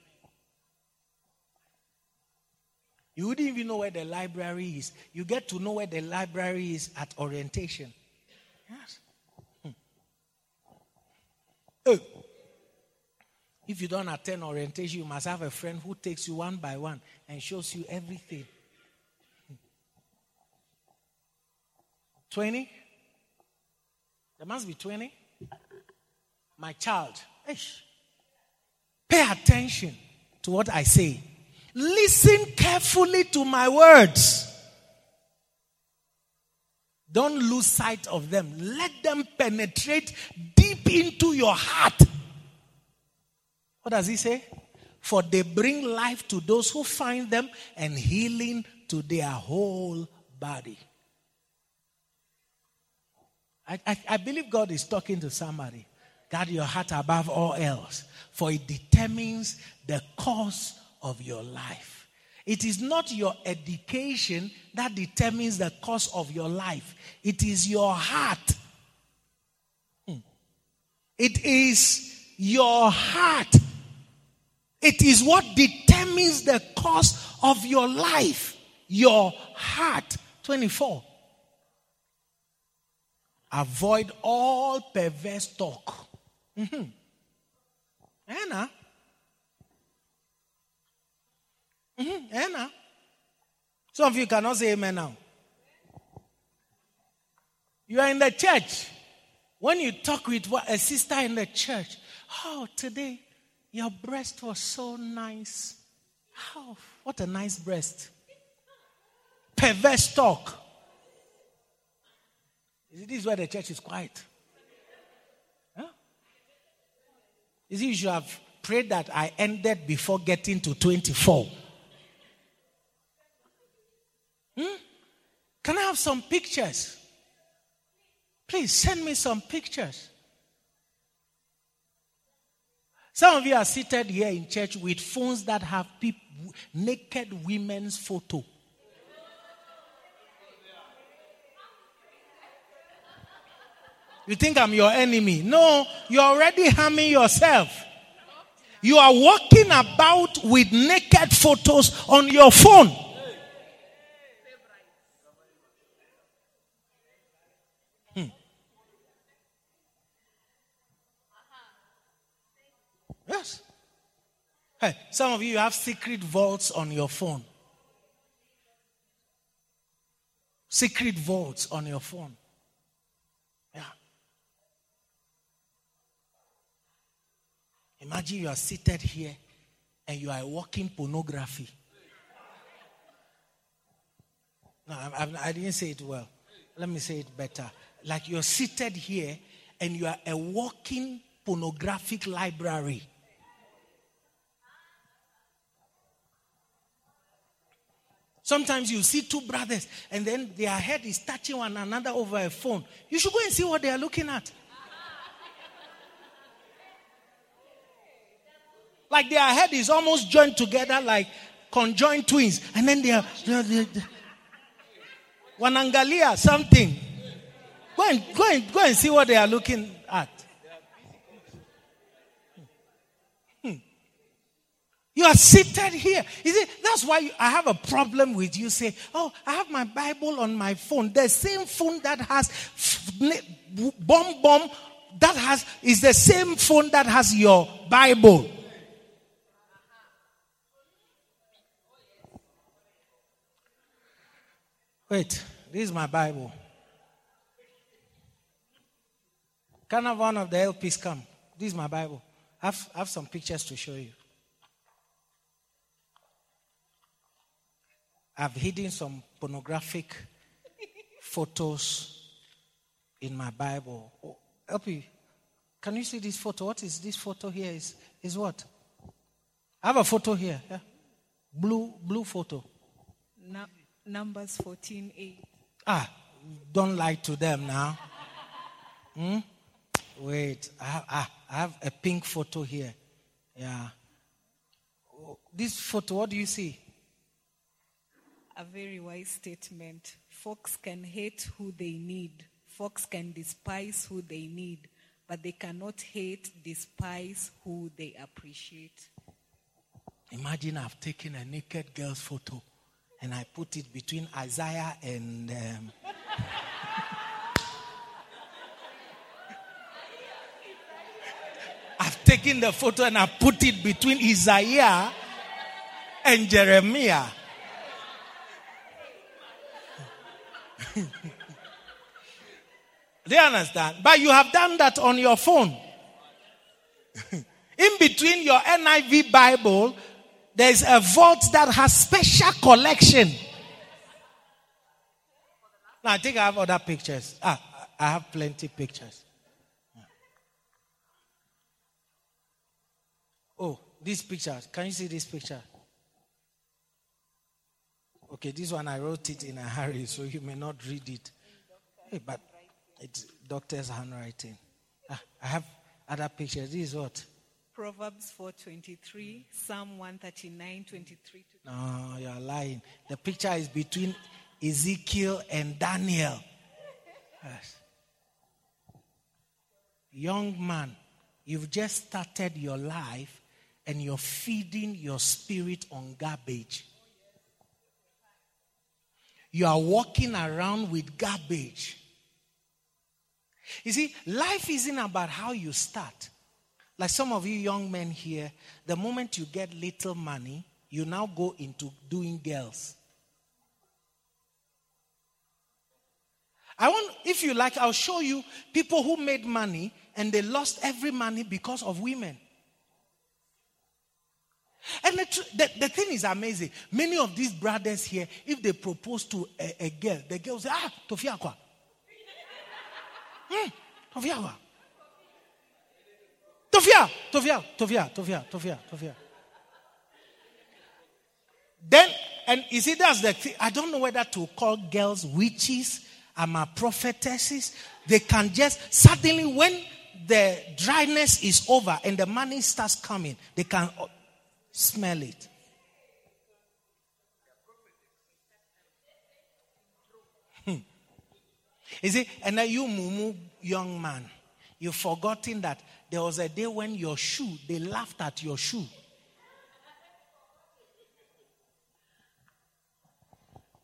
You wouldn't even know where the library is. You get to know where the library is at orientation. Yes. Hmm. Oh. If you don't attend orientation, you must have a friend who takes you one by one and shows you everything. 20? There must be 20. My child, pay attention to what I say. Listen carefully to my words. Don't lose sight of them. Let them penetrate deep into your heart. What does he say? For they bring life to those who find them and healing to their whole body. I, I, I believe God is talking to somebody. Guard your heart above all else, for it determines the course of your life. It is not your education that determines the course of your life, it is your heart. Hmm. It is your heart. It is what determines the course of your life. Your heart. 24. Avoid all perverse talk. Mm-hmm. Anna. Mm-hmm. Anna. Some of you cannot say amen now. You are in the church. When you talk with a sister in the church, oh, today your breast was so nice. Oh, what a nice breast. Perverse talk. Is this is where the church is quiet. Huh? You you should have prayed that I ended before getting to 24. Hmm? Can I have some pictures? Please send me some pictures. Some of you are seated here in church with phones that have naked women's photo. You think I'm your enemy? No, you're already harming yourself. You are walking about with naked photos on your phone. Yes. Hey, some of you have secret vaults on your phone. Secret vaults on your phone. Yeah. Imagine you are seated here and you are walking pornography. No, I, I, I didn't say it well. Let me say it better. Like you're seated here and you are a walking pornographic library. Sometimes you see two brothers and then their head is touching one another over a phone. You should go and see what they are looking at. Like their head is almost joined together like conjoined twins. And then they are, they are, they are Wanangalia something. Go and, go, and, go and see what they are looking at. You are seated here. You see, that's why I have a problem with you. Say, oh, I have my Bible on my phone. The same phone that has bomb bomb that has is the same phone that has your Bible. Wait, this is my Bible. Can I have one of the LPs come? This is my Bible. I have, I have some pictures to show you. I've hidden some pornographic photos in my Bible. Oh, LP, can you see this photo? What is this photo here? Is is what? I have a photo here. Yeah. Blue blue photo. Nu- Numbers 14 8. Ah, don't lie to them now. Hmm? Wait, I have, ah, I have a pink photo here. Yeah. Oh, This photo, what do you see? A very wise statement. Folks can hate who they need, folks can despise who they need, but they cannot hate, despise who they appreciate. Imagine I've taken a naked girl's photo and I put it between Isaiah and. Um, [LAUGHS] I've taken the photo and I put it between Isaiah and Jeremiah. [LAUGHS] Do you understand? But you have done that on your phone. In between your NIV Bible, there's a vault that has special collection. Now I think I have other pictures. Ah, I have plenty pictures. Oh, this picture. Can you see this picture? Okay, this one I wrote it in a hurry, so you may not read it. Hey, but it's doctor's handwriting. Ah, I have other pictures. This is what? Proverbs 4:23, Psalm 139, 23 to No, you're lying. The picture is between Ezekiel and Daniel. Yes. Young man, you've just started your life and you're feeding your spirit on garbage. You are walking around with garbage. You see, life isn't about how you start. Like some of you young men here, the moment you get little money, you now go into doing girls. I want, if you like, I'll show you people who made money and they lost every money because of women. And the, the, the thing is amazing. Many of these brothers here, if they propose to a, a girl, the girl will say, Ah, Tofia kwa. Hmm, Tofia kwa. Tofia, Tofia, Tofia, Tofia, Tofia, Tofia. Then, and you see, that's the thing. I don't know whether to call girls witches, ama prophetesses. They can just suddenly, when the dryness is over and the money starts coming, they can smell it. Hmm. You see, and then you, mumu, young man, you've forgotten that there was a day when your shoe, they laughed at your shoe.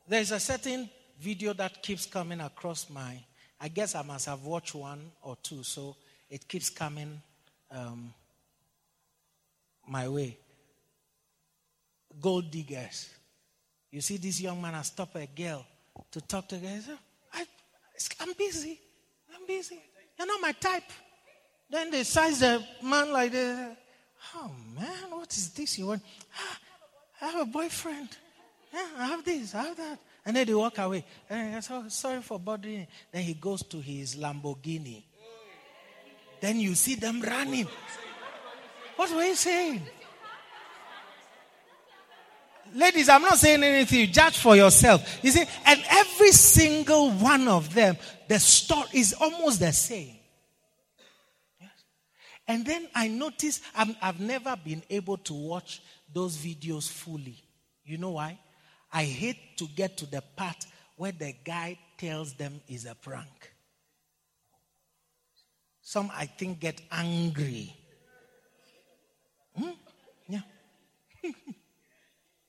There's a certain video that keeps coming across my. I guess I must have watched one or two, so it keeps coming um, my way. Gold diggers. You see, this young man has stopped a girl to talk to her. He said, I, I'm busy. I'm busy. You're not my type. Then they size the man like this. Oh man, what is this you want? "Ah, I have a boyfriend. Yeah, I have this, I have that. And then they walk away. And I said, sorry for bothering. Then he goes to his Lamborghini. Then you see them running. What were you saying? Ladies, I'm not saying anything. You judge for yourself. You see, and every single one of them, the story is almost the same. Yes. And then I noticed I'm, I've never been able to watch those videos fully. You know why? I hate to get to the part where the guy tells them is a prank. Some, I think, get angry. Hmm? Yeah. [LAUGHS]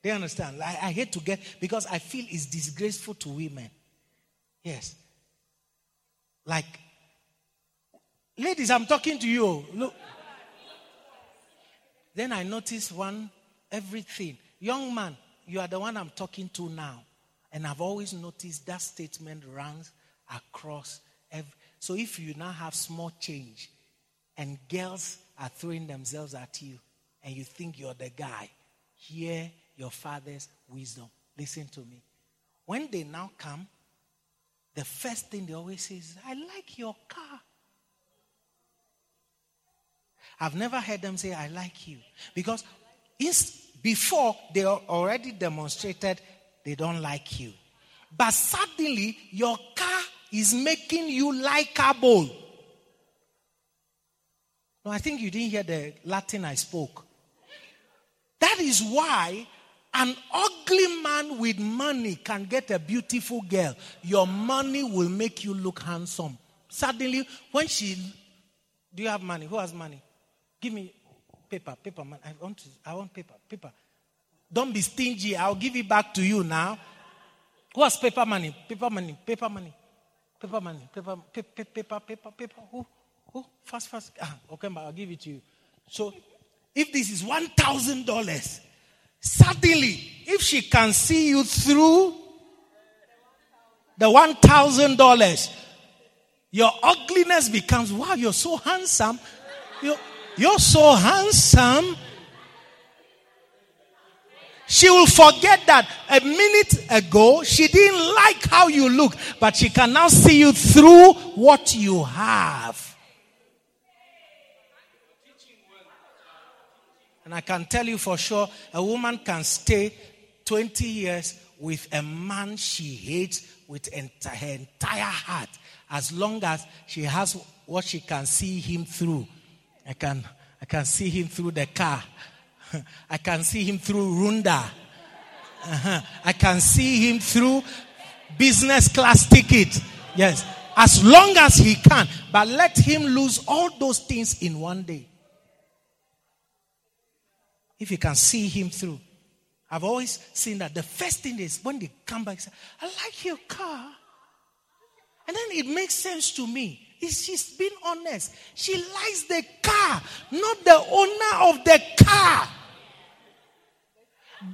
They understand. I, I hate to get because I feel it's disgraceful to women. Yes. Like, ladies, I'm talking to you. Look. Then I notice one, everything. Young man, you are the one I'm talking to now. And I've always noticed that statement runs across every. So if you now have small change and girls are throwing themselves at you and you think you're the guy, hear your father's wisdom. Listen to me. When they now come, the first thing they always say is, I like your car. I've never heard them say, I like you. Because before they already demonstrated they don't like you. But suddenly, your car is making you likable. No, I think you didn't hear the Latin I spoke. That is why an ugly man with money can get a beautiful girl. Your money will make you look handsome. Suddenly, when she. Do you have money? Who has money? Give me paper, paper, man. I want, to, I want paper, paper. Don't be stingy. I'll give it back to you now. Who has paper money? Paper money, paper money, paper money, paper, paper, paper, paper, paper. Who? Who? Fast, fast. Ah, okay, but I'll give it to you. So, if this is one thousand dollars, suddenly, if she can see you through the one thousand dollars, your ugliness becomes wow. You're so handsome. You're, you're so handsome. She will forget that a minute ago she didn't like how you look, but she can now see you through what you have. And I can tell you for sure, a woman can stay 20 years with a man she hates with ent- her entire heart as long as she has what she can see him through. I can, I can see him through the car. [LAUGHS] I can see him through Runda. Uh-huh. I can see him through business class ticket. Yes. As long as he can. But let him lose all those things in one day. If you can see him through. I've always seen that the first thing is when they come back, say, I like your car. And then it makes sense to me. Is she's been honest. She likes the car, not the owner of the car.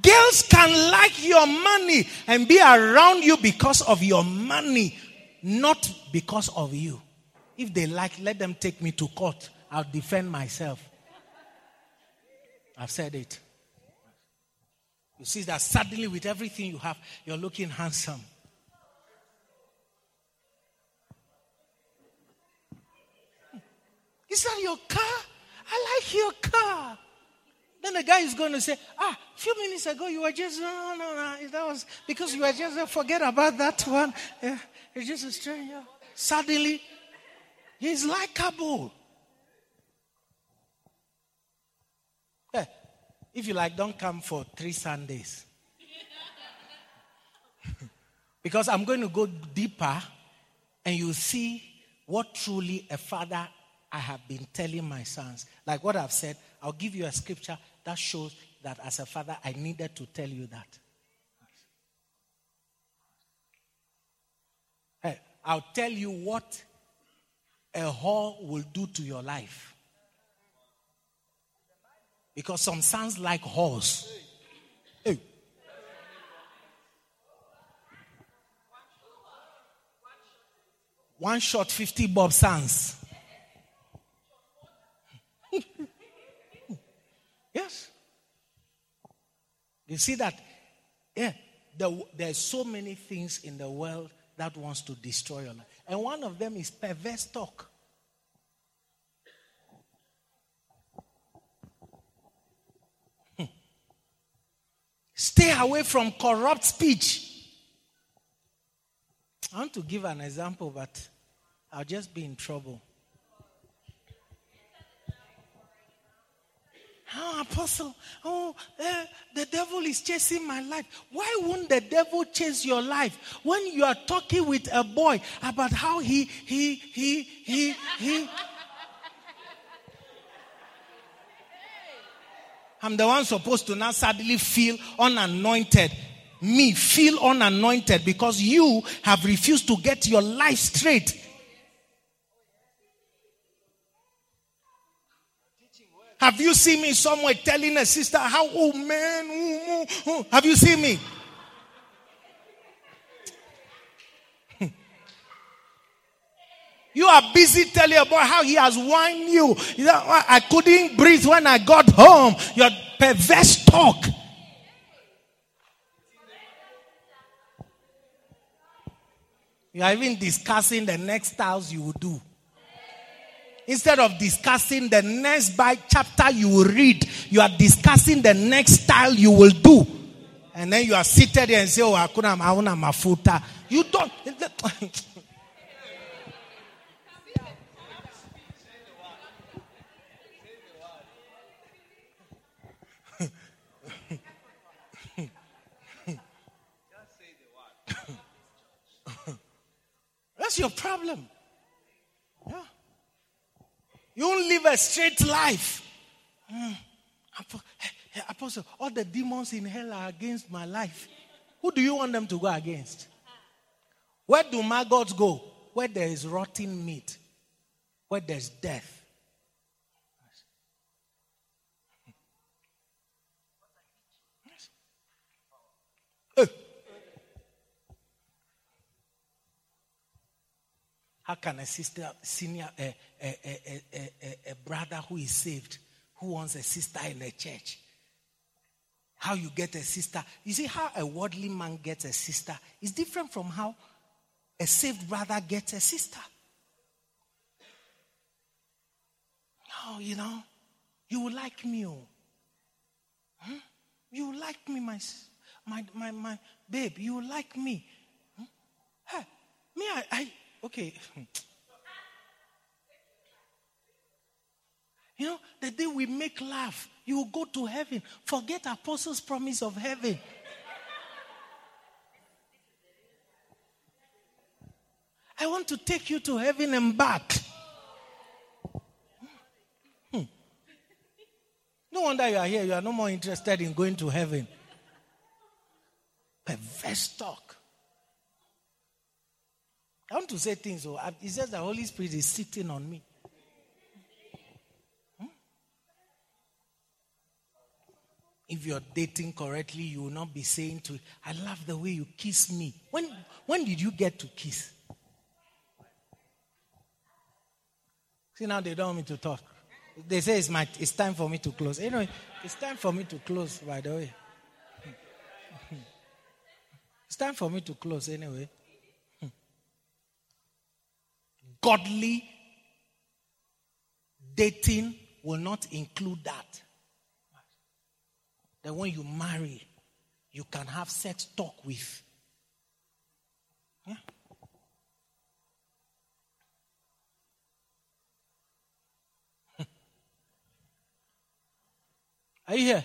Girls can like your money and be around you because of your money, not because of you. If they like, let them take me to court. I'll defend myself. I've said it. You see that suddenly, with everything you have, you're looking handsome. Is that your car? I like your car. Then the guy is going to say, Ah, a few minutes ago you were just, no, no, no. That was because you were just, forget about that one. Yeah, you're just a stranger. Suddenly, he's likable. Yeah. If you like, don't come for three Sundays. [LAUGHS] because I'm going to go deeper and you see what truly a father I have been telling my sons. Like what I've said, I'll give you a scripture that shows that as a father, I needed to tell you that. Hey, I'll tell you what a whore will do to your life. Because some sons like whores. Hey. One shot, 50 bob sons. [LAUGHS] yes. You see that? Yeah. The, there's so many things in the world that wants to destroy your life. And one of them is perverse talk. Stay away from corrupt speech. I want to give an example, but I'll just be in trouble. Oh, apostle, oh, uh, the devil is chasing my life. Why won't the devil chase your life when you are talking with a boy about how he, he, he, he, he? I'm the one supposed to now suddenly feel unanointed. Me feel unanointed because you have refused to get your life straight. Have you seen me somewhere telling a sister how, oh man, oh, oh, oh. have you seen me? You are busy telling about how he has whined you. I couldn't breathe when I got home. Your perverse talk. You are even discussing the next styles you will do. Instead of discussing the next by chapter you will read, you are discussing the next style you will do. And then you are seated there and say, Oh, hakuna mauna mafuta. You don't. That's your problem. Yeah. You don't live a straight life. Mm. Apo- Apostle, all the demons in hell are against my life. Who do you want them to go against? Where do maggots go? Where there is rotting meat, where there's death. Eh. How can a sister, senior, a, a, a, a, a, a brother who is saved, who wants a sister in the church, how you get a sister? You see, how a worldly man gets a sister is different from how a saved brother gets a sister. Oh, you know, you will like me, oh. Hmm? You will like me, my, my, my, my babe. You will like me. Hmm? Hey, me, I, I okay. You know, the day we make laugh, you will go to heaven. Forget apostles' promise of heaven. I want to take you to heaven and back. Hmm. No wonder you are here. You are no more interested in going to heaven. Perverse talk. I want to say things. So it's just the Holy Spirit is sitting on me. Hmm? If you're dating correctly, you will not be saying to, I love the way you kiss me. When, when did you get to kiss? See, now they don't want me to talk. They say it's, my, it's time for me to close. Anyway, it's time for me to close, by the way. [LAUGHS] It's time for me to close anyway. Godly dating will not include that. That when you marry, you can have sex talk with. Yeah. [LAUGHS] Are you here?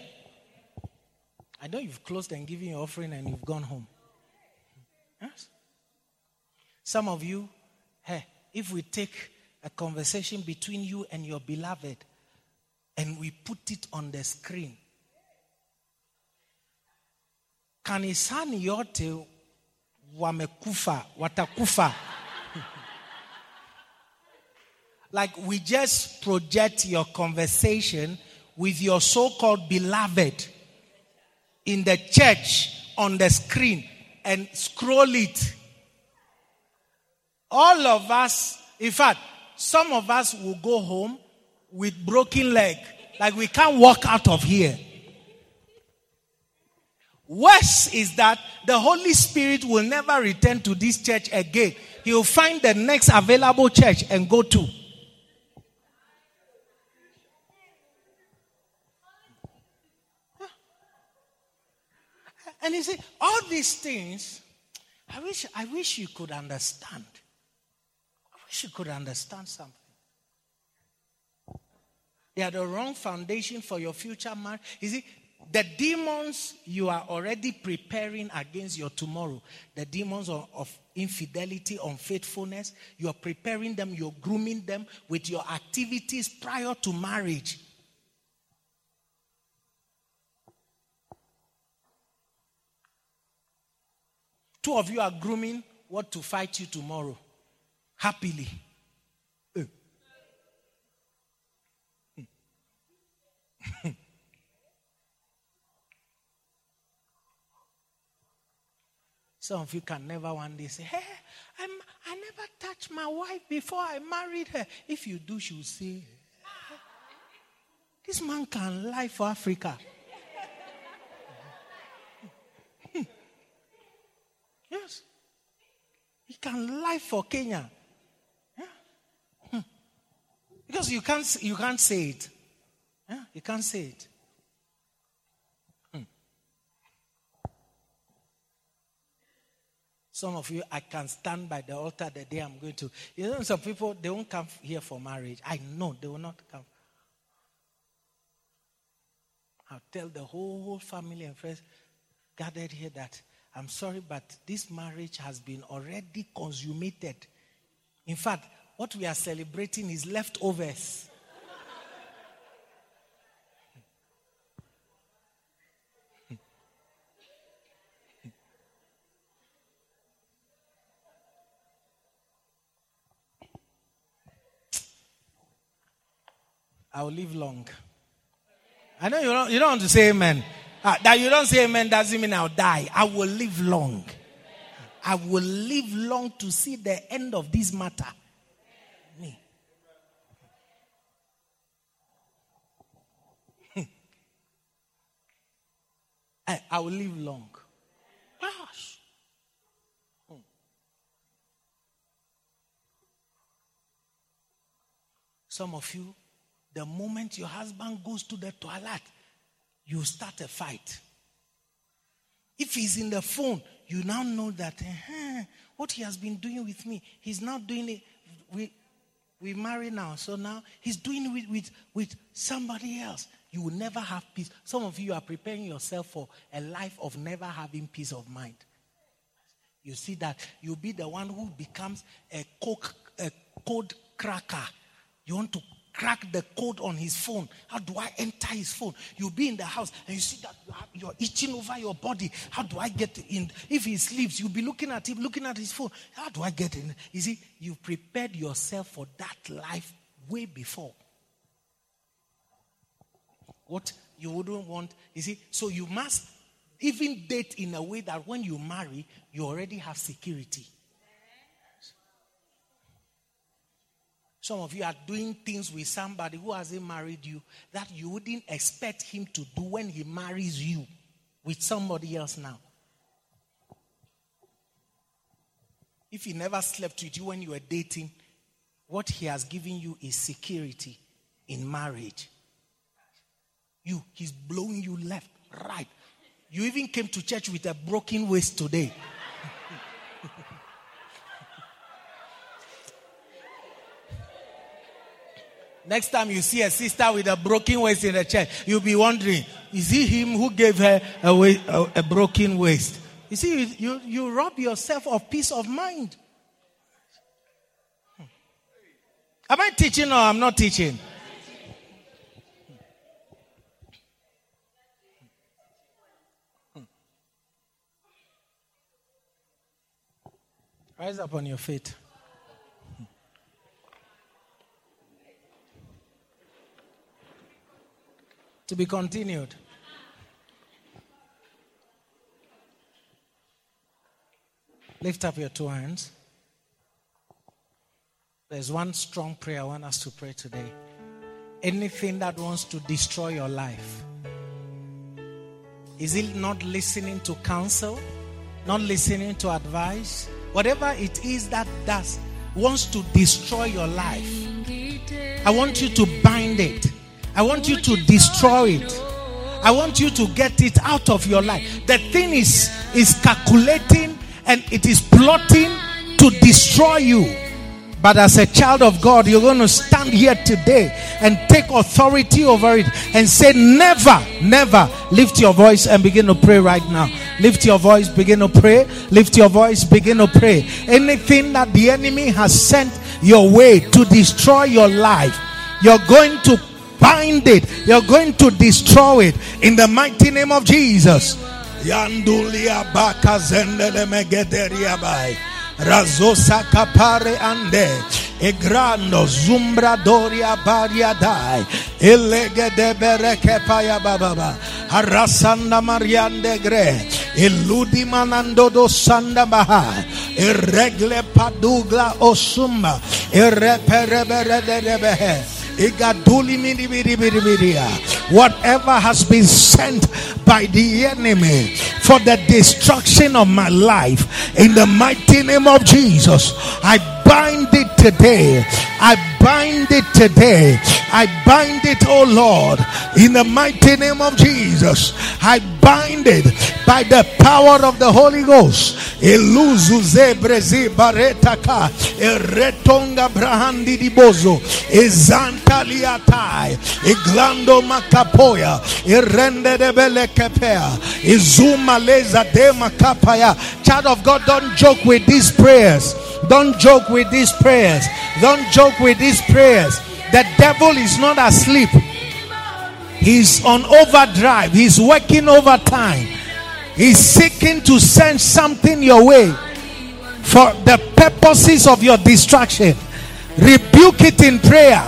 I know you've closed and given your offering and you've gone home. Yes? Some of you, if we take a conversation between you and your beloved and we put it on the screen, kanisani yote wamekufa, watakufa. [LAUGHS] like we just project your conversation with your so-called beloved in the church on the screen and scroll it. All of us, in fact, some of us will go home with broken leg, like we can't walk out of here. Worse is that the Holy Spirit will never return to this church again. He will find the next available church and go to. And you see, all these things, I wish, I wish you could understand. You could understand something. They are the wrong foundation for your future marriage. You see, the demons you are already preparing against your tomorrow, the demons of, of infidelity, unfaithfulness, you are preparing them, you're grooming them with your activities prior to marriage. Two of you are grooming what to fight you tomorrow. Happily. Eh. [LAUGHS] Some of you can never one day say, Hey, I'm, I never touched my wife before I married her. If you do, she will say, This man can lie for Africa. [LAUGHS] yes. He can lie for Kenya. Because you can't, you can't say it. Yeah, you can't say it. Hmm. Some of you, I can stand by the altar the day I'm going to. You know, some people, they won't come here for marriage. I know they will not come. I'll tell the whole family and friends gathered here that I'm sorry, but this marriage has been already consummated. In fact, what we are celebrating is leftovers. I will live long. I know you don't, you don't want to say amen. Ah, that you don't say amen doesn't mean I'll die. I will live long. I will live long to see the end of this matter. Me. I, I will live long. Gosh. Hmm. Some of you, the moment your husband goes to the toilet, you start a fight. If he's in the phone, you now know that uh what he has been doing with me, he's now doing it. We, we marry now, so now he's doing it with, with, with somebody else. You will never have peace. Some of you are preparing yourself for a life of never having peace of mind. You see that you'll be the one who becomes a, coke, a code cracker. You want to crack the code on his phone. How do I enter his phone? You'll be in the house and you see that you you're itching over your body. How do I get in? If he sleeps, you'll be looking at him, looking at his phone. How do I get in? You see, you prepared yourself for that life way before. What you wouldn't want, you see, so you must even date in a way that when you marry, you already have security. Some of you are doing things with somebody who hasn't married you that you wouldn't expect him to do when he marries you with somebody else now. If he never slept with you when you were dating, what he has given you is security in marriage. You, he's blowing you left, right. You even came to church with a broken waist today. [LAUGHS] Next time you see a sister with a broken waist in the church, you'll be wondering, is it him who gave her a, a, a broken waist? You see, you, you, you rob yourself of peace of mind. Hmm. Am I teaching or I'm not teaching? Rise up on your feet. To be continued. Lift up your two hands. There's one strong prayer I want us to pray today. Anything that wants to destroy your life, is it not listening to counsel? Not listening to advice? Whatever it is that does, wants to destroy your life. I want you to bind it. I want you to destroy it. I want you to get it out of your life. The thing is is calculating and it is plotting to destroy you. But as a child of God, you're going to stand here today and take authority over it and say, Never, never. Lift your voice and begin to pray right now. Lift your voice, begin to pray. Lift your voice, begin to pray. Anything that the enemy has sent your way to destroy your life, you're going to bind it, you're going to destroy it in the mighty name of Jesus. Yandulia. Razosa kapare ande. E Egrando zumbra doria baria dai. Elege de bereke paya bababa. Arasanda mariande gre. Eludi manando do sanda baha. Irregle padugla osumba. Irreperebere de. Whatever has been sent by the enemy for the destruction of my life, in the mighty name of Jesus, I bind it today. I bind it today. I bind it, oh Lord, in the mighty name of Jesus. I bind it by the power of the Holy Ghost. Eluzu zebrezi baretaka eretonga brahandi dibozo ezanta liatai iglando makapoya irende de bele kepea izuma leza de makapaya. Child of God, don't joke with these prayers. Don't joke with these prayers. Don't joke with these prayers. The devil is not asleep. He's on overdrive. He's working overtime. He's seeking to send something your way for the purposes of your distraction. Rebuke it in prayer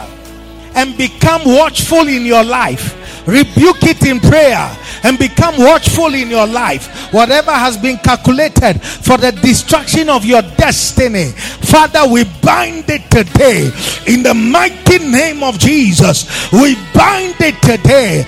and become watchful in your life. Rebuke it in prayer and become watchful in your life. Whatever has been calculated for the destruction of your destiny, Father, we bind it today in the mighty name of Jesus. We bind it today.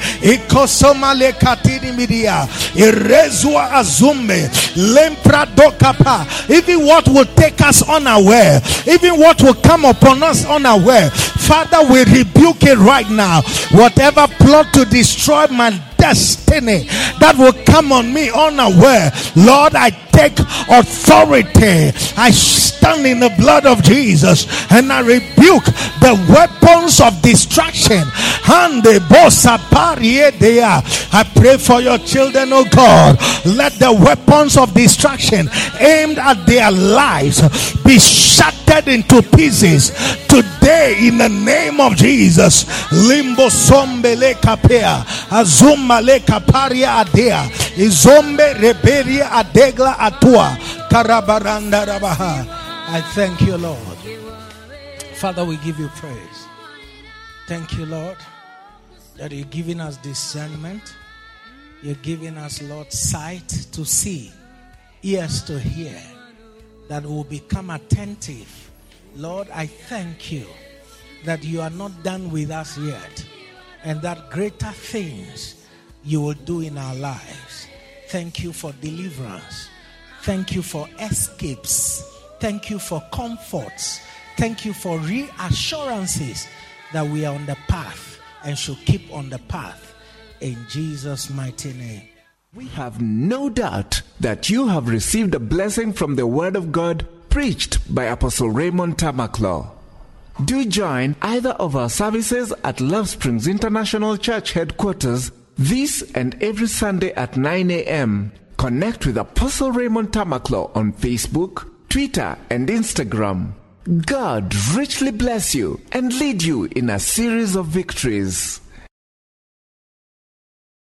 Lempra dokapa. Even what will take us unaware, even what will come upon us unaware, Father, we rebuke it right now. Whatever plot to destroy my destiny that will come on me unaware, Lord, I take authority. I stand in the blood of Jesus and I rebuke the weapons of dea. I pray for your children, oh God. Let the weapons of destruction aimed at their lives be shattered into pieces today in the name of Jesus. Limbo sombele kapea, azuma le kaparia adea, izombe reberia adegla atua, karabaranda rabaha. I thank you, Lord. Father, we give you praise. Thank you, Lord, that you're giving us discernment. You're giving us, Lord, sight to see, ears to hear, that will become attentive. Lord, I thank you that you are not done with us yet, and that greater things you will do in our lives. Thank you for deliverance. Thank you for escapes. Thank you for comforts. Thank you for reassurances that we are on the path and should keep on the path. In Jesus' mighty name. We have no doubt that you have received a blessing from the Word of God preached by Apostle Raymond Tamaklo. Do join either of our services at Love Springs International Church headquarters this and every Sunday at 9 a.m. Connect with Apostle Raymond Tamaklo on Facebook, Twitter, and Instagram. God richly bless you and lead you in a series of victories.